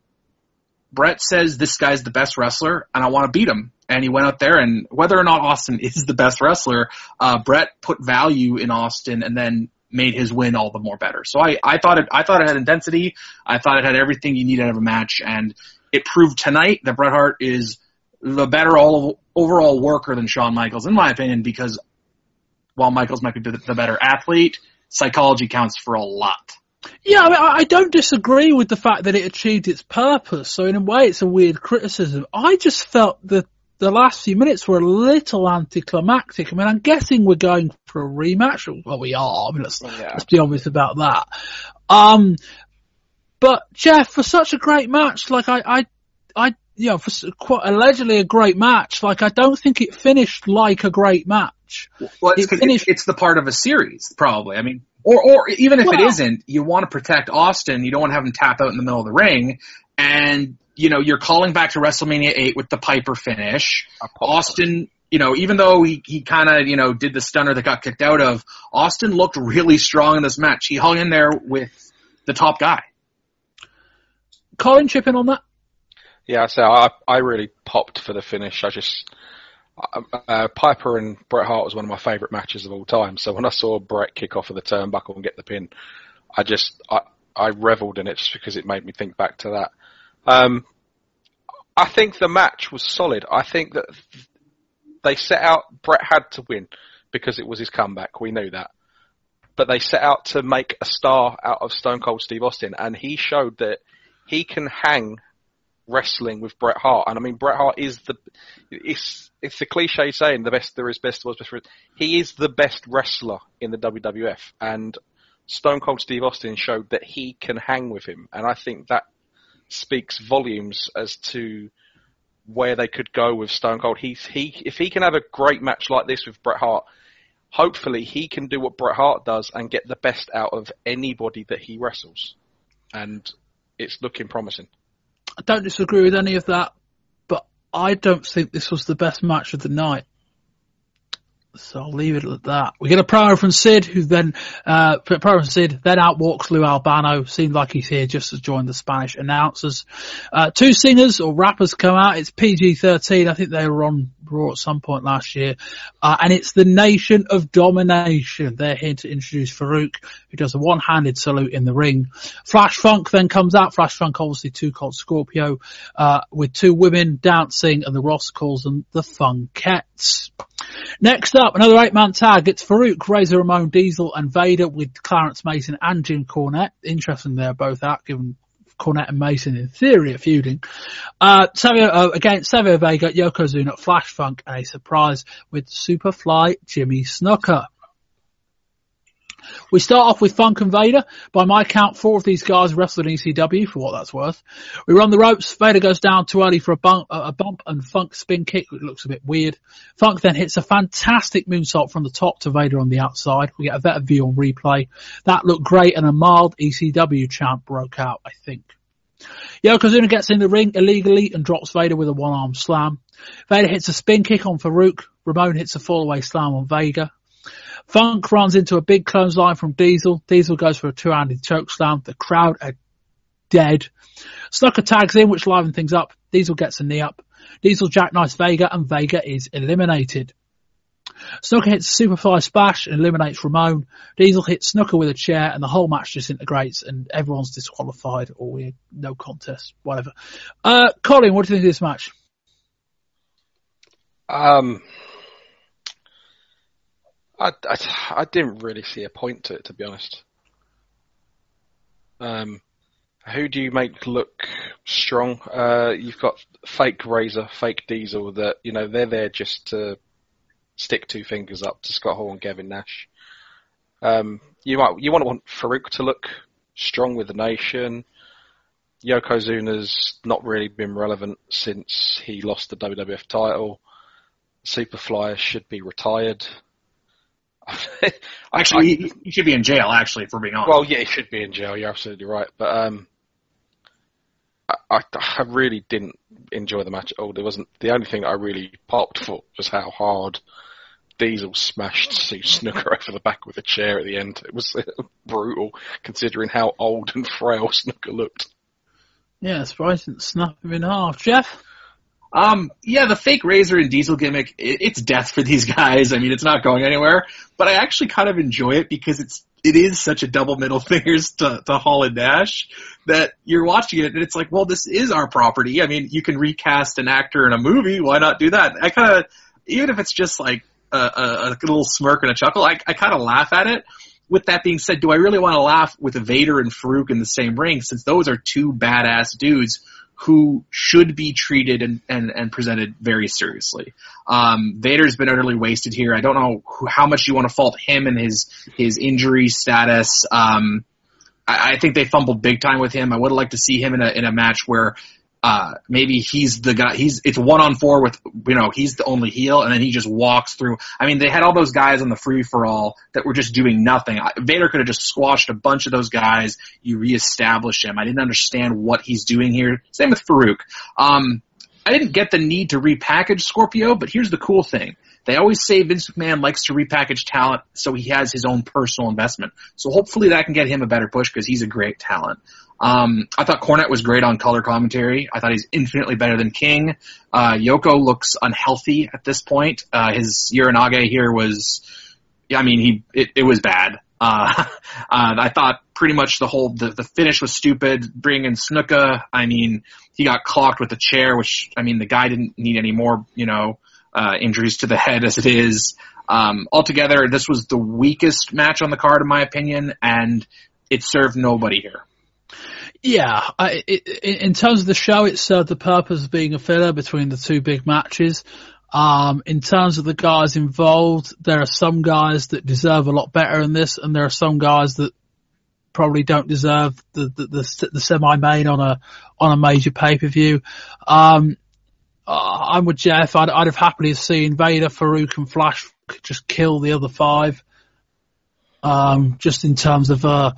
Bret says this guy's the best wrestler and I want to beat him. And he went out there and whether or not Austin <laughs> is the best wrestler, uh, Bret put value in Austin and then made his win all the more better. So I, I thought it, I thought it had intensity. I thought it had everything you need out of a match and it proved tonight that Bret Hart is the better all, overall worker than Shawn Michaels, in my opinion, because while Michaels might be the better athlete, psychology counts for a lot. Yeah, I, mean, I don't disagree with the fact that it achieved its purpose. So in a way, it's a weird criticism. I just felt that the last few minutes were a little anticlimactic. I mean, I'm guessing we're going for a rematch. Well, we are. I mean, let's, yeah. let's be honest about that. Um, but Jeff, for such a great match, like I, I, I, you know, for quite allegedly a great match, like I don't think it finished like a great match. Well, it's, it finished, it's the part of a series, probably. I mean, or, or even if well, it isn't, you want to protect Austin. You don't want to have him tap out in the middle of the ring. And, you know, you're calling back to WrestleMania 8 with the Piper finish. Austin, you know, even though he, he kind of, you know, did the stunner that got kicked out of, Austin looked really strong in this match. He hung in there with the top guy. Colin, chip in on that? Yeah, so I, I really popped for the finish. I just, uh, Piper and Bret Hart was one of my favourite matches of all time. So when I saw Bret kick off of the turnbuckle and get the pin, I just I, I revelled in it just because it made me think back to that. Um, I think the match was solid. I think that they set out Bret had to win because it was his comeback. We knew that. But they set out to make a star out of Stone Cold Steve Austin, and he showed that he can hang wrestling with Bret Hart. And I mean, Bret Hart is the it's it's the cliche saying the best there is, best was best. He is the best wrestler in the WWF, and Stone Cold Steve Austin showed that he can hang with him, and I think that speaks volumes as to where they could go with Stone Cold. He's he if he can have a great match like this with Bret Hart, hopefully he can do what Bret Hart does and get the best out of anybody that he wrestles. And it's looking promising. I don't disagree with any of that, but I don't think this was the best match of the night. So I'll leave it at that. We get a promo from Sid, who then, uh, from Sid, then out walks Lou Albano. Seemed like he's here just to join the Spanish announcers. Uh, two singers or rappers come out. It's PG-13. I think they were on Raw at some point last year. Uh, and it's the Nation of Domination. They're here to introduce Faarooq, who does a one-handed salute in the ring. Flash Funk then comes out. Flash Funk obviously two Cold Scorpio, uh, with two women dancing and the Ross calls them the Funkettes. Next up, another eight-man tag. It's Faarooq, Razor Ramon, Diesel, and Vader with Clarence Mason and Jim Cornette. Interesting, they're both out, given Cornette and Mason in theory are feuding. Uh, Savio, uh, against Savio Vega, Yokozuna, Flash Funk, and a surprise with Superfly Jimmy Snuka. We start off with Funk and Vader. By my count, four of these guys wrestled in ECW for what that's worth. We run the ropes. Vader goes down too early for a bump, a bump and Funk spin kick, which looks a bit weird. Funk then hits a fantastic moonsault from the top to Vader on the outside. We get a better view on replay. That looked great and a mild ECW chant broke out, I think. Yokozuna gets in the ring illegally and drops Vader with a one-arm slam. Vader hits a spin kick on Faarooq. Ramon hits a fallaway slam on Vega. Funk runs into a big clothesline from Diesel. Diesel goes for a two-handed choke slam. The crowd are dead. Snuka tags in, which livens things up. Diesel gets a knee up. Diesel jackknives Vega, and Vega is eliminated. Snuka hits a Superfly splash and eliminates Ramon. Diesel hits Snuka with a chair, and the whole match disintegrates, and everyone's disqualified, or we no contest, whatever. Uh, Colin, what do you think of this match? Um, I, I, I didn't really see a point to it, to be honest. Um, who do you make look strong? Uh, you've got fake Razor, fake Diesel that, you know, they're there just to stick two fingers up to Scott Hall and Kevin Nash. Um, you might, you want to want Faarooq to look strong with the nation. Yokozuna's not really been relevant since he lost the WWF title. Superfly should be retired. <laughs> actually, he, he, should be in jail. Actually, for being honest. Well, yeah, he should be in jail. You're absolutely right. But um, I, I, I really didn't enjoy the match at all. There wasn't the only thing I really popped for was how hard Diesel smashed Sue Snuka <laughs> over the back with a chair at the end. It was <laughs> brutal, considering how old and frail Snuka looked. Yeah, surprising snap him in half. Jeff. Um, yeah, the fake Razor and Diesel gimmick, it, it's death for these <laughs> guys. I mean, it's not going anywhere, but I actually kind of enjoy it because it's, it is such a double middle <laughs> fingers to, to Hall and Nash that you're watching it and it's like, well, this is our property. I mean, you can recast an actor in a movie. Why not do that? I kind of, even if it's just like a, a, a little smirk and a chuckle, I, I kind of laugh at it. With that being said, do I really want to laugh with Vader and Faarooq in the same ring since those are two badass dudes who should be treated and, and, and presented very seriously. Um, Vader's been utterly wasted here. I don't know who, how much you want to fault him and his his injury status. Um, I, I think they fumbled big time with him. I would like to see him in a in a match where uh, maybe he's the guy, he's, it's one on four with, you know, he's the only heel and then he just walks through. I mean, they had all those guys on the free for all that were just doing nothing. Vader could have just squashed a bunch of those guys. You reestablish him. I didn't understand what he's doing here. Same with Faarooq. Um, I didn't get the need to repackage Scorpio, but here's the cool thing. They always say Vince McMahon likes to repackage talent so he has his own personal investment. So hopefully that can get him a better push because he's a great talent. Um, I thought Cornette was great on color commentary. I thought he's infinitely better than King. Uh, Yoko looks unhealthy at this point. Uh, his Uranage here was, I mean, he, it, it was bad. Uh, <laughs> uh, I thought pretty much the whole, the, the finish was stupid. Bringing Snuka, I mean, he got clocked with the chair, which, I mean, the guy didn't need any more, you know, uh, injuries to the head as it is. Um, altogether, this was the weakest match on the card, in my opinion, and it served nobody here. Yeah, I, it, in terms of the show, it served the purpose of being a filler between the two big matches. Um, in terms of the guys involved, there are some guys that deserve a lot better in this, and there are some guys that probably don't deserve the the, the, the semi main on a on a major pay per view. Um, I'm with Jeff. I'd, I'd have happily seen Vader, Faarooq, and Flash just kill the other five. Um, just in terms of, uh,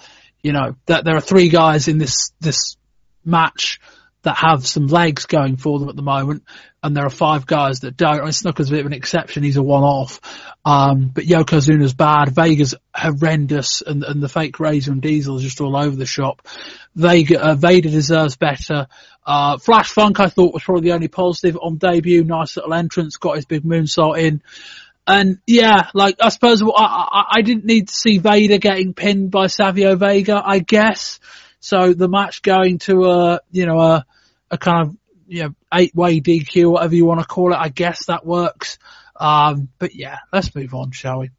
you know, that there are three guys in this this match that have some legs going for them at the moment, and there are five guys that don't. I mean, Snuka's a bit of an exception; he's a one-off. Um, but Yokozuna's bad, Vega's horrendous, and, and the fake Razor and Diesel is just all over the shop. Vega, uh, Vader deserves better. Uh, Flash Funk, I thought was probably the only positive on debut. Nice little entrance, got his big moonsault in. And yeah, like I suppose I, I, I didn't need to see Vader getting pinned by Savio Vega, I guess. So the match going to a, you know, a, a kind of, you know, eight way DQ, whatever you want to call it, I guess that works. Um, but yeah, let's move on, shall we?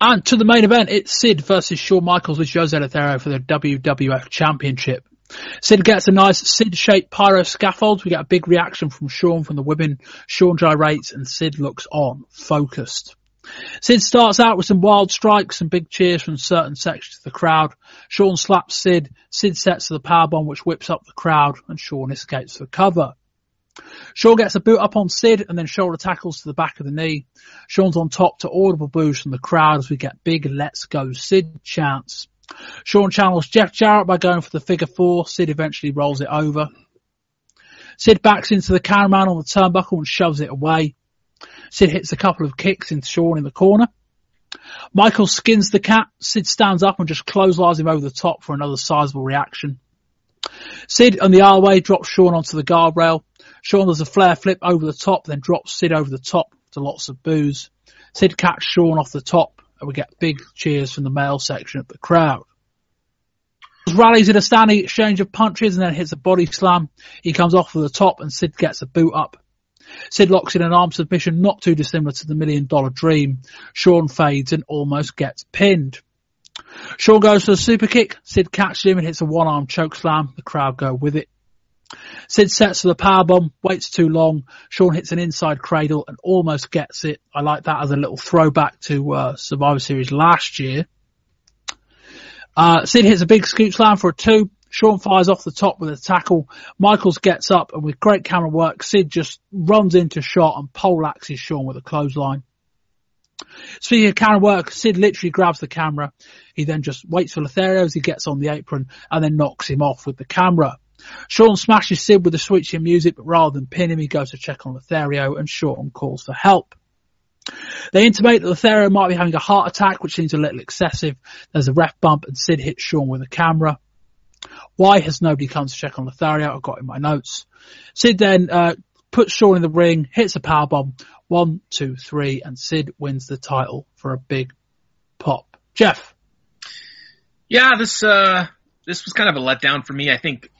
And to the main event, it's Sid versus Shawn Michaels with Jose Lothario for the WWF Championship. Sid gets a nice Sid-shaped pyro scaffold. We get a big reaction from Shawn from the women. Shawn gyrates and Sid looks on, focused. Sid starts out with some wild strikes and big cheers from certain sections of the crowd. Shawn slaps Sid. Sid sets the powerbomb which whips up the crowd and Shawn escapes for cover. Shawn gets a boot up on Sid and then shoulder tackles to the back of the knee. Shawn's on top to audible boos from the crowd as we get big let's go Sid chants. Shawn channels Jeff Jarrett by going for the figure four. Sid eventually rolls it over. Sid backs into the cameraman on the turnbuckle and shoves it away. Sid hits a couple of kicks into Shawn in the corner. Michael skins the cat. Sid stands up and just clotheslines him over the top for another sizable reaction. Sid on the R-way drops Shawn onto the guardrail. Shawn does a Flair flip over the top, then drops Sid over the top to lots of boos. Sid catches Shawn off the top and we get big cheers from the male section of the crowd. Rallies in a standing exchange of punches and then hits a body slam. He comes off with the top and Sid gets a boot up. Sid locks in an arm submission not too dissimilar to the million dollar dream. Shawn fades and almost gets pinned. Shawn goes for the super kick. Sid catches him and hits a one arm choke slam. The crowd go with it. Sid sets for the power bomb, waits too long. Shawn hits an inside cradle and almost gets it. I like that as a little throwback to uh, Survivor Series last year. Uh, Sid hits a big scoop slam for a two. Shawn fires off the top with a tackle. Michaels gets up and with great camera work, Sid just runs into shot and poleaxes Shawn with a clothesline. Speaking of camera work, Sid literally grabs the camera. He then just waits for Lothario as he gets on the apron and then knocks him off with the camera. Shawn smashes Sid with the sweet chin music, but rather than pin him, he goes to check on Lothario and Shawn calls for help. They intimate that Lothario might be having a heart attack, which seems a little excessive. There's a ref bump and Sid hits Shawn with a camera. Why has nobody come to check on Lothario? I've got in my notes. Sid then uh, puts Shawn in the ring, hits a power bomb. One, two, three, and Sid wins the title for a big pop. Jeff. Yeah, this uh, this was kind of a letdown for me. I think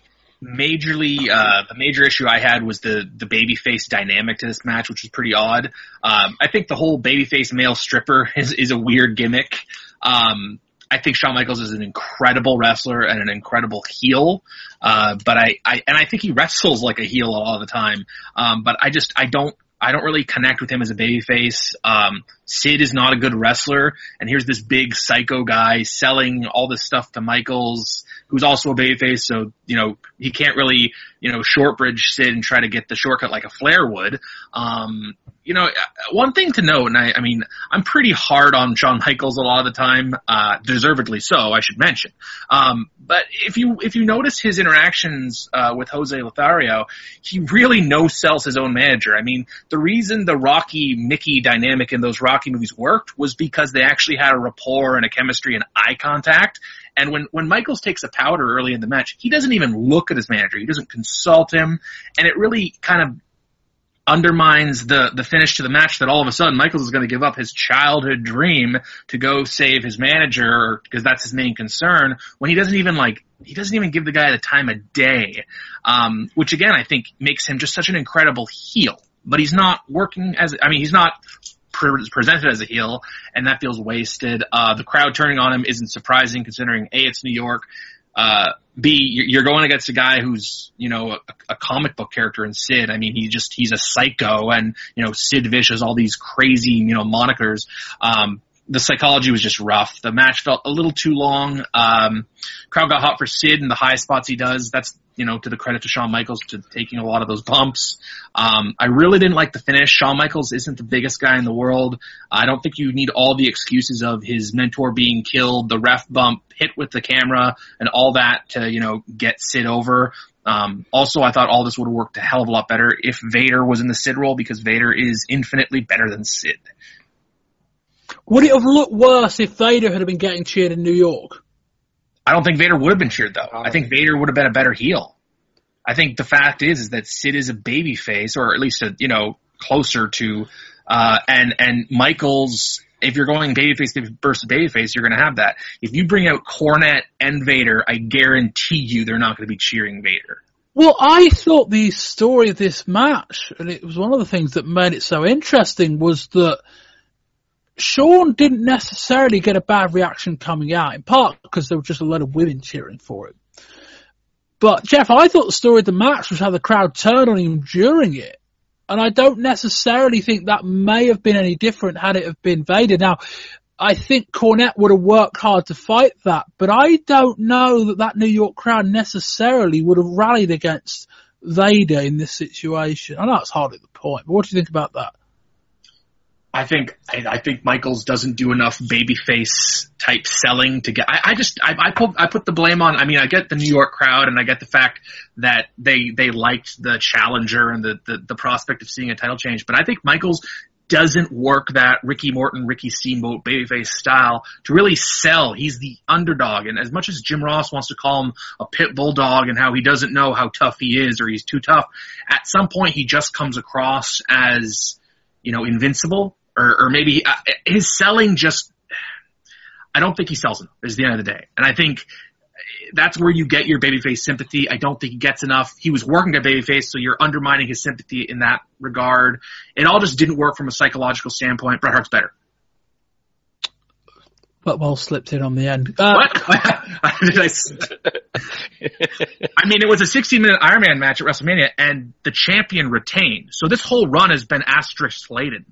majorly uh, the major issue I had was the the babyface dynamic to this match, which was pretty odd. Um, I think the whole babyface male stripper <laughs> is is a weird gimmick. Um, I think Shawn Michaels is an incredible wrestler and an incredible heel. Uh, but I, I, and I think he wrestles like a heel all the time. Um, but I just, I don't, I don't really connect with him as a babyface. Um, Sid is not a good wrestler, and here's this big psycho guy selling all this stuff to Michaels who's also a babyface, so you know he can't really you know short bridge Sid and try to get the shortcut like a Flair would. Um, you know, one thing to note, and I, I mean, I'm pretty hard on Shawn Michaels a lot of the time, uh, deservedly so, I should mention. Um, but if you if you notice his interactions uh, with Jose Lothario, he really no sells his own manager. I mean, the reason the Rocky Mickey dynamic in those Rocky movies worked was because they actually had a rapport and a chemistry and eye contact. And when, when Michaels takes a powder early in the match, he doesn't even look at his manager. He doesn't consult him. And it really kind of undermines the, the finish to the match that all of a sudden Michaels is going to give up his childhood dream to go save his manager because that's his main concern when he doesn't even like, he doesn't even give the guy the time of day. Um, which again, I think makes him just such an incredible heel, but he's not working as, I mean, he's not pre- presented as a heel, and that feels wasted. Uh, the crowd turning on him isn't surprising considering A, it's New York, uh, B, you're going against a guy who's, you know, a, a, comic book character in Sid. I mean, he just, he's a psycho and, you know, Sid Vicious, all these crazy, you know, monikers. Um, the psychology was just rough. The match felt a little too long. Um, crowd got hot for Sid in the high spots he does. That's you know to the credit to Shawn Michaels to taking a lot of those bumps. Um, I really didn't like the finish. Shawn Michaels isn't the biggest guy in the world. I don't think you need all the excuses of his mentor being killed, the ref bump, hit with the camera, and all that to you know get Sid over. Um, also, I thought all this would have worked a hell of a lot better if Vader was in the Sid role because Vader is infinitely better than Sid. Would it have looked worse if Vader had been getting cheered in New York? I don't think Vader would have been cheered though. I think Vader would have been a better heel. I think the fact is is that Sid is a baby face, or at least a you know closer to, uh, and and Michaels. If you're going babyface versus babyface, you're going to have that. If you bring out Cornette and Vader, I guarantee you they're not going to be cheering Vader. Well, I thought the story of this match, and it was one of the things that made it so interesting, was that Shawn didn't necessarily get a bad reaction coming out, in part because there were just a lot of women cheering for him. But Jeff, I thought the story of the match was how the crowd turned on him during it. And I don't necessarily think that may have been any different had it have been Vader. Now, I think Cornette would have worked hard to fight that, but I don't know that that New York crowd necessarily would have rallied against Vader in this situation. I know it's hardly the point, but what do you think about that? I think I, I think Michaels doesn't do enough babyface type selling to get. I, I just I, I put I put the blame on. I mean, I get the New York crowd, and I get the fact that they they liked the challenger and the the, the prospect of seeing a title change. But I think Michaels doesn't work that Ricky Morton, Ricky Steamboat babyface style to really sell. He's the underdog. And as much as Jim Ross wants to call him a pit bulldog and how he doesn't know how tough he is or he's too tough, at some point he just comes across as, you know, invincible or, or maybe uh, his selling just, I don't think he sells enough is the end of the day. And I think that's where you get your babyface sympathy. I don't think he gets enough. He was working at babyface, so you're undermining his sympathy in that regard. It all just didn't work from a psychological standpoint. Bret Hart's better. But well slipped in on the end. Uh, what? <laughs> I, <laughs> I mean, it was a 16 minute Iron Man match at WrestleMania, and the champion retained. So this whole run has been asterisk slated.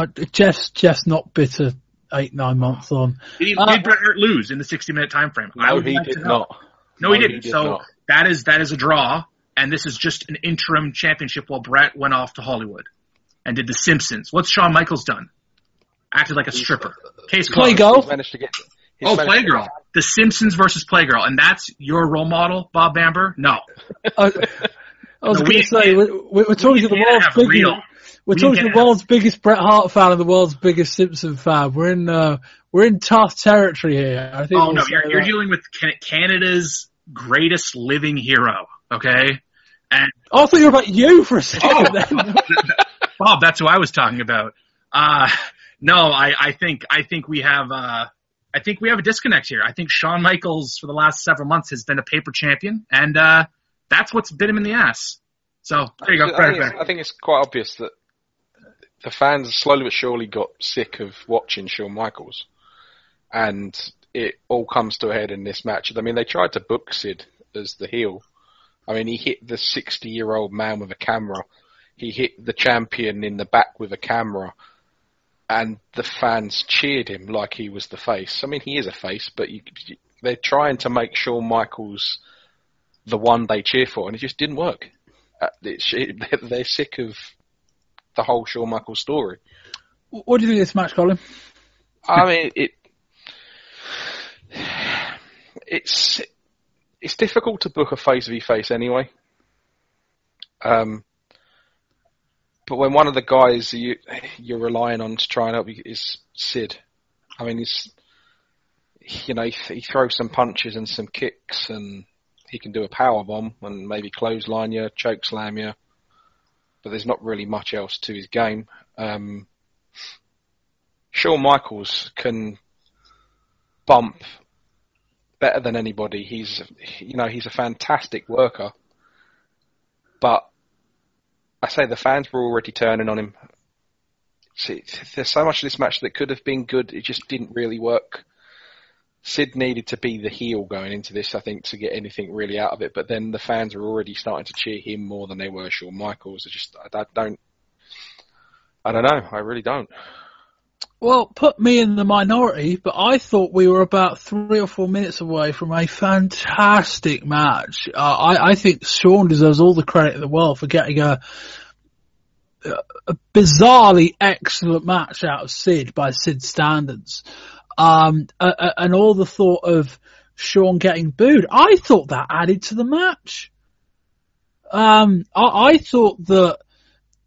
Uh, Jeff's Jeff's not bitter eight nine months on. Did, he, uh, did Bret Hart lose in the 60 minute time frame? No, I would he like did not. No, no, he didn't. He did so not. that is that is a draw, and this is just an interim championship while Bret went off to Hollywood and did The Simpsons. What's Shawn Michaels done? Acted like a stripper. Case closed. Playgirl. Managed to get. Oh, Playgirl. The Simpsons versus Playgirl, and that's your role model, Bob Bamber? No. <laughs> I, I was no, going to say we're, we're talking we to the world's biggest. Real, we're we talking to the world's biggest Bret Hart fan and the world's biggest Simpson fan. We're in uh, we're in tough territory here. I think. Oh no, you're, you're dealing with Canada's greatest living hero. Okay. And oh, I thought you were about you for a second. Oh, <laughs> Bob, that's who I was talking about. Uh, no, I, I think I think we have uh, I think we have a disconnect here. I think Shawn Michaels for the last several months has been a paper champion, and uh, that's what's bit him in the ass. So there you go. I think, I think it's quite obvious that the fans slowly but surely got sick of watching Shawn Michaels, and it all comes to a head in this match. I mean, they tried to book Sid as the heel. I mean, he hit the 60-year-old man with a camera. He hit the champion in the back with a camera, and the fans cheered him like he was the face. I mean, he is a face, but you, they're trying to make Shawn Michaels the one they cheer for, and it just didn't work. Uh, <laughs> they're sick of the whole Shawn Michaels story. What do you think of this match, Colin? I mean, it <sighs> it's it's difficult to book a face v face anyway. Um, but when one of the guys you you're relying on to try and help you is Sid, I mean, he's you know he, he throws some punches and some kicks, and he can do a power bomb and maybe clothesline you, choke slam you but there's not really much else to his game. Um, Shawn Michaels can bump better than anybody. He's, you know, he's a fantastic worker, but I say the fans were already turning on him. See, there's so much of this match that could have been good. It just didn't really work. Sid needed to be the heel going into this, I think, to get anything really out of it. But then the fans were already starting to cheer him more than they were Shawn Michaels. I just, I, don't, I don't know. I really don't. Well, put me in the minority, but I thought we were about three or four minutes away from a fantastic match. Uh, I, I think Shawn deserves all the credit in the world for getting a, a bizarrely excellent match out of Sid by Sid standards. Um, and all the thought of Shawn getting booed, I thought that added to the match. Um, I, I thought that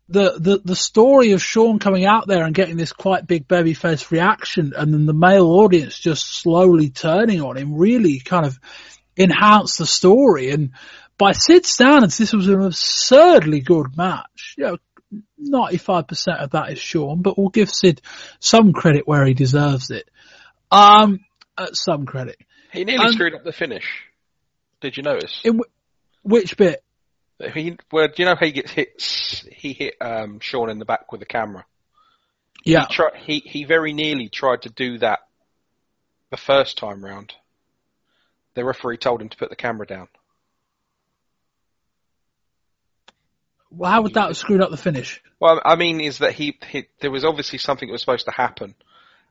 the, the, the story of Shawn coming out there and getting this quite big babyface reaction and then the male audience just slowly turning on him really kind of enhanced the story. And by Sid standards, this was an absurdly good match. You know, 95% of that is Shawn, but we'll give Sid some credit where he deserves it. Um, uh, some credit. He nearly Um, screwed up the finish. Did you notice? In w- which bit? He, well, do you know how he gets hit? He hit um, Shawn in the back with the camera. Yeah. He, he he very nearly tried to do that the first time round. The referee told him to put the camera down. Well, how would that have screwed up the finish? Well, I mean, is that he, he there was obviously something that was supposed to happen,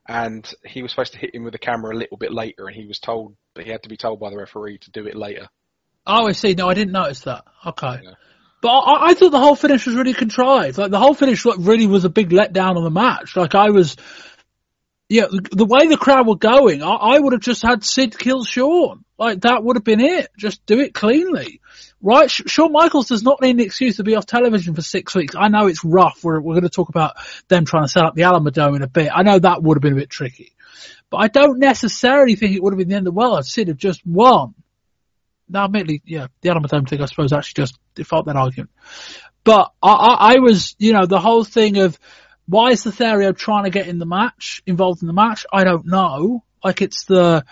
and he was supposed to hit him with the camera a little bit later, and he was told, but he had to be told by the referee to do it later. Oh, I see. No, I didn't notice that. Okay. But I, I thought the whole finish was really contrived. Like the whole finish like, really was a big letdown on the match. Like I was, yeah, the, the way the crowd were going, I, I would have just had Sid kill Shawn. Like that would have been it. Just do it cleanly. Right? Sh- Shawn Michaels does not need an excuse to be off television for six weeks. I know it's rough. We're, we're going to talk about them trying to set up the Alamodome in a bit. I know that would have been a bit tricky. But I don't necessarily think it would have been the end of the world. Sid have just won. Now, admittedly, yeah, the Alamodome thing, I suppose, actually just default that argument. But I, I, I was, you know, the whole thing of why is the Lothario trying to get in the match, involved in the match? I don't know. Like it's the,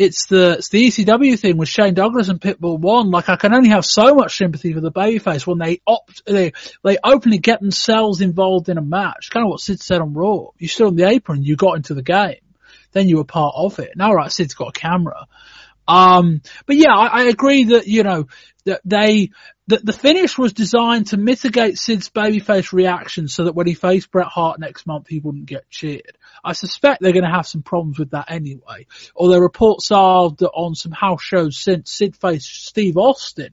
it's the, it's the ECW thing with Shane Douglas and Pitbull one. Like I can only have so much sympathy for the babyface when they opt, they, they openly get themselves involved in a match. Kind of what Sid said on Raw. You stood on the apron, you got into the game. Then you were part of it. Now, right, Sid's got a camera. Um, but yeah, I, I agree that, you know, that they, that the finish was designed to mitigate Sid's babyface reaction so that when he faced Bret Hart next month, he wouldn't get cheered. I suspect they're going to have some problems with that anyway. Although reports are that on some house shows since Sid faced Steve Austin,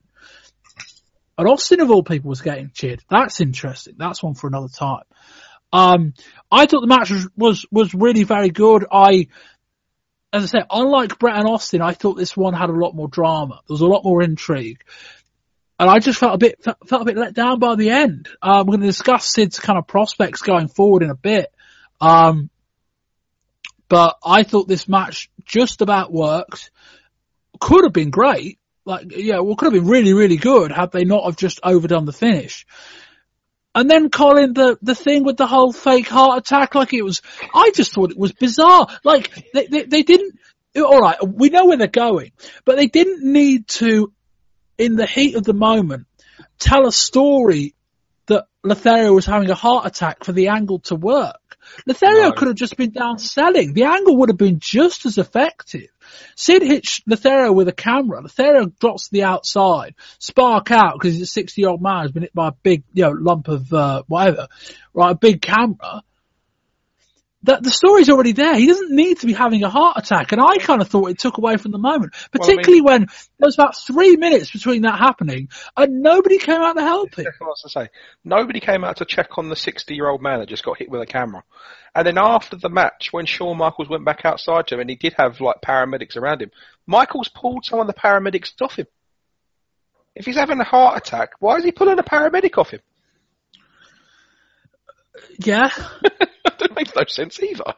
and Austin of all people was getting cheered. That's interesting. That's one for another time. Um, I thought the match was, was, was really very good. I, as I said, unlike Bret and Austin, I thought this one had a lot more drama. There was a lot more intrigue. And I just felt a bit, felt, a bit let down by the end. Um, we're going to discuss Sid's kind of prospects going forward in a bit. Um, but I thought this match just about worked. Could have been great. Like, yeah, well, could have been really, really good had they not have just overdone the finish. And then Colin, the, the thing with the whole fake heart attack, like it was, I just thought it was bizarre. Like, they, they, they didn't, alright, we know where they're going, but they didn't need to, in the heat of the moment, tell a story that Lothario was having a heart attack for the angle to work. Lothario could have just been down selling. The angle would have been just as effective. Sid hits Lothario with a camera. Lothario drops to the outside. Spark out because he's a 60 year old man who's been hit by a big, you know, lump of, uh, whatever. Right, a big camera. That the story's already there. He doesn't need to be having a heart attack. And I kind of thought it took away from the moment, particularly when there was about three minutes between that happening and nobody came out to help him. That's what I say. Nobody came out to check on the 60 year old man that just got hit with a camera. And then after the match, when Shawn Michaels went back outside to him and he did have like paramedics around him, Michaels pulled some of the paramedics off him. If he's having a heart attack, why is he pulling a paramedic off him? Yeah. <laughs> <laughs> that makes no sense either.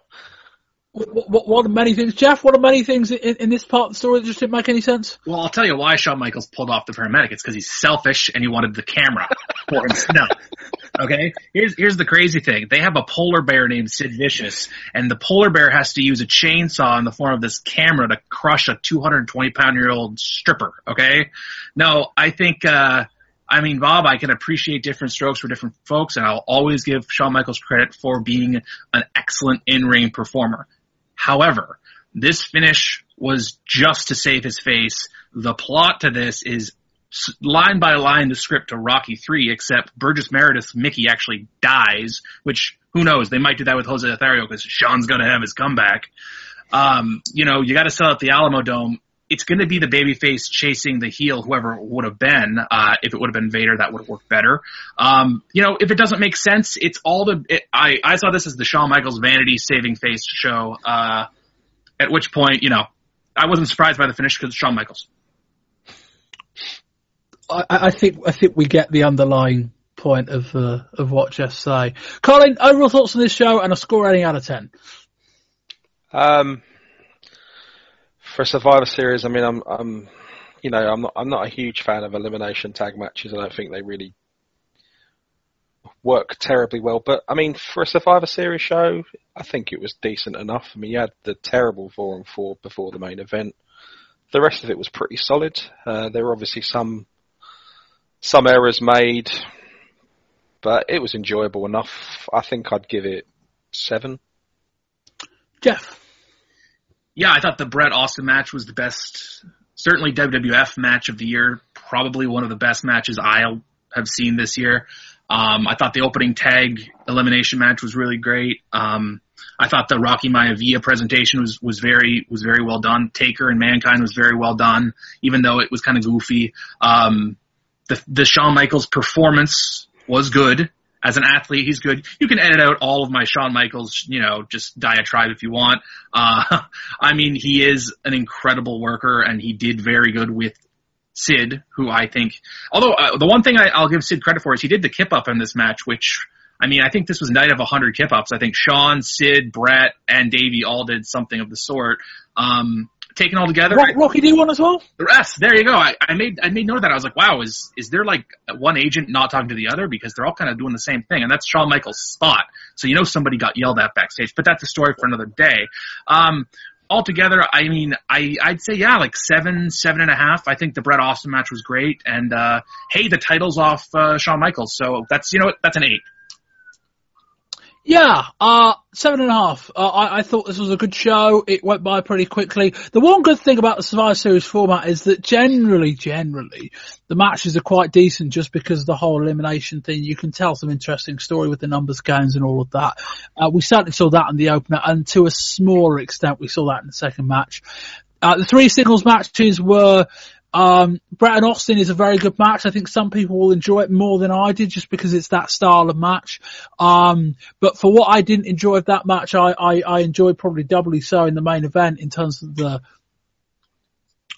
What, what, what are many things, Jeff? What are many things in, in this part of the story that just didn't make any sense? Well, I'll tell you why Shawn Michaels pulled off the paramedic. It's because he's selfish and he wanted the camera for himself. <laughs> Okay? Here's, here's the crazy thing. They have a polar bear named Sid Vicious, and the polar bear has to use a chainsaw in the form of this camera to crush a 220 pound year old stripper. Okay? No, I think, uh, I mean, Bob, I can appreciate different strokes for different folks, and I'll always give Shawn Michaels credit for being an excellent in-ring performer. However, this finish was just to save his face. The plot to this is line by line the script to Rocky 3, except Burgess Meredith's Mickey actually dies, which who knows? They might do that with Jose Lothario because Shawn's going to have his comeback. Um, you know, you got to sell out the Alamo Dome. It's going to be the babyface chasing the heel, whoever it would have been. Uh, if it would have been Vader, that would have worked better. Um, you know, if it doesn't make sense, it's all the. It, I I saw this as the Shawn Michaels vanity saving face show. Uh, at which point, you know, I wasn't surprised by the finish because it's Shawn Michaels. I, I think I think we get the underlying point of uh, of what Jeff say. Colin, overall thoughts on this show and a score rating out of ten. Um, for a Survivor Series, I mean, I'm, I'm, you know, I'm not, I'm not a huge fan of elimination tag matches. I don't think they really work terribly well. But I mean, for a Survivor Series show, I think it was decent enough. I mean, you had the terrible four and four before the main event. The rest of it was pretty solid. Uh, there were obviously some some errors made, but it was enjoyable enough. I think I'd give it seven. Jeff. Yeah, I thought the Bret Austin match was the best, certainly WWF match of the year. Probably one of the best matches I have seen this year. Um, I thought the opening tag elimination match was really great. Um, I thought the Rocky Maivia presentation was, was very, was very well done. Taker and Mankind was very well done, even though it was kind of goofy. Um, the, the Shawn Michaels performance was good. As an athlete, he's good. You can edit out all of my Shawn Michaels, you know, just diatribe if you want. Uh, <laughs> I mean, he is an incredible worker and he did very good with Sid, who I think, although uh, the one thing I, I'll give Sid credit for is he did the kip up in this match, which I mean, I think this was night of 100 kip ups. I think Shawn, Sid, Bret, and Davey all did something of the sort. Um, taken all together. Rock, Rocky D one as well. The rest, there you go. I, I made I made note of that. I was like, wow, is is there like one agent not talking to the other because they're all kind of doing the same thing, and that's Shawn Michaels' spot. So you know somebody got yelled at backstage, but that's a story for another day. Um, altogether, I mean, I I'd say yeah, like seven, seven and a half. I think the Bret Austin match was great, and uh, hey, the title's off uh, Shawn Michaels, so that's you know what, that's an eight. Yeah, uh, seven and a half. Uh, I, I thought this was a good show. It went by pretty quickly. The one good thing about the Survivor Series format is that generally, generally, the matches are quite decent just because of the whole elimination thing. You can tell some interesting story with the numbers games and all of that. Uh, we certainly saw that in the opener and to a smaller extent we saw that in the second match. Uh, the three singles matches were um, Bret and Austin is a very good match. I think some people will enjoy it more than I did just because it's that style of match. Um, but for what I didn't enjoy of that match, I, I, I enjoyed probably doubly so in the main event in terms of the,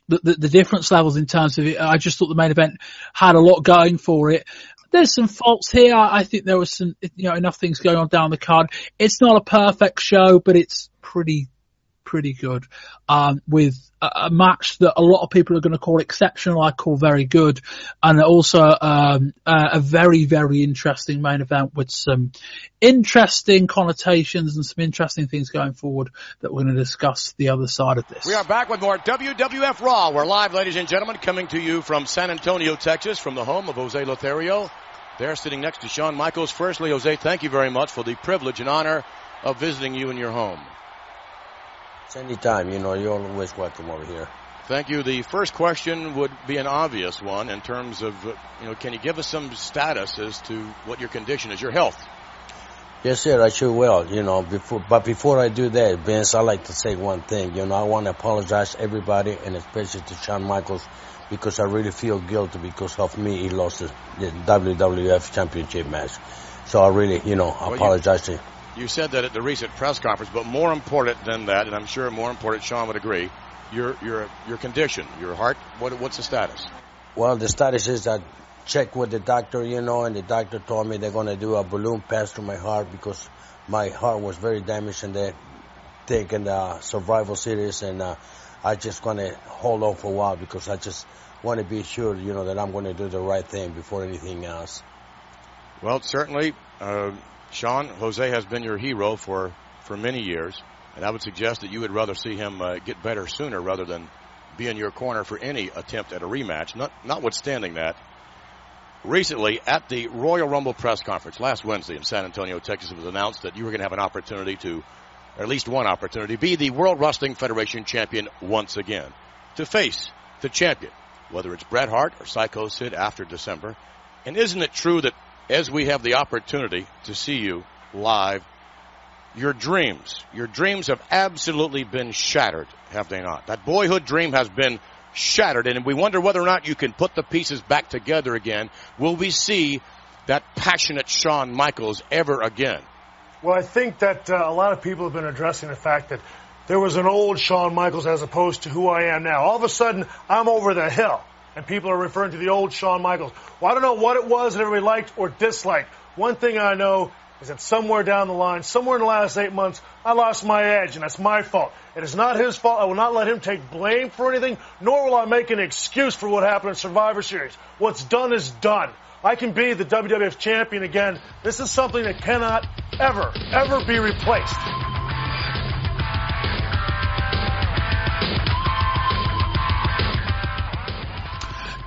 the, the, the difference levels in terms of it. I just thought the main event had a lot going for it. There's some faults here. I think there was some, you know, enough things going on down the card. It's not a perfect show, but it's pretty pretty good. Um, with a, a, match that a lot of people are going to call exceptional, I call very good, and also um, a, a very very interesting main event with some interesting connotations and some interesting things going forward that we're going to discuss the other side of this. We are back with more WWF Raw. We're live, ladies and gentlemen, coming to you from San Antonio, Texas, from the home of Jose Lothario. They're sitting next to Shawn Michaels. Firstly, Jose, thank you very much for the privilege and honor of visiting you in your home. Anytime, you know, you're always welcome over here. Thank you. The first question would be an obvious one in terms of, uh, you know, can you give us some status as to what your condition is, your health? Yes, sir, I sure will, you know, before, but before I do that, Vince, I like to say one thing, you know, I want to apologize to everybody and especially to Shawn Michaels because I really feel guilty because of me, he lost the, the WWF championship match. So I really, you know, well, apologize you, to you said that at the recent press conference, but more important than that, and I'm sure more important, Shawn would agree, your your your condition, your heart. What what's the status? Well, the status is that check with the doctor, you know, and the doctor told me they're gonna do a balloon pass through my heart because my heart was very damaged and they're taking the survival series, and uh, I just gonna hold on for a while because I just want to be sure, you know, that I'm going to do the right thing before anything else. Well, certainly, uh, Shawn, Jose has been your hero for, for many years, and I would suggest that you would rather see him uh, get better sooner rather than be in your corner for any attempt at a rematch. Not, notwithstanding that, recently at the Royal Rumble press conference last Wednesday in San Antonio, Texas, it was announced that you were going to have an opportunity to, or at least one opportunity, be the World Wrestling Federation champion once again. To face the champion, whether it's Bret Hart or Psycho Sid after December. And isn't it true that as we have the opportunity to see you live. Your dreams, your dreams have absolutely been shattered, have they not? That boyhood dream has been shattered, and we wonder whether or not you can put the pieces back together again. Will we see that passionate Shawn Michaels ever again? Well, I think that uh, a lot of people have been addressing the fact that there was an old Shawn Michaels as opposed to who I am now. All of a sudden, I'm over the hill, and people are referring to the old Shawn Michaels. Well, I don't know what it was that everybody liked or disliked. One thing I know is that somewhere down the line, somewhere in the last eight months, I lost my edge, and that's my fault. It is not his fault. I will not let him take blame for anything, nor will I make an excuse for what happened in Survivor Series. What's done is done. I can be the WWF champion again. This is something that cannot ever, ever be replaced.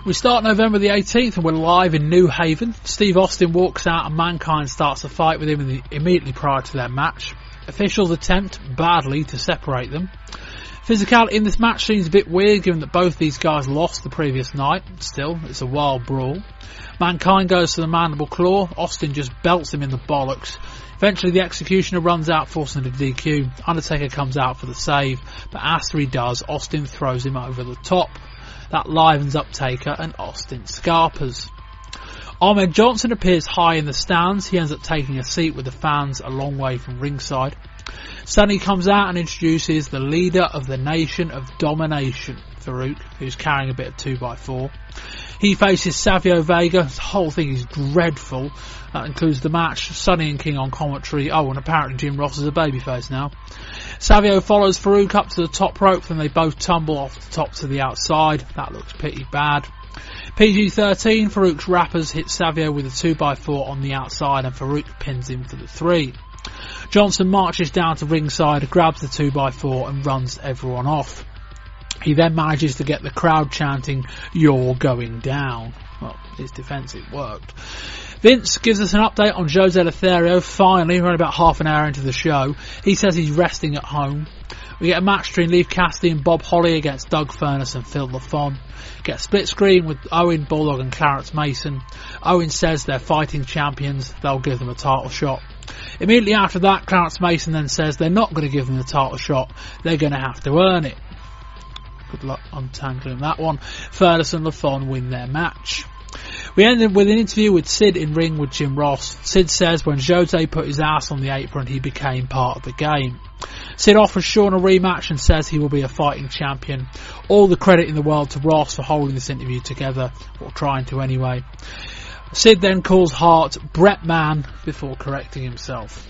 We start November the 18th and we're live in New Haven. Steve Austin walks out and Mankind starts a fight with him the, immediately prior to their match. Officials attempt badly to separate them. Physicality in this match seems a bit weird given that both these guys lost the previous night. Still, it's a wild brawl. Mankind goes for the mandible claw. Austin just belts him in the bollocks. Eventually the executioner runs out forcing the DQ. Undertaker comes out for the save, but after he does, Austin throws him over the top. That livens up Taker and Austin Scarpers. Ahmed Johnson appears high in the stands. He ends up taking a seat with the fans a long way from ringside. Sunny comes out and introduces the leader of the nation of domination, Faarooq, who's carrying a bit of 2x4. He faces Savio Vega. The whole thing is dreadful. That includes the match, Sunny and King on commentary. Oh, and apparently Jim Ross is a babyface now. Savio follows Faarooq up to the top rope, then they both tumble off the top to the outside. That looks pretty bad. PG-13, Faarooq's rappers hit Savio with a 2x4 on the outside and Faarooq pins him for the 3. Johnson marches down to ringside, grabs the 2x4 and runs everyone off. He then manages to get the crowd chanting, you're going down. Well, his defence, it worked. Vince gives us an update on Jose Lothario. Finally, we're about half an hour into the show. He says he's resting at home. We get a match between Leif Cassidy and Bob Holly against Doug Furnas and Phil LaFon. Get a split screen with Owen Bulldog and Clarence Mason. Owen says they're fighting champions. They'll give them a title shot. Immediately after that, Clarence Mason then says they're not going to give them the title shot. They're going to have to earn it. Good luck untangling that one. Furnas and LaFon win their match. We ended with an interview with Sid in ring with Jim Ross. Sid says when Jose put his ass on the apron, he became part of the game. Sid offers Shawn a rematch and says he will be a fighting champion. All the credit in the world to Ross for holding this interview together, or trying to anyway. Sid then calls Hart Brett Man before correcting himself.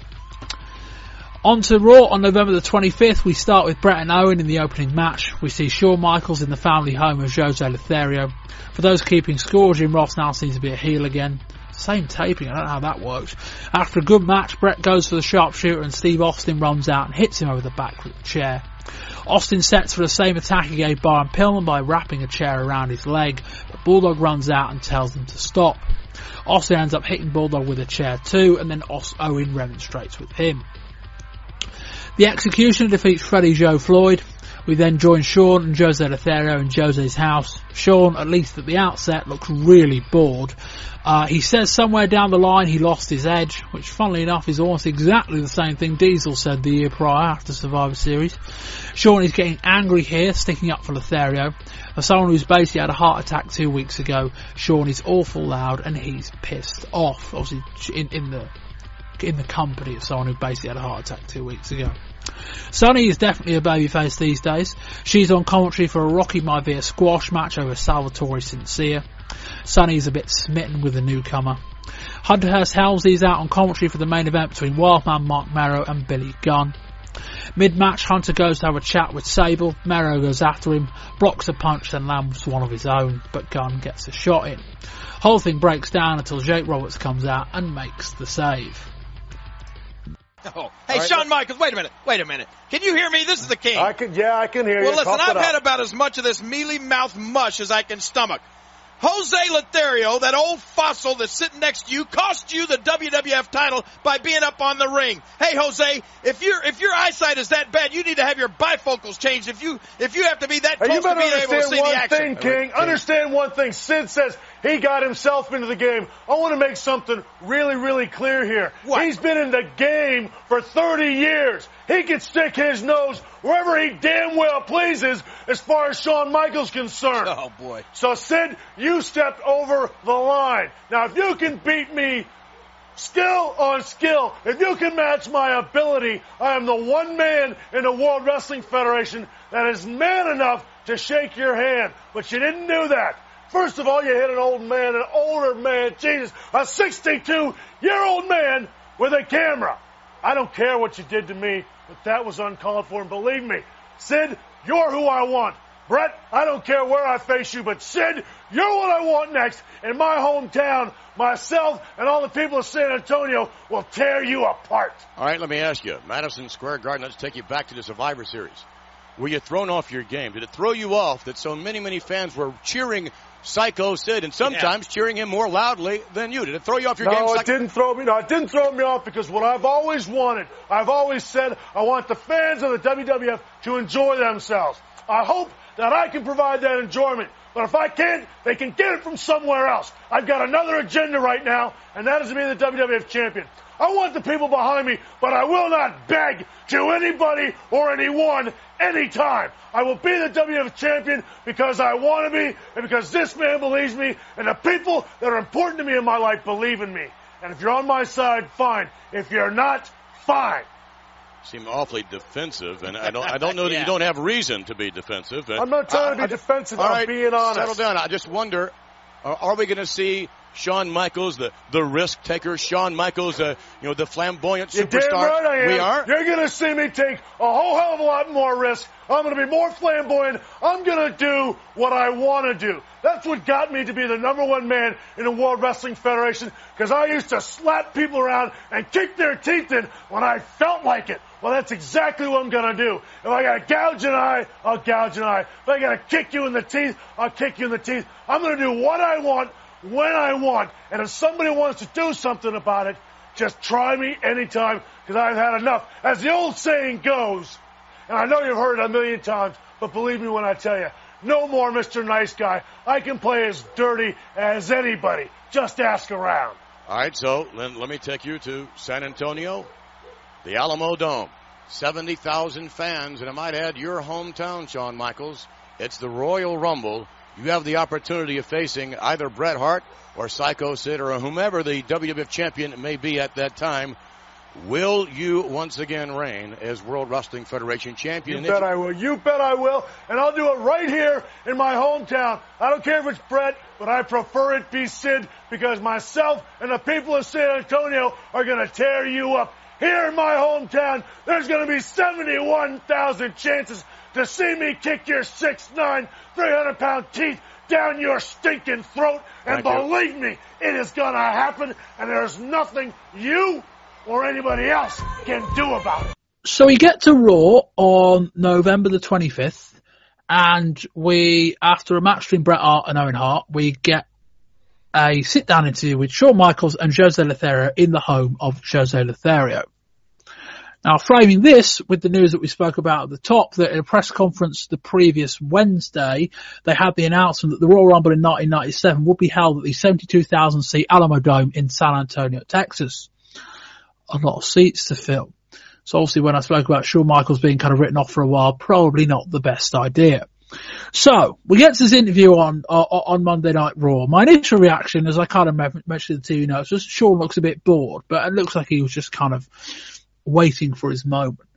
On to Raw on November the 25th, we start with Bret and Owen in the opening match. We see Shawn Michaels in the family home of Jose Lothario. For those keeping score, Jim Ross now seems to be a heel again. Same taping, I don't know how that works. After a good match, Bret goes for the sharpshooter and Steve Austin runs out and hits him over the back with a chair. Austin sets for the same attack he gave Brian Pillman by wrapping a chair around his leg, but Bulldog runs out and tells him to stop. Austin ends up hitting Bulldog with a chair too, and then Owen remonstrates with him. The Executioner defeats Freddie Joe Floyd. We then join Shawn and Jose Lothario in Jose's house. Shawn, at least at the outset, looks really bored. Uh, he says somewhere down the line he lost his edge, which funnily enough is almost exactly the same thing Diesel said the year prior after Survivor Series. Shawn is getting angry here, sticking up for Lothario. For someone who's basically had a heart attack two weeks ago, Shawn is awful loud and he's pissed off. Obviously, in, in the in the company of someone who basically had a heart attack two weeks ago. Sunny is definitely a babyface these days. She's on commentary for a Rocky Maivia squash match over Salvatore Sincere. Sunny is a bit smitten with the newcomer. Hunter Hearst Helmsley is out on commentary for the main event between Wildman Marc Mero and Billy Gunn. Mid-match, Hunter goes to have a chat with Sable. Mero goes after him, blocks a punch, then lands one of his own, but Gunn gets a shot in. Whole thing breaks down until Jake Roberts comes out and makes the save. <laughs> Oh. Hey, right, Shawn Michaels, wait a minute, wait a minute. Can you hear me? This is the king. I can, yeah, I can hear well, you. Well, listen, I've had about as much of this mealy mouth mush as I can stomach. Jose Lothario, that old fossil that's sitting next to you, cost you the WWF title by being up on the ring. Hey, Jose, if your if your eyesight is that bad, you need to have your bifocals changed. If you if you have to be that close hey, you to being able to see the action. thing, King. Understand one thing. Sid says he got himself into the game. I want to make something really, really clear here. What? He's been in the game for 30 years. He can stick his nose wherever he damn well pleases as far as Shawn Michaels concerned. Oh boy. So Sid, you stepped over the line. Now if you can beat me skill on skill, if you can match my ability, I am the one man in the World Wrestling Federation that is man enough to shake your hand. But you didn't do that. First of all, you hit an old man, an older man, Jesus, a 62 year old man with a camera. I don't care what you did to me, but that was uncalled for, and believe me, Sid, you're who I want. Bret, I don't care where I face you, but Sid, you're what I want next. In my hometown, myself and all the people of San Antonio will tear you apart. All right, let me ask you. Madison Square Garden, let's take you back to the Survivor Series. Were you thrown off your game? Did it throw you off that so many, many fans were cheering Psycho Sid and sometimes cheering him more loudly than you? Did it throw you off your game? No, it didn't throw me. No, it didn't throw me off because what I've always wanted, I've always said, I want the fans of the WWF to enjoy themselves. I hope that I can provide that enjoyment. But if I can't, they can get it from somewhere else. I've got another agenda right now, and that is to be the WWF champion. I want the people behind me, but I will not beg to anybody or anyone anytime. I will be the WWF champion because I want to be, and because this man believes me, and the people that are important to me in my life believe in me. And if you're on my side, fine. If you're not, fine. Seem awfully defensive, and I don't. I <laughs> don't know that you don't have reason to be defensive. I'm not trying to be defensive. I'm right, being honest. Settle down. I just wonder: Are, are we going to see Shawn Michaels, the the risk taker? Shawn Michaels, uh, you know, the flamboyant You're superstar. damn right I am. We are. You're going to see me take a whole hell of a lot more risk. I'm going to be more flamboyant. I'm going to do what I want to do. That's what got me to be the number one man in the World Wrestling Federation because I used to slap people around and kick their teeth in when I felt like it. Well, that's exactly what I'm going to do. If I got to gouge an eye, I'll gouge an eye. If I got to kick you in the teeth, I'll kick you in the teeth. I'm going to do what I want when I want. And if somebody wants to do something about it, just try me anytime because I've had enough. As the old saying goes, and I know you've heard it a million times, but believe me when I tell you, no more Mr. Nice Guy. I can play as dirty as anybody. Just ask around. All right, so let, let me take you to San Antonio, the Alamo Dome. 70,000 fans, and I might add your hometown, Shawn Michaels. It's the Royal Rumble. You have the opportunity of facing either Bret Hart or Psycho Sid or whomever the WWF champion may be at that time. Will you once again reign as World Wrestling Federation champion? You bet I will. You bet I will. And I'll do it right here in my hometown. I don't care if it's Bret, but I prefer it be Sid because myself and the people of San Antonio are going to tear you up. Here in my hometown, there's going to be 71,000 chances to see me kick your 6'9", 300 pound teeth down your stinking throat. And Thank you. believe me, it is going to happen. And there's nothing you or anybody else can do about it. So we get to Raw on November the 25th, and we, after a match between Bret Hart and Owen Hart, we get a sit-down interview with Shawn Michaels and Jose Lothario in the home of Jose Lothario. Now, framing this with the news that we spoke about at the top, that in a press conference the previous Wednesday, they had the announcement that the Royal Rumble in 1997 would be held at the 72,000 seat Alamo Dome in San Antonio, Texas. A lot of seats to fill. So obviously when I spoke about Shawn Michaels being kind of written off for a while, probably not the best idea. So we get to this interview on uh, on Monday Night Raw. My initial reaction, as I kind of me- mentioned the TV notes, was Shawn looks a bit bored, but it looks like he was just kind of waiting for his moment.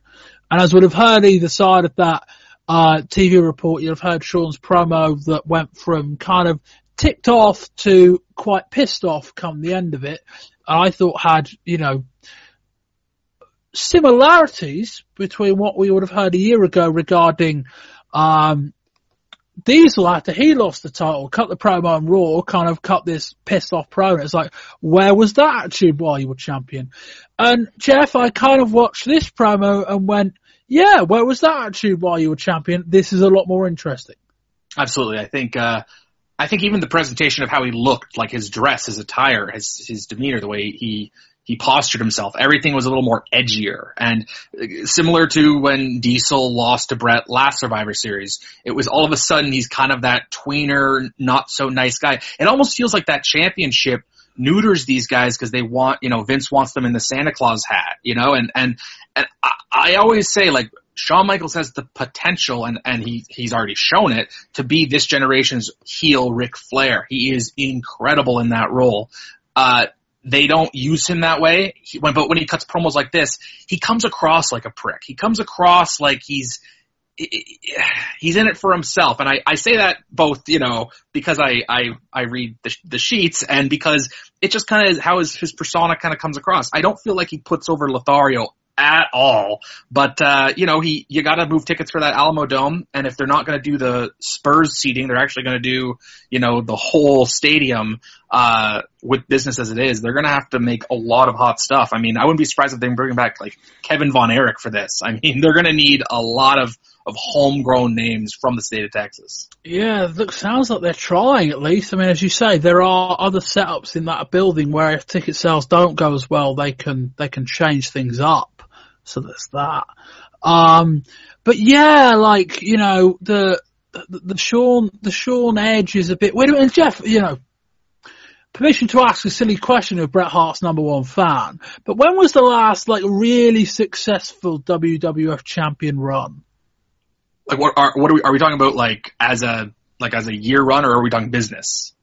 And as we'd have heard either side of that uh, TV report, you'd have heard Shawn's promo that went from kind of ticked off to quite pissed off come the end of it. And I thought had, you know, similarities between what we would have heard a year ago regarding um, Diesel after he lost the title, cut the promo on Raw, kind of cut this pissed off promo. It's like, where was that attitude while you were champion? And Jeff, I kind of watched this promo and went, yeah, where was that attitude while you were champion? This is a lot more interesting. Absolutely. I think, uh, I think even the presentation of how he looked, like his dress, his attire, his, his demeanor, the way he, he postured himself. Everything was a little more edgier and uh, similar to when Diesel lost to Bret last Survivor Series. It was all of a sudden he's kind of that tweener, not so nice guy. It almost feels like that championship neuters these guys because they want, you know, Vince wants them in the Santa Claus hat, you know, and, and, and I, I always say like, Shawn Michaels has the potential, and, and he, he's already shown it, to be this generation's heel Ric Flair. He is incredible in that role. Uh, they don't use him that way. He, when, but when he cuts promos like this, he comes across like a prick. He comes across like he's he's in it for himself, and I, I say that both you know because I I, I read the, the sheets and because it just kind of how his his persona kind of comes across. I don't feel like he puts over Lothario at all. But uh, you know, he you got to move tickets for that Alamo Dome, and if they're not going to do the Spurs seating, they're actually going to do you know the whole stadium uh, with business as it is. They're going to have to make a lot of hot stuff. I mean, I wouldn't be surprised if they bring back like Kevin Von Erich for this. I mean, <laughs> they're going to need a lot of of homegrown names from the state of Texas. Yeah, look, sounds like they're trying at least. I mean, as you say, there are other setups in that building where if ticket sales don't go as well, they can they can change things up. So there's that. Um, but yeah, like, you know, the, the, the Shawn, the Shawn Edge is a bit, wait a minute, Jeff, you know, permission to ask a silly question of Bret Hart's number one fan, but when was the last, like, really successful WWF champion run? Like, what are, what are we, are we talking about, like, as a, like, as a year run, or are we talking business?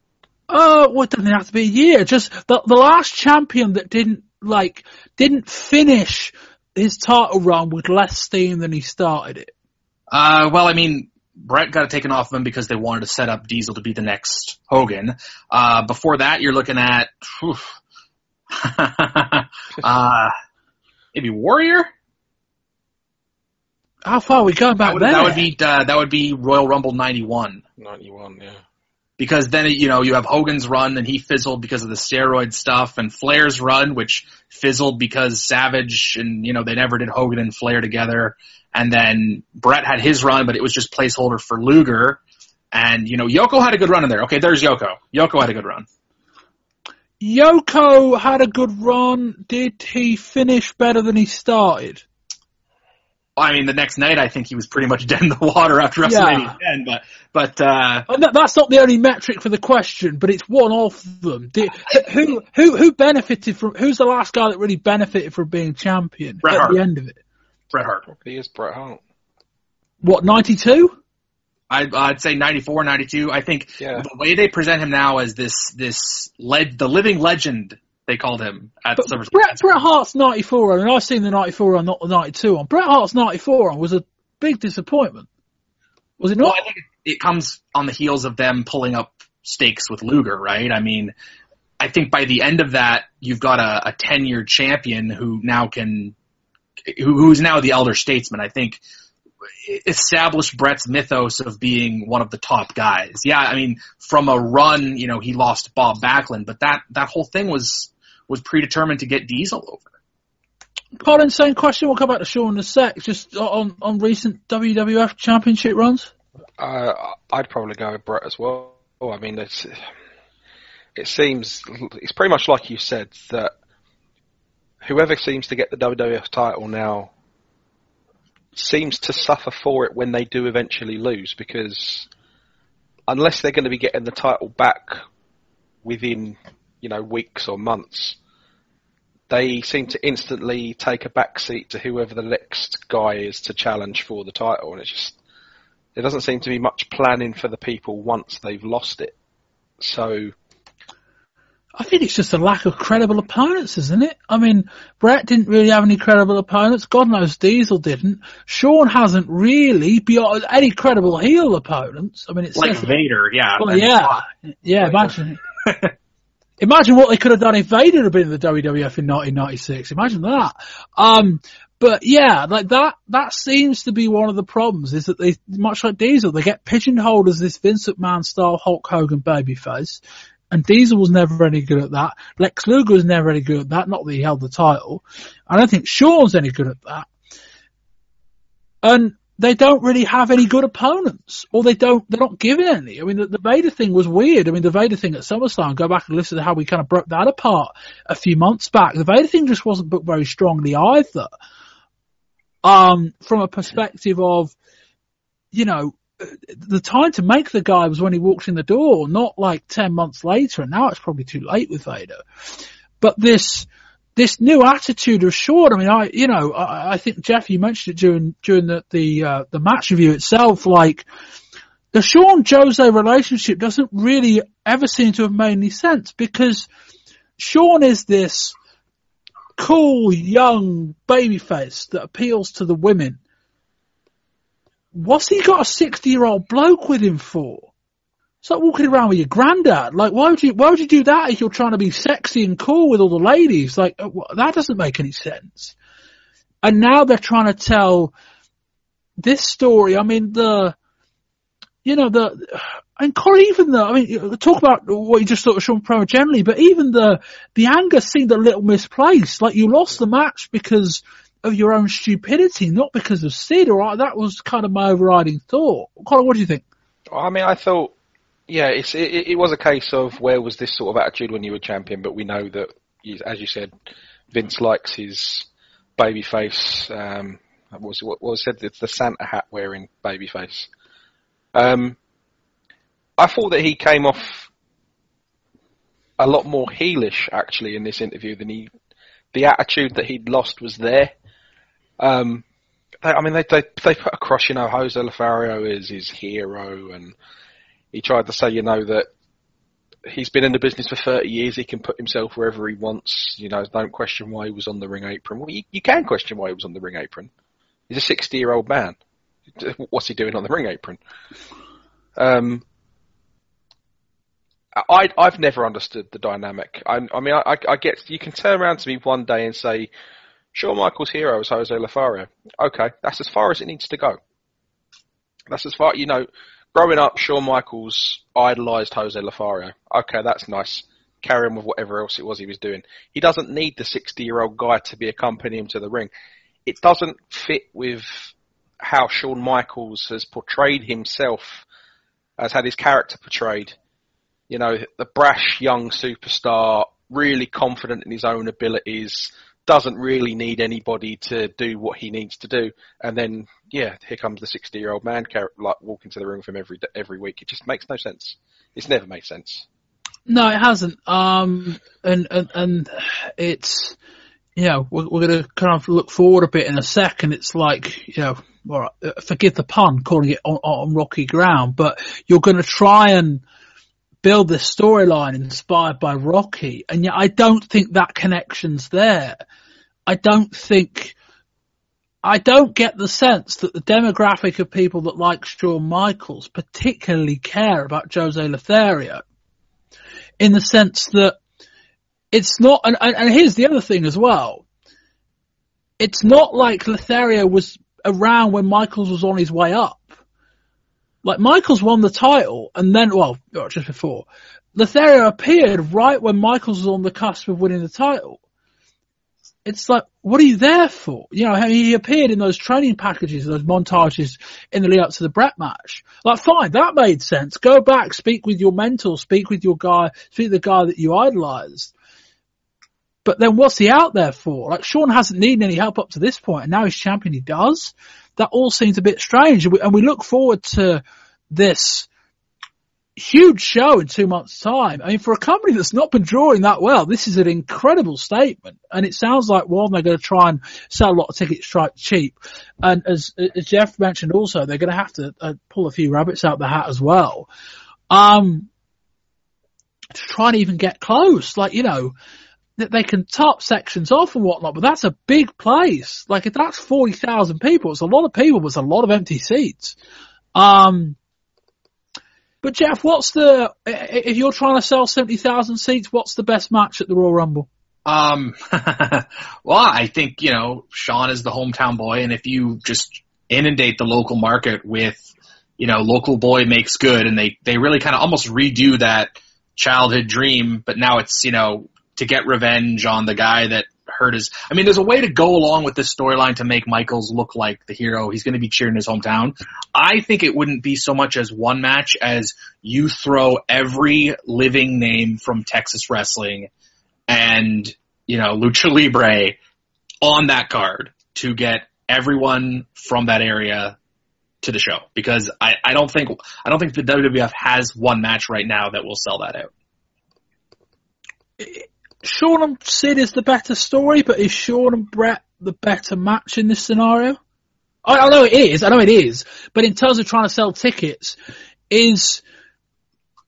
Oh, well, it doesn't have to be a year. Just the, the last champion that didn't, like, didn't finish his title run with less steam than he started it? Uh, well, I mean, Bret got it taken off of him because they wanted to set up Diesel to be the next Hogan. Uh, before that, you're looking at, <laughs> uh, maybe Warrior? How far are we going back that would, there? That would be, uh, that would be Royal Rumble 91. 91, yeah because then you know you have Hogan's run and he fizzled because of the steroid stuff, and Flair's run which fizzled because Savage and you know they never did Hogan and Flair together, and then Bret had his run, but it was just placeholder for Luger, and you know Yoko had a good run in there. Okay, there's Yoko. Yoko had a good run. Yoko had a good run. Did he finish better than he started? I mean, the next night I think he was pretty much <laughs> dead in the water after WrestleMania yeah. 10, but but uh, that's not the only metric for the question, but it's one of them. Did, who who who benefited from? Who's the last guy that really benefited from being champion Bret at Hart. the end of it? Bret Hart. He is Bret Hart. What ninety two? I, I'd say 94, 92. I think yeah. the way they present him now as this this led the living legend they called him at but SummerSlam. Bret, Bret Hart's 94 run, and I've seen the 94 run, not the 92 on. Bret Hart's 94 run was a big disappointment. Was it not? Well, I think it comes on the heels of them pulling up stakes with Luger, right? I mean, I think by the end of that, you've got a, a 10 year champion who now can, who, who's now the elder statesman. I think established Bret's mythos of being one of the top guys. Yeah, I mean, from a run, you know, he lost Bob Backlund, but that, that whole thing was, was predetermined to get Diesel over. Colin, same question. We'll come back to Shawn in a sec. Just on, on recent WWF championship runs? Uh, I'd probably go with Bret as well. I mean, it's, it seems, it's pretty much like you said that whoever seems to get the WWF title now seems to suffer for it when they do eventually lose because unless they're going to be getting the title back within, you know, weeks or months, they seem to instantly take a back seat to whoever the next guy is to challenge for the title, and it's just there doesn't seem to be much planning for the people once they've lost it. So I think it's just a lack of credible opponents, isn't it? I mean, Bret didn't really have any credible opponents. God knows Diesel didn't. Shawn hasn't really beyond any credible heel opponents. I mean, it's like Vader, yeah. Well, yeah, yeah. Imagine, <laughs> imagine what they could have done if Vader had been in the WWF in 1996. Imagine that. Um, but yeah, like that, that seems to be one of the problems is that they, much like Diesel, they get pigeonholed as this Vince McMahon style Hulk Hogan babyface. And Diesel was never any good at that. Lex Luger was never any good at that. Not that he held the title. I don't think Shawn's any good at that. And they don't really have any good opponents, or they don't, they're not giving any. I mean, the, the Vader thing was weird. I mean, the Vader thing at SummerSlam, go back and listen to how we kind of broke that apart a few months back. The Vader thing just wasn't booked very strongly either. Um, from a perspective of, you know, the time to make the guy was when he walked in the door, not like 10 months later, and now it's probably too late with Vader. But this, this new attitude of Shawn, I mean, I, you know, I, I think Jeff, you mentioned it during, during the, the, uh, the match review itself, like, the Shawn Jose relationship doesn't really ever seem to have made any sense because Shawn is this cool young babyface that appeals to the women. What's he got a 60 year old bloke with him for? It's like walking around with your granddad. Like, why would you, why would you do that if you're trying to be sexy and cool with all the ladies? Like, uh, that doesn't make any sense. And now they're trying to tell this story. I mean, the, you know, the, and Corey, even the, I mean, talk about what you just thought of Shawn Promo generally, but even the, the anger seemed a little misplaced. Like you lost the match because of your own stupidity, not because of Sid, or that was kind of my overriding thought. Colin, what do you think? I mean, I thought yeah, it, it was a case of where was this sort of attitude when you were champion, but we know that, as you said, Vince likes his babyface. Um, what was what was said? It's the Santa hat wearing babyface. Um, I thought that he came off a lot more heelish actually in this interview than he. The attitude that he'd lost was there. Um, they, I mean, they, they they put across, you know, Jose Lothario is his hero, and he tried to say, you know, that he's been in the business for 30 years. He can put himself wherever he wants. You know, don't question why he was on the ring apron. Well, you, you can question why he was on the ring apron. He's a 60 year old man. <laughs> What's he doing on the ring apron? Um, I, I've never understood the dynamic. I, I mean, I, I get you can turn around to me one day and say, "Shawn Michaels' hero is Jose Lothario." Okay, that's as far as it needs to go. That's as far, you know growing up, Shawn Michaels idolised Jose Lothario. Okay, that's nice. Carry on with whatever else it was he was doing. He doesn't need the 60 year old guy to be accompanying him to the ring. It doesn't fit with how Shawn Michaels has portrayed himself, has had his character portrayed. You know, the brash young superstar, really confident in his own abilities, doesn't really need anybody to do what he needs to do. And then, yeah, here comes the 60 year old man, like walking to the room with him every, every week. It just makes no sense. It's never made sense. No, it hasn't. Um, and, and, and it's, you know, we're, we're going to kind of look forward a bit in a second. It's like, you know, well, forgive the pun, calling it on, on rocky ground, but you're going to try and, build this storyline inspired by Rocky, and yet I don't think that connection's there. I don't think, I don't get the sense that the demographic of people that like Shawn Michaels particularly care about Jose Lothario. In the sense that it's not, and, and here's the other thing as well. It's not like Lothario was around when Michaels was on his way up. Like Michaels won the title, and then well, just before Lothario appeared right when Michaels was on the cusp of winning the title. It's like, what are you there for? You know, he appeared in those training packages, those montages in the lead up to the Bret match. Like, fine, that made sense. Go back, speak with your mentor, speak with your guy, speak with the guy that you idolized. But then what's he out there for? Like, Shawn hasn't needed any help up to this point, and now he's champion, he does that all seems a bit strange. And we, and we look forward to this huge show in two months' time. I mean, for a company that's not been drawing that well, this is an incredible statement. And it sounds like one, they're going to try and sell a lot of tickets cheap. And as, as Jeff mentioned also, they're going to have to uh, pull a few rabbits out the hat as well. Um, to try and even get close. Like, you know, that they can top sections off and whatnot, but that's a big place. Like if that's 40,000 people, it's a lot of people, but it's a lot of empty seats. Um, but Jeff, what's the, if you're trying to sell 70,000 seats, what's the best match at the Royal Rumble? Um, <laughs> well, I think, you know, Shawn is the hometown boy, and if you just inundate the local market with, you know, local boy makes good, and they, they really kind of almost redo that childhood dream, but now it's, you know, to get revenge on the guy that hurt his. I mean, there's a way to go along with this storyline to make Michaels look like the hero. He's going to be cheering his hometown. I think it wouldn't be so much as one match as you throw every living name from Texas wrestling and you know lucha libre on that card to get everyone from that area to the show because I, I don't think I don't think the WWF has one match right now that will sell that out. Shawn and Sid is the better story, but is Shawn and Bret the better match in this scenario? I, I know it is, I know it is, but in terms of trying to sell tickets, is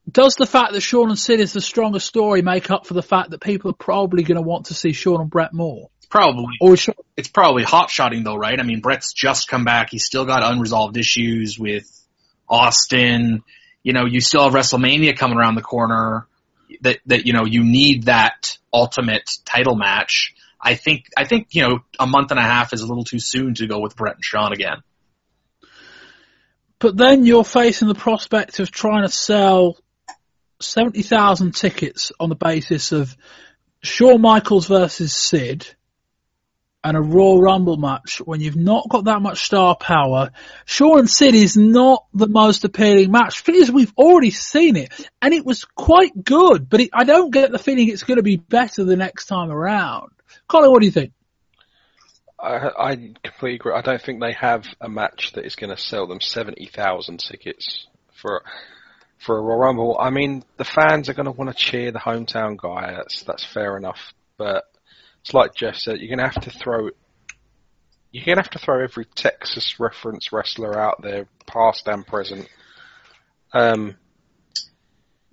does the fact that Shawn and Sid is the stronger story make up for the fact that people are probably going to want to see Shawn and Bret more? Probably. Or Shawn- It's probably hot shotting though, right? I mean, Bret's just come back. He's still got unresolved issues with Austin. You know, you still have WrestleMania coming around the corner. That that you know you need that ultimate title match. I think I think you know a month and a half is a little too soon to go with Bret and Shawn again. But then you're facing the prospect of trying to sell 70,000 tickets on the basis of Shawn Michaels versus Sid and a Royal Rumble match when you've not got that much star power. Shawn and Sid is not the most appealing match because we've already seen it and it was quite good, but it, I don't get the feeling it's going to be better the next time around. Colin, what do you think? I, I completely agree. I don't think they have a match that is going to sell them seventy thousand tickets for for a Royal Rumble. I mean, the fans are going to want to cheer the hometown guy. That's that's fair enough. But it's like Jeff said, you're going to have to throw you're to have to throw every Texas reference wrestler out there, past and present. Um,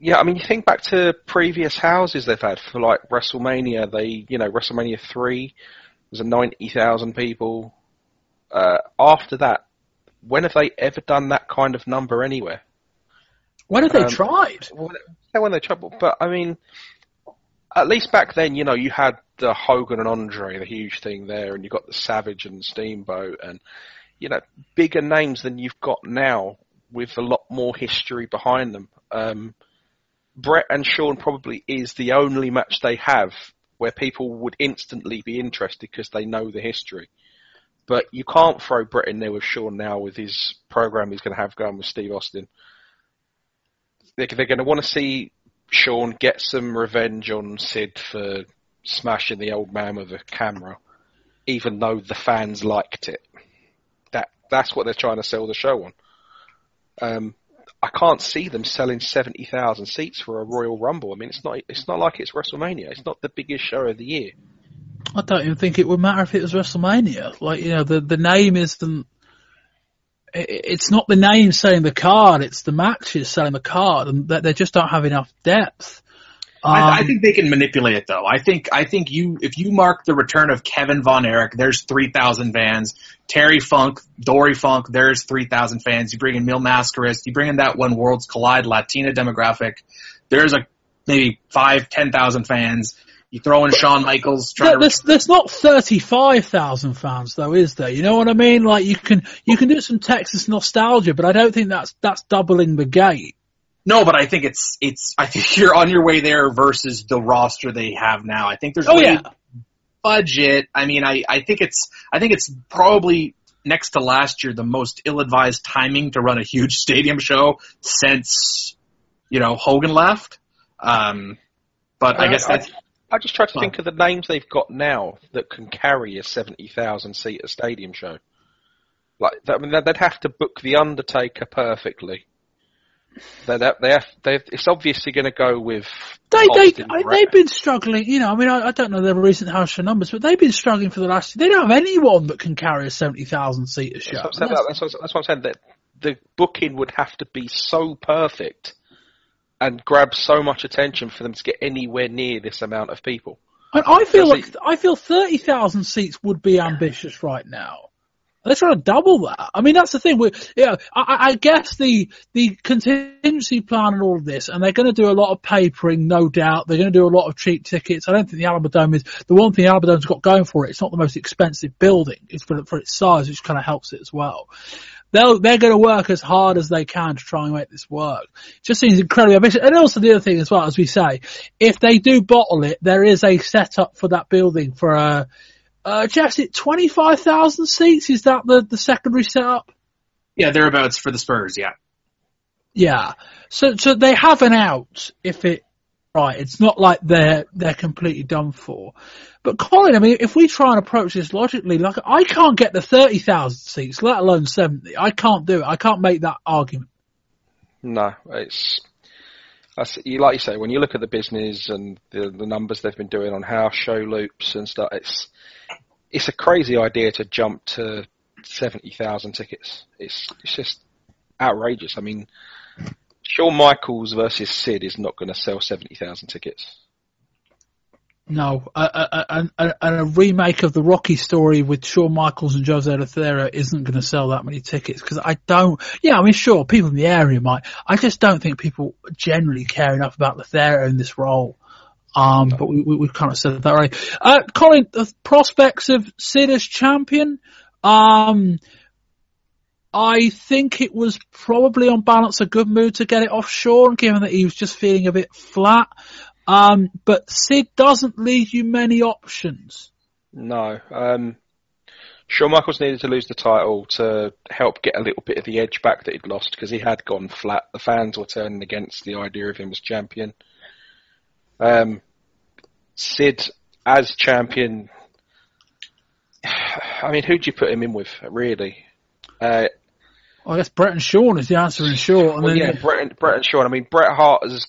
yeah, I mean, you think back to previous houses they've had for like WrestleMania. They, you know, WrestleMania three was a ninety thousand people. Uh, after that, when have they ever done that kind of number anywhere? When have they Um, tried? Well, when they trouble, but I mean, at least back then, you know, you had the Hogan and Andre, the huge thing there, and you got the Savage and Steamboat, and you know, bigger names than you've got now, with a lot more history behind them. Um, Bret and Shawn probably is the only match they have where people would instantly be interested because they know the history. But you can't throw Bret in there with Shawn now with his program he's going to have going with Steve Austin they're, they're going to want to see Shawn get some revenge on Sid for smashing the old man with a camera, even though the fans liked it. That that's what they're trying to sell the show on. Um, I can't see them selling seventy thousand seats for a Royal Rumble. I mean, it's not it's not like it's WrestleMania. It's not the biggest show of the year. I don't even think it would matter if it was WrestleMania. Like, you know, the, the name isn't, it's not the name selling the card, it's the matches selling the card, and that they just don't have enough depth. I, I Um, think they can manipulate it though. I think I think you if you mark the return of Kevin Von Erich, there's three thousand fans. Terry Funk, Dory Funk, there's three thousand fans. You bring in Mil Mascaras, you bring in that when Worlds Collide Latina demographic, there's a maybe five, ten thousand fans. You throw in Shawn Michaels trying There- to there's, there's not 35,000 fans though, is there? You know what I mean? Like you can, you can do some Texas nostalgia, but I don't think that's, that's doubling the gate. No, but I think it's it's I think <laughs> you're on your way there versus the roster they have now. I think there's Oh, yeah. budget. I mean, I I think it's I think it's probably next to last year the most ill-advised timing to run a huge <laughs> stadium show since you know Hogan left. Um, but I Uh, guess that's I just try to think of the names they've got now that can carry a seventy thousand seater stadium show. Like, I mean, they'd have to book the Undertaker perfectly. They, they, they have, they it's obviously going to go with. They, they, Austin I, Bret. they've been struggling, you know, I mean, I, I don't know their recent house show numbers, but they've been struggling for the last, they don't have anyone that can carry a 70,000 seater show. That's what, I'm saying, that's, what, that's what I'm saying. That the booking would have to be so perfect and grab so much attention for them to get anywhere near this amount of people. And I feel like I feel thirty thousand seats would be ambitious right now. They're trying to double that. I mean, that's the thing. We, yeah, I, I I guess the the contingency plan and all of this, and they're going to do a lot of papering, no doubt. They're going to do a lot of cheap tickets. I don't think the Alamodome is the one thing Alamodome's got going for it. It's not the most expensive building. It's for for its size, which kind of helps it as well. They'll, they're going to work as hard as they can to try and make this work. Just seems incredibly ambitious. And also the other thing as well, as we say, if they do bottle it, there is a setup for that building for a, uh, Jeff, it 25,000 seats? Is that the, the secondary setup? Yeah, thereabouts for the Spurs, yeah. Yeah. So, so they have an out if it, right, it's not like they're, they're completely done for. But Colin, I mean, if we try and approach this logically, like, I can't get the 30,000 seats, let alone 70. I can't do it. I can't make that argument. No, it's, you like you say, when you look at the business and the, the numbers they've been doing on house show loops and stuff, it's, it's a crazy idea to jump to 70,000 tickets. It's, it's just outrageous. I mean, Shawn Michaels versus Sid is not going to sell 70,000 tickets. No, and a, a, a, remake of the Rocky story with Shawn Michaels and Jose Lothario isn't going to sell that many tickets because I don't. Yeah, I mean, sure, people in the area might. I just don't think people generally care enough about Lothario in this role. Um, but we, we, have kind of said that right. Uh, Colin, the prospects of Sid as champion. Um, I think it was probably on balance a good move to get it off Shawn, given that he was just feeling a bit flat. Um, but Sid doesn't leave you many options. No. Um, Shawn Michaels needed to lose the title to help get a little bit of the edge back that he'd lost because he had gone flat. The fans were turning against the idea of him as champion. Um, Sid as champion. <sighs> I mean, who do you put him in with, really? Uh, I guess Bret and Shawn is the answer in short. well, yeah, Bret and, Bret and Shawn. I mean, Bret Hart is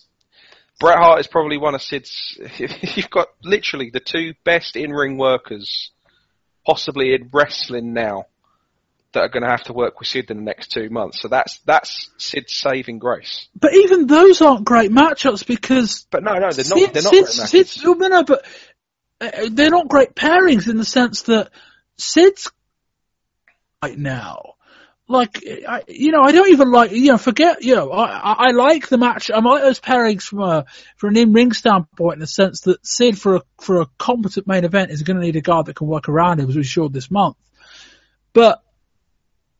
Bret Hart is probably one of Sid's. <laughs> You've got literally the two best in-ring workers, possibly in wrestling now, that are going to have to work with Sid in the next two months. So that's that's Sid's saving grace. But even those aren't great matchups because. But no, no, they're not. They're not Sid, great. Sid's, no, no, but they're not great pairings in the sense that Sid's right now like I, you know, I don't even like you know. Forget you know. I I like the match. I like those pairings from a from an in ring standpoint in the sense that Sid for a for a competent main event is going to need a guy that can work around him, as we showed this month. But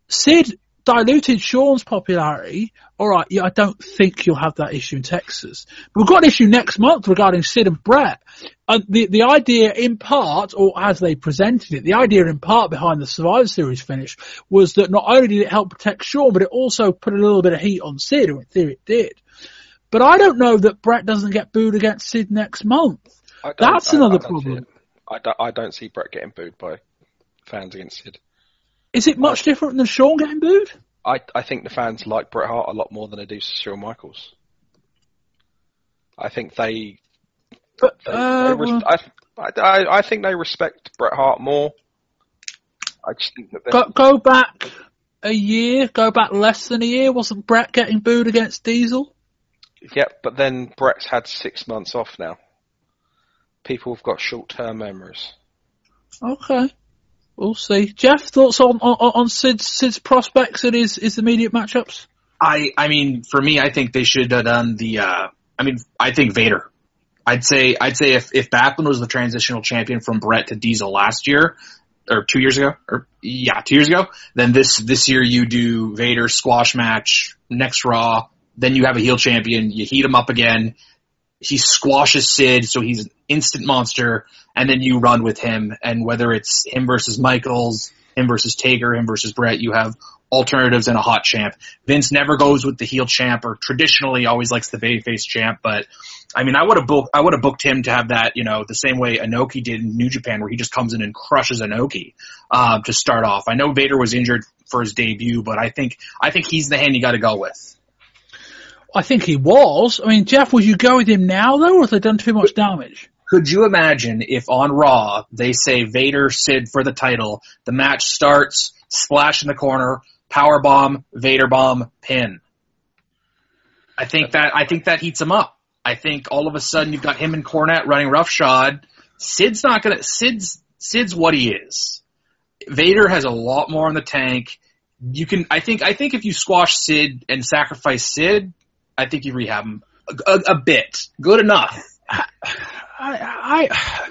Sid diluted Shawn's popularity. All right, yeah, I don't think you'll have that issue in Texas. But we've got an issue next month regarding Sid and Bret. And the the idea, in part, or as they presented it, the idea in part behind the Survivor Series finish was that not only did it help protect Shawn, but it also put a little bit of heat on Sid, and in theory it did. But I don't know that Bret doesn't get booed against Sid next month. That's I, another I problem. I don't, I don't see Bret getting booed by fans against Sid. Is it much different than Shawn getting booed? I I think the fans like Bret Hart a lot more than they do Shawn Michaels. I think they. But uh, they, res- I, I I think they respect Bret Hart more. I just think that go, go back a year, go back less than a year. Wasn't Bret getting booed against Diesel? Yep, but then Bret's had six months off now. People have got short-term memories. Okay. We'll see. Jeff, thoughts on on, on Sid's, Sid's prospects in his, his immediate matchups? I I mean, for me, I think they should have done the. Uh, I mean, I think Vader. I'd say I'd say if if Backlund was the transitional champion from Bret to Diesel last year, or two years ago, or yeah, two years ago, then this this year you do Vader squash match next Raw. Then you have a heel champion. You heat him up again he squashes Sid, so he's an instant monster, and then you run with him. And whether it's him versus Michaels, him versus Taker, him versus Bret, you have alternatives and a hot champ. Vince never goes with the heel champ, or traditionally always likes the babyface champ. But I mean, I would have booked, I would have booked him to have that, you know, the same way Inoki did in New Japan, where he just comes in and crushes Inoki uh, to start off. I know Vader was injured for his debut, but I think I think he's the hand you got to go with. I think he was. I mean, Jeff, would you go with him now though, or have they done too much damage? Could you imagine if on Raw they say Vader Sid for the title, the match starts, splash in the corner, power bomb, Vader bomb, pin. I think that I think that heats him up. I think all of a sudden you've got him and Cornette running roughshod. Sid's not gonna Sid's Sid's what he is. Vader has a lot more in the tank. You can I think I think if you squash Sid and sacrifice Sid, I think you rehab him a, a, a bit, good enough. I, I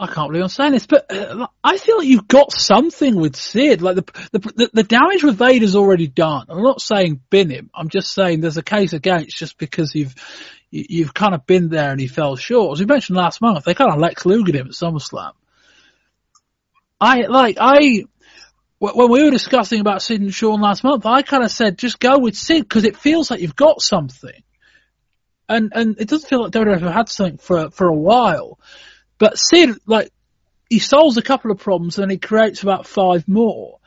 I can't believe I'm saying this, but uh, I feel like you've got something with Sid. Like the, the the damage with Vader's already done. I'm not saying bin him. I'm just saying there's a case against just because you've you- you've kind of been there and he fell short. As we mentioned last month, they kind of Lex Luger him at SummerSlam. I like I when we were discussing about Sid and Shawn last month, I kind of said just go with Sid because it feels like you've got something, and and it doesn't feel like WWE have had something for for a while. But Sid, like, he solves a couple of problems and he creates about five more.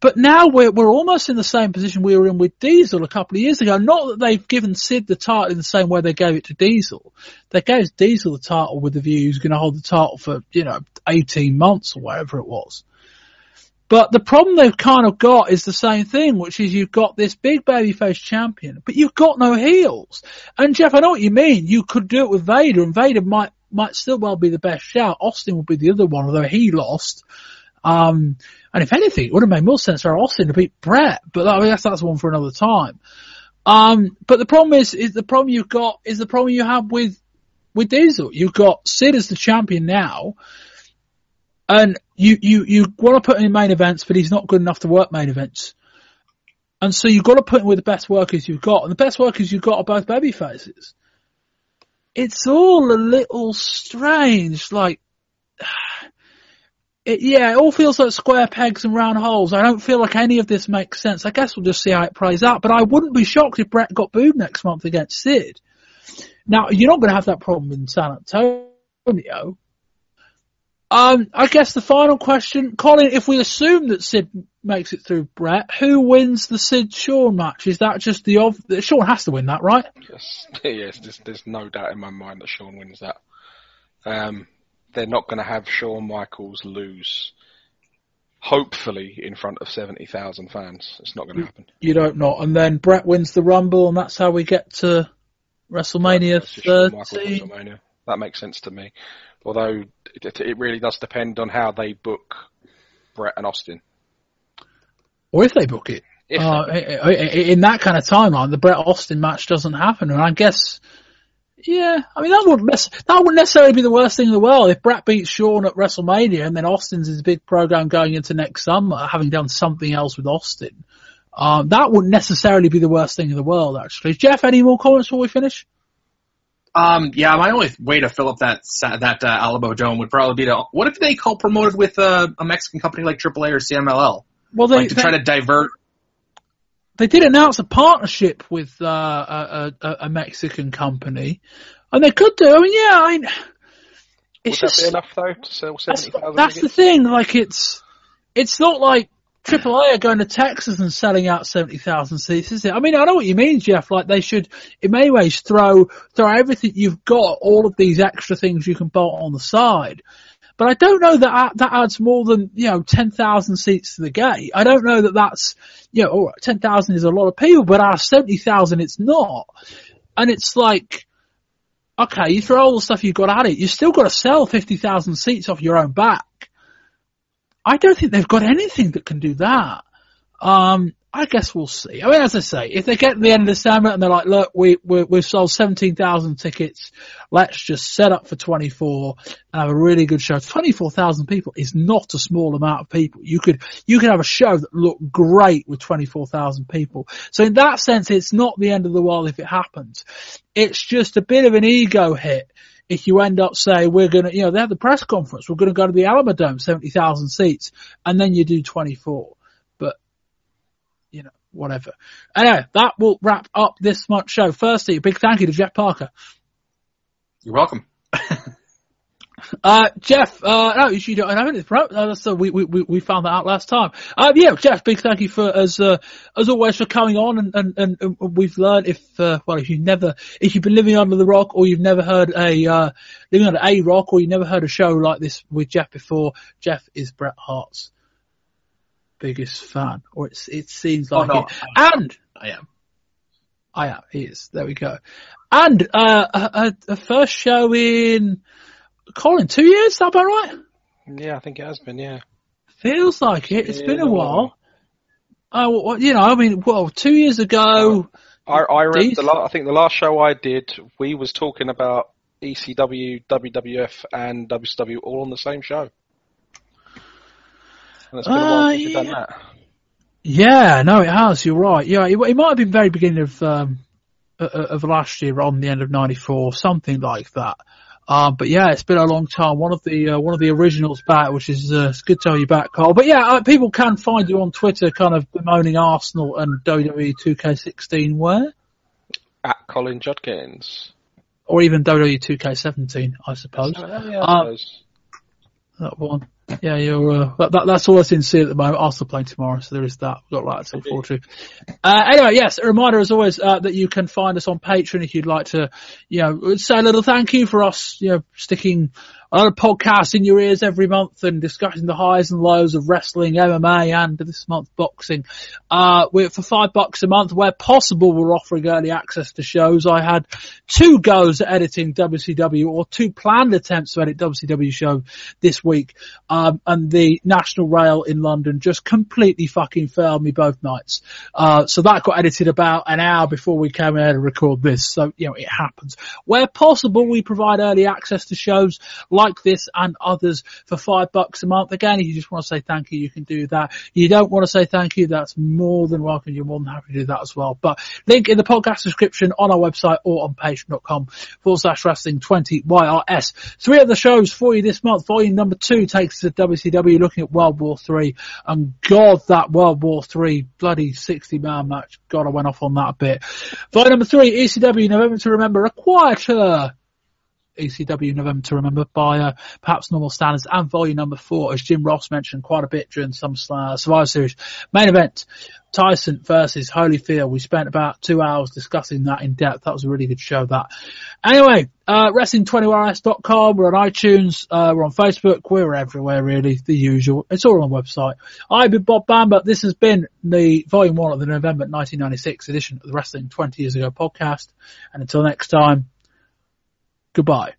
But now we're we're almost in the same position we were in with Diesel a couple of years ago. Not that they've given Sid the title in the same way they gave it to Diesel. They gave Diesel the title with the view he was going to hold the title for you know eighteen months or whatever it was. But the problem they've kind of got is the same thing, which is you've got this big babyface champion, but you've got no heels. And Jeff, I know what you mean. You could do it with Vader, and Vader might might still well be the best shout. Austin would be the other one, although he lost. Um, and if anything, it would have made more sense for Austin to beat Bret, but I guess that's one for another time. Um, but the problem is, is the problem you've got is the problem you have with with Diesel. You've got Sid as the champion now, and you you you want to put him in main events, but he's not good enough to work main events. And so you've got to put him with the best workers you've got, and the best workers you've got are both baby faces. It's all a little strange, like, <sighs> it, yeah, it all feels like square pegs and round holes. I don't feel like any of this makes sense. I guess we'll just see how it plays out, but I wouldn't be shocked if Bret got booed next month against Sid. Now, you're not going to have that problem in San Antonio. Um, I guess the final question, Colin, if we assume that Sid makes it through Bret, who wins the Sid Shawn match? Is that just the ov- Shawn has to win that, right? Yes, <laughs> yes. There's, there's no doubt in my mind that Shawn wins that. Um, they're not going to have Shawn Michaels lose. Hopefully, in front of seventy thousand fans, it's not going to happen. You don't know. And then Bret wins the Rumble, and that's how we get to WrestleMania That's just Shawn Michaels 13. WrestleMania. That makes sense to me. Although it, it really does depend on how they book Bret and Austin. Or if they book it. If Uh, in that kind of timeline, the Bret Austin match doesn't happen, and I guess, yeah, I mean that wouldn't that wouldn't necessarily be the worst thing in the world if Bret beats Shawn at WrestleMania, and then Austin's his big program going into next summer, having done something else with Austin. Um, that wouldn't necessarily be the worst thing in the world, actually. Jeff, any more comments before we finish? Um, yeah, my only way to fill up that that uh, Alamodome would probably be to what if they co-promoted with uh, a Mexican company like AAA or CMLL, Well, they, like to they- try to divert. they did announce a partnership with uh, a, a, a Mexican company, and they could do. I mean, yeah, I mean, it's Would just that be enough though to sell that's, seventy thousand? that's the thing. Like, it's it's not like AAA are going to Texas and selling out seventy thousand seats, is it? I mean, I know what you mean, Jeff. Like, they should, in many ways, throw throw everything you've got, all of these extra things you can bolt on the side. But I don't know that that adds more than you know ten thousand seats to the gate. I don't know that that's you know all right, ten thousand is a lot of people, but our seventy thousand, it's not. And it's like, okay, you throw all the stuff you've got at it, you've still got to sell fifty thousand seats off your own back. I don't think they've got anything that can do that. Um, I guess we'll see. I mean, as I say, if they get to the end of the December and they're like, look, we, we, we've sold 17,000 tickets, let's just set up for 24 and have a really good show. 24,000 people is not a small amount of people. You could, you could have a show that looked great with 24,000 people. So in that sense, it's not the end of the world if it happens. It's just a bit of an ego hit if you end up saying we're going to, you know, they have the press conference, we're going to go to the Alamodome, 70,000 seats, and then you do 24. But, you know, whatever. Anyway, that will wrap up this month's show. Firstly, a big thank you to Jeff Parker. You're welcome. <laughs> Uh, Jeff, uh, no, you don't have anything, right? Uh, so we, we, we we found that out last time. Uh, yeah, Jeff, big thank you for, as, uh, as always for coming on and, and, and, and we've learned if, uh, well, if you've never, if you've been living under the rock or you've never heard a, uh, living under a rock or you've never heard a show like this with Jeff before, Jeff is Bret Hart's biggest fan, or it's, it seems Oh, like no, it. And, I am. I am, he is, there we go. And, uh, a, a first show in, Colin, two years, is that about right? Yeah, I think it has been. Yeah. Feels like it. It's been a while. Oh, you know, I mean, well, two years ago. I, I These- the la- I think the last show I did, we was talking about ECW, WWF, and WCW all on the same show. And it's been a while Uh, since you've done yeah. that. Yeah, no, it has. You're right. Yeah, it, it might have been very beginning of um, uh, of last year, on the end of '94, something like that. Um, but yeah, it's been a long time. One of the uh, one of the originals back, which is uh, it's good to have you back, Carl. But yeah, uh, people can find you on Twitter, kind of bemoaning Arsenal and WWE 2K16, where At Colin Judkins. or even WWE 2K17, I suppose. Oh, yeah, Um, that one. Yeah, you're. Uh, that, that, that's all I can see at the moment. Arsenal playing tomorrow, so there is that. We've got that to look forward to. Uh, anyway, yes, a reminder as always uh, that you can find us on Patreon if you'd like to, you know, say a little thank you for us, you know, sticking a lot of podcasts in your ears every month and discussing the highs and lows of wrestling, MMA, and this month boxing. Uh, we're for five bucks a month, where possible, we're offering early access to shows. I had two goes at editing WCW or two planned attempts to edit WCW show this week. Um, and the National Rail in London just completely fucking failed me both nights. Uh, so that got edited about an hour before we came here to record this. So, you know, it happens. Where possible, we provide early access to shows like this and others for five bucks a month. Again, if you just want to say thank you, you can do that. You don't want to say thank you, that's more than welcome. You're more than happy to do that as well. But link in the podcast description on our website or on patreon.com forward slash wrestling 20 YRS. Three of the shows for you this month. Volume number two takes us to WCW looking at World War Three. And God, that World War Three bloody 60 man match. God, I went off on that a bit. Volume number three, ECW November to Remember, a quieter ECW November to Remember by uh, perhaps normal standards and volume number four, as Jim Ross mentioned quite a bit during some uh, Survivor Series. Main event, Tyson versus Holyfield. We spent about two hours discussing that in depth. That was a really good show that. Anyway, uh, wrestling20yrs.com. We're on iTunes. Uh, we're on Facebook. We're everywhere really. The usual. It's all on the website. I've been Bob Bamber. This has been the volume one of the November 1996 edition of the Wrestling 20 Years Ago podcast. And until next time, Goodbye.